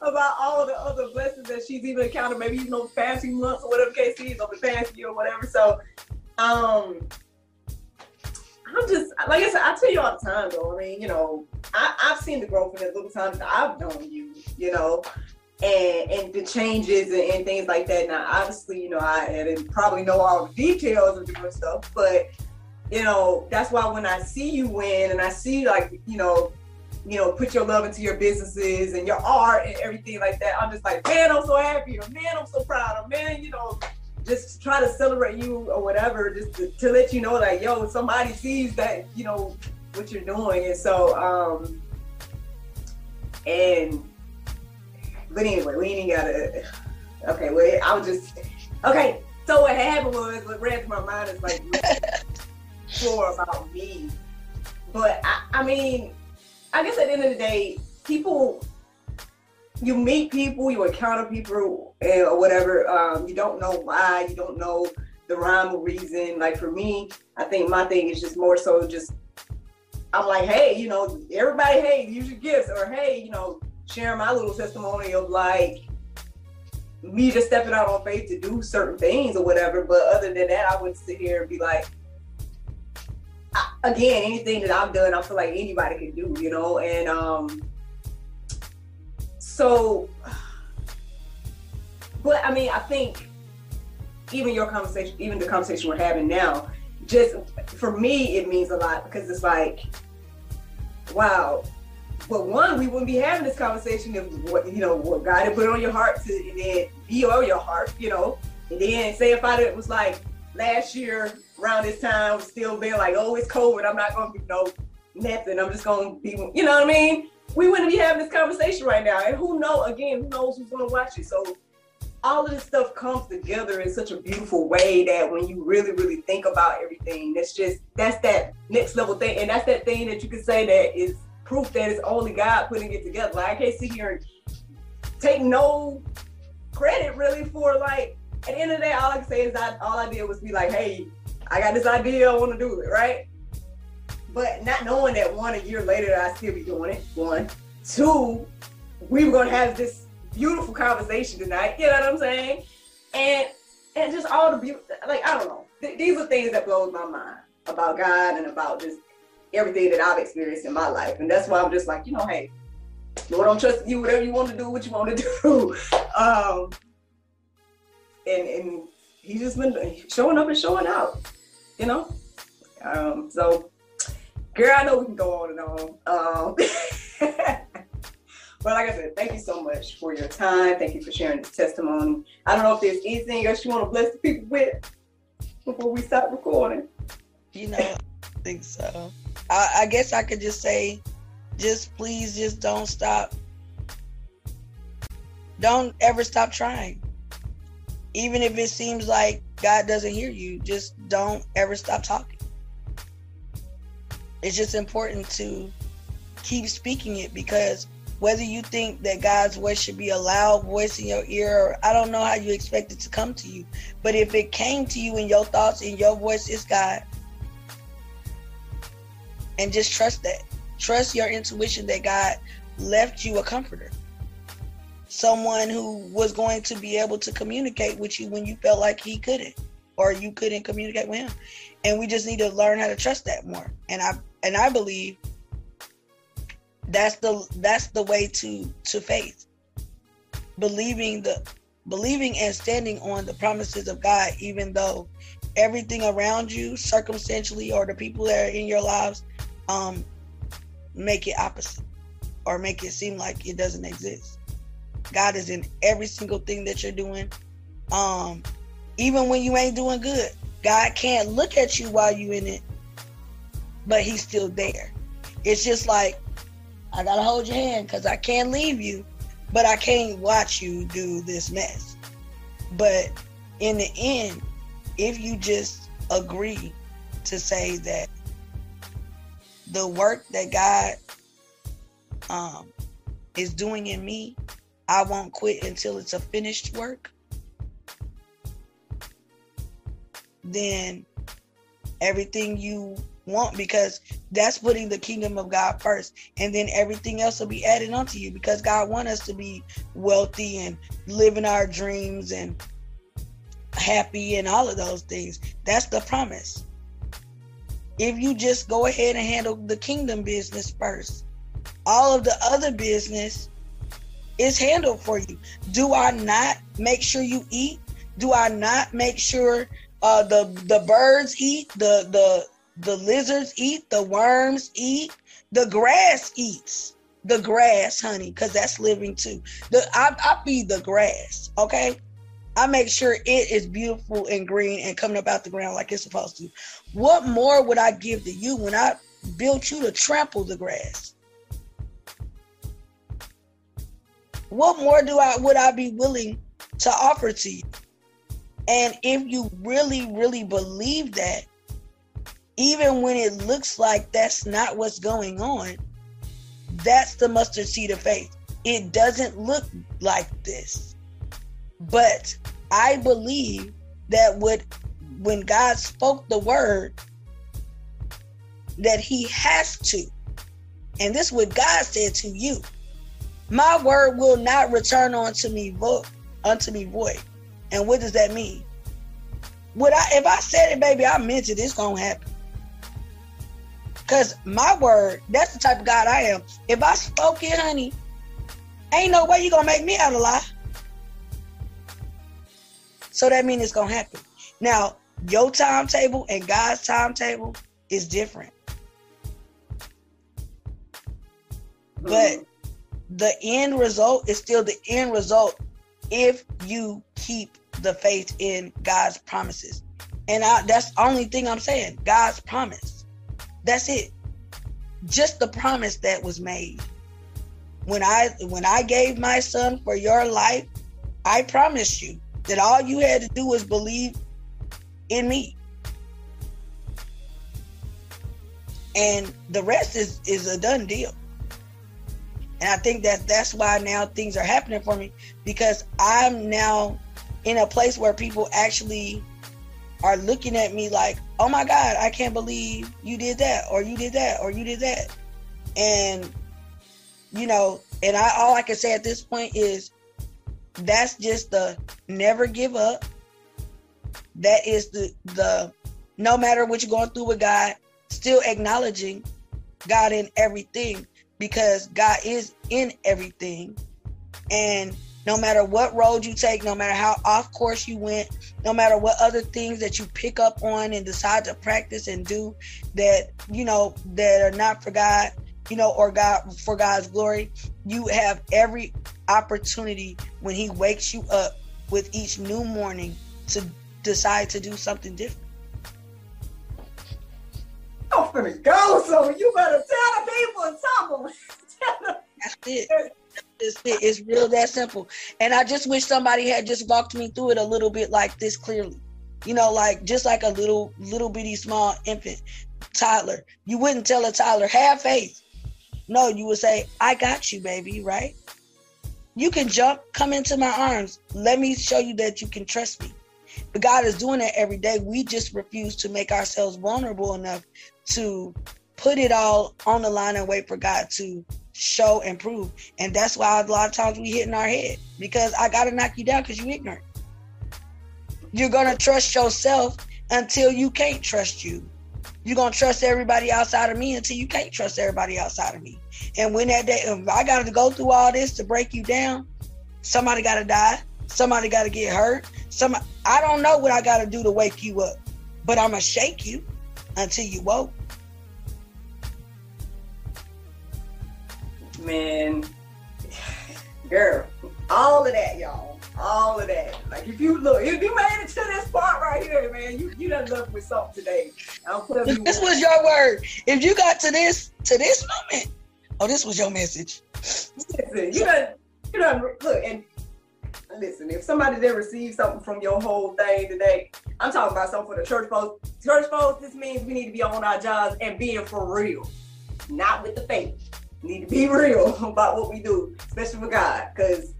about all the other blessings that she's even encountered, maybe even over the past few months or whatever case is, over the past year or whatever. So, um, I'm just like I said, I tell you all the time though. I mean, you know, I, I've seen the growth in the little times that I've known you, you know, and and the changes and, and things like that. Now, obviously, you know, I didn't probably know all the details of different stuff, but you know, that's why when I see you win and I see like, you know, you know, put your love into your businesses and your art and everything like that. I'm just like, man, I'm so happy, or man, I'm so proud, or man, you know, just try to celebrate you or whatever, just to, to let you know, like, yo, somebody sees that, you know, what you're doing. And so, um, and, but anyway, we ain't gotta, okay, well, I was just, okay, so what happened was, what ran through my mind is like, more about me. But I, I mean, I guess at the end of the day, people, you meet people, you encounter people, and, or whatever. Um, you don't know why, you don't know the rhyme or reason. Like for me, I think my thing is just more so just, I'm like, hey, you know, everybody, hey, use your gifts, or hey, you know, sharing my little testimony of like me just stepping out on faith to do certain things or whatever. But other than that, I would sit here and be like, I- again, anything that I've done, I feel like anybody can do, you know. And um, so, but I mean, I think even your conversation, even the conversation we're having now, just for me, it means a lot because it's like, wow. But one, we wouldn't be having this conversation if what you know what God had put on your heart to and then be on your heart, you know. And then say if I was like last year around this time, still being like, oh, it's COVID, I'm not gonna be no nothing. I'm just gonna be, you know what I mean? We wouldn't be having this conversation right now. And who know? Again, who knows who's gonna watch it? So all of this stuff comes together in such a beautiful way that when you really, really think about everything, that's just that's that next level thing, and that's that thing that you can say that is proof that it's only God putting it together. Like I can't sit here and take no credit really for like at the end of the day, all I can say is that all I did was be like, hey, I got this idea, I want to do it, right? But not knowing that one a year later I still be doing it. One, two, we were gonna have this beautiful conversation tonight. You know what I'm saying? And and just all the beautiful, like I don't know. Th- these are things that blows my mind about God and about just everything that I've experienced in my life. And that's why I'm just like, you know, hey, Lord, I'm trusting you. Whatever you want to do, what you want to do. Um, and and he's just been showing up and showing out, you know. Um, so, girl, I know we can go on and on. Um, but like I said, thank you so much for your time. Thank you for sharing this testimony. I don't know if there's anything else you want to bless the people with before we start recording. You know, I think so. I, I guess I could just say, just please, just don't stop. Don't ever stop trying. Even if it seems like God doesn't hear you, just don't ever stop talking. It's just important to keep speaking it because whether you think that God's voice should be a loud voice in your ear, I don't know how you expect it to come to you. But if it came to you in your thoughts and your voice is God, and just trust that. Trust your intuition that God left you a comforter. Someone who was going to be able to communicate with you when you felt like he couldn't or you couldn't communicate with him. And we just need to learn how to trust that more. And I and I believe that's the that's the way to to faith. Believing the believing and standing on the promises of god even though everything around you circumstantially or the people that are in your lives um make it opposite or make it seem like it doesn't exist. God is in every single thing that you're doing. Um even when you ain't doing good god can't look at you while you in it but he's still there it's just like I gotta hold your hand because I can't leave you, but I can't watch you do this mess. But in the end, if you just agree to say that the work that God um, is doing in me, I won't quit until it's a finished work, then everything you want because that's putting the kingdom of God first. And then everything else will be added onto you because God wants us to be wealthy and living our dreams and happy and all of those things. That's the promise. If you just go ahead and handle the kingdom business first, all of the other business is handled for you. Do I not make sure you eat? Do I not make sure uh, the the birds eat, the the the lizards eat, the worms eat, the grass eats. The grass, honey, because that's living too. The I, I feed the grass, okay? I make sure it is beautiful and green and coming up out the ground like it's supposed to. What more would I give to you when I built you to trample the grass? What more do I would I be willing to offer to you? And if you really, really believe that, even when it looks like that's not what's going on, that's the mustard seed of faith. It doesn't look like this. But I believe that what when God spoke the word, that he has to. And this is what God said to you. My word will not return unto me void unto me void. And what does that mean? I if I said it, baby, I meant it, it's gonna happen. Cause my word, that's the type of God I am. If I spoke it, honey, ain't no way you gonna make me out a lie. So that means it's gonna happen. Now, your timetable and God's timetable is different. But the end result is still the end result if you keep the faith in God's promises. And I, that's the only thing I'm saying. God's promise. That's it. Just the promise that was made. When I when I gave my son for your life, I promised you that all you had to do was believe in me. And the rest is is a done deal. And I think that that's why now things are happening for me because I'm now in a place where people actually are looking at me like, oh my God, I can't believe you did that, or you did that, or you did that. And, you know, and I all I can say at this point is that's just the never give up. That is the the no matter what you're going through with God, still acknowledging God in everything because God is in everything. And no matter what road you take, no matter how off course you went, no matter what other things that you pick up on and decide to practice and do that, you know, that are not for God, you know, or God for God's glory, you have every opportunity when He wakes you up with each new morning to decide to do something different. don't gonna go. So you better tell the people and tell them. That's it. It's, it's real that simple. And I just wish somebody had just walked me through it a little bit like this clearly. You know, like just like a little little bitty small infant toddler. You wouldn't tell a toddler, have faith. No, you would say, I got you, baby, right? You can jump, come into my arms. Let me show you that you can trust me. But God is doing that every day. We just refuse to make ourselves vulnerable enough to put it all on the line and wait for God to show and prove. And that's why a lot of times we hit in our head because I gotta knock you down because you ignorant. You're gonna trust yourself until you can't trust you. You're gonna trust everybody outside of me until you can't trust everybody outside of me. And when that day, if I gotta go through all this to break you down, somebody gotta die, somebody gotta get hurt. Some I don't know what I gotta do to wake you up, but I'm gonna shake you until you woke. Man, girl, all of that, y'all. All of that. Like if you look, if you made it to this part right here, man, you you done left with something today. I don't if this was your word. If you got to this to this moment, oh, this was your message. Listen, you done you done look and listen, if somebody did receive something from your whole thing today, I'm talking about something for the church folks. Church folks, this means we need to be on our jobs and being for real, not with the fake. Need to be real about what we do, especially with God, because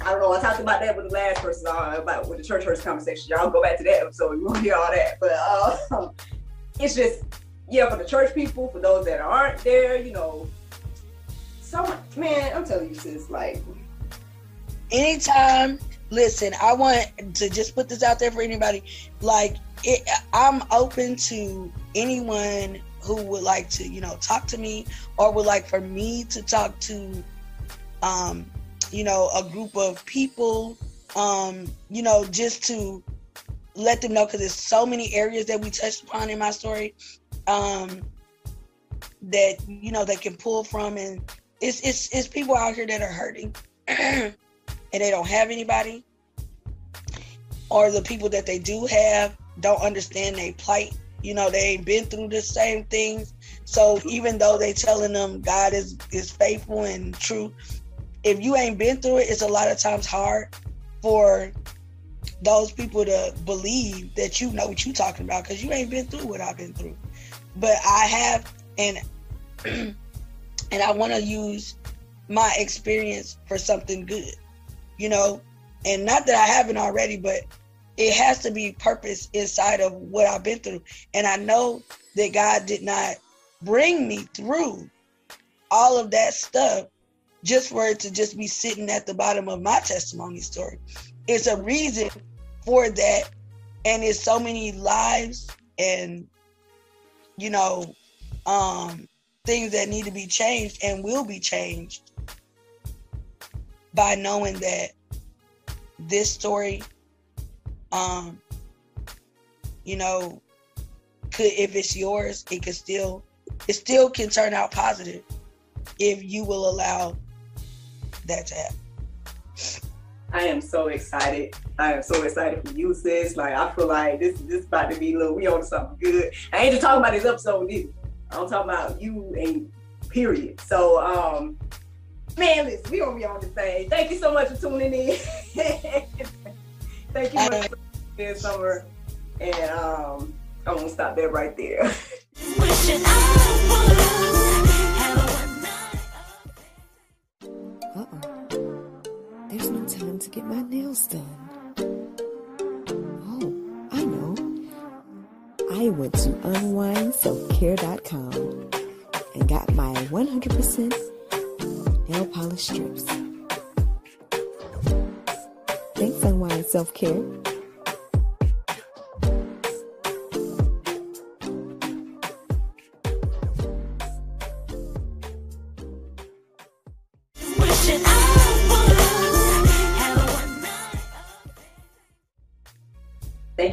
I don't know. I talked about that with the last person uh, about with the church hurts conversation. Y'all go back to that episode. You won't hear all that, but uh, it's just yeah for the church people, for those that aren't there, you know. So man, I'm telling you, sis, like anytime. Listen, I want to just put this out there for anybody. Like, it, I'm open to anyone who would like to, you know, talk to me or would like for me to talk to, um, you know, a group of people, um, you know, just to let them know because there's so many areas that we touched upon in my story um, that you know they can pull from, and it's it's it's people out here that are hurting. and they don't have anybody, or the people that they do have don't understand their plight. You know, they ain't been through the same things. So even though they telling them God is is faithful and true, if you ain't been through it, it's a lot of times hard for those people to believe that you know what you're talking about because you ain't been through what I've been through. But I have, and and I want to use my experience for something good you know, and not that I haven't already, but it has to be purpose inside of what I've been through. And I know that God did not bring me through all of that stuff just for it to just be sitting at the bottom of my testimony story. It's a reason for that. And it's so many lives and, you know, um, things that need to be changed and will be changed by knowing that this story, um, you know, could if it's yours, it could still it still can turn out positive if you will allow that to happen. I am so excited. I am so excited for you, sis. Like I feel like this this about to be little. We on something good. I ain't just talking about this episode either. I'm talking about you and period. So um Man, listen, we gonna be on the thing. Thank you so much for tuning in. Thank you much summer. And um, I'm gonna stop there right there. Uh-uh. There's no time to get my nails done. Oh, I know. I went to unwindselfcare.com and got my 100% nail polish strips. Thanks, Unwind Self Care.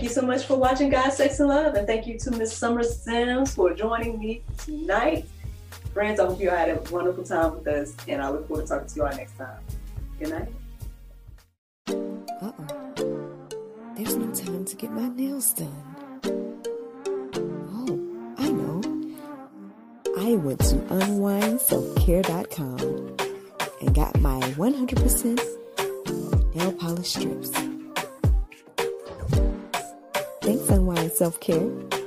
You so much for watching God, Sex, and Love. And thank you to Miss Summer Sims for joining me tonight. Friends, I hope you had a wonderful time with us, and I look forward to talking to you all next time. Good night. Uh-uh. There's no time to get my nails done. Oh, I know. I went to unwindselfcare.com and got my 100% nail polish strips. Thanks, Unwind Self Care.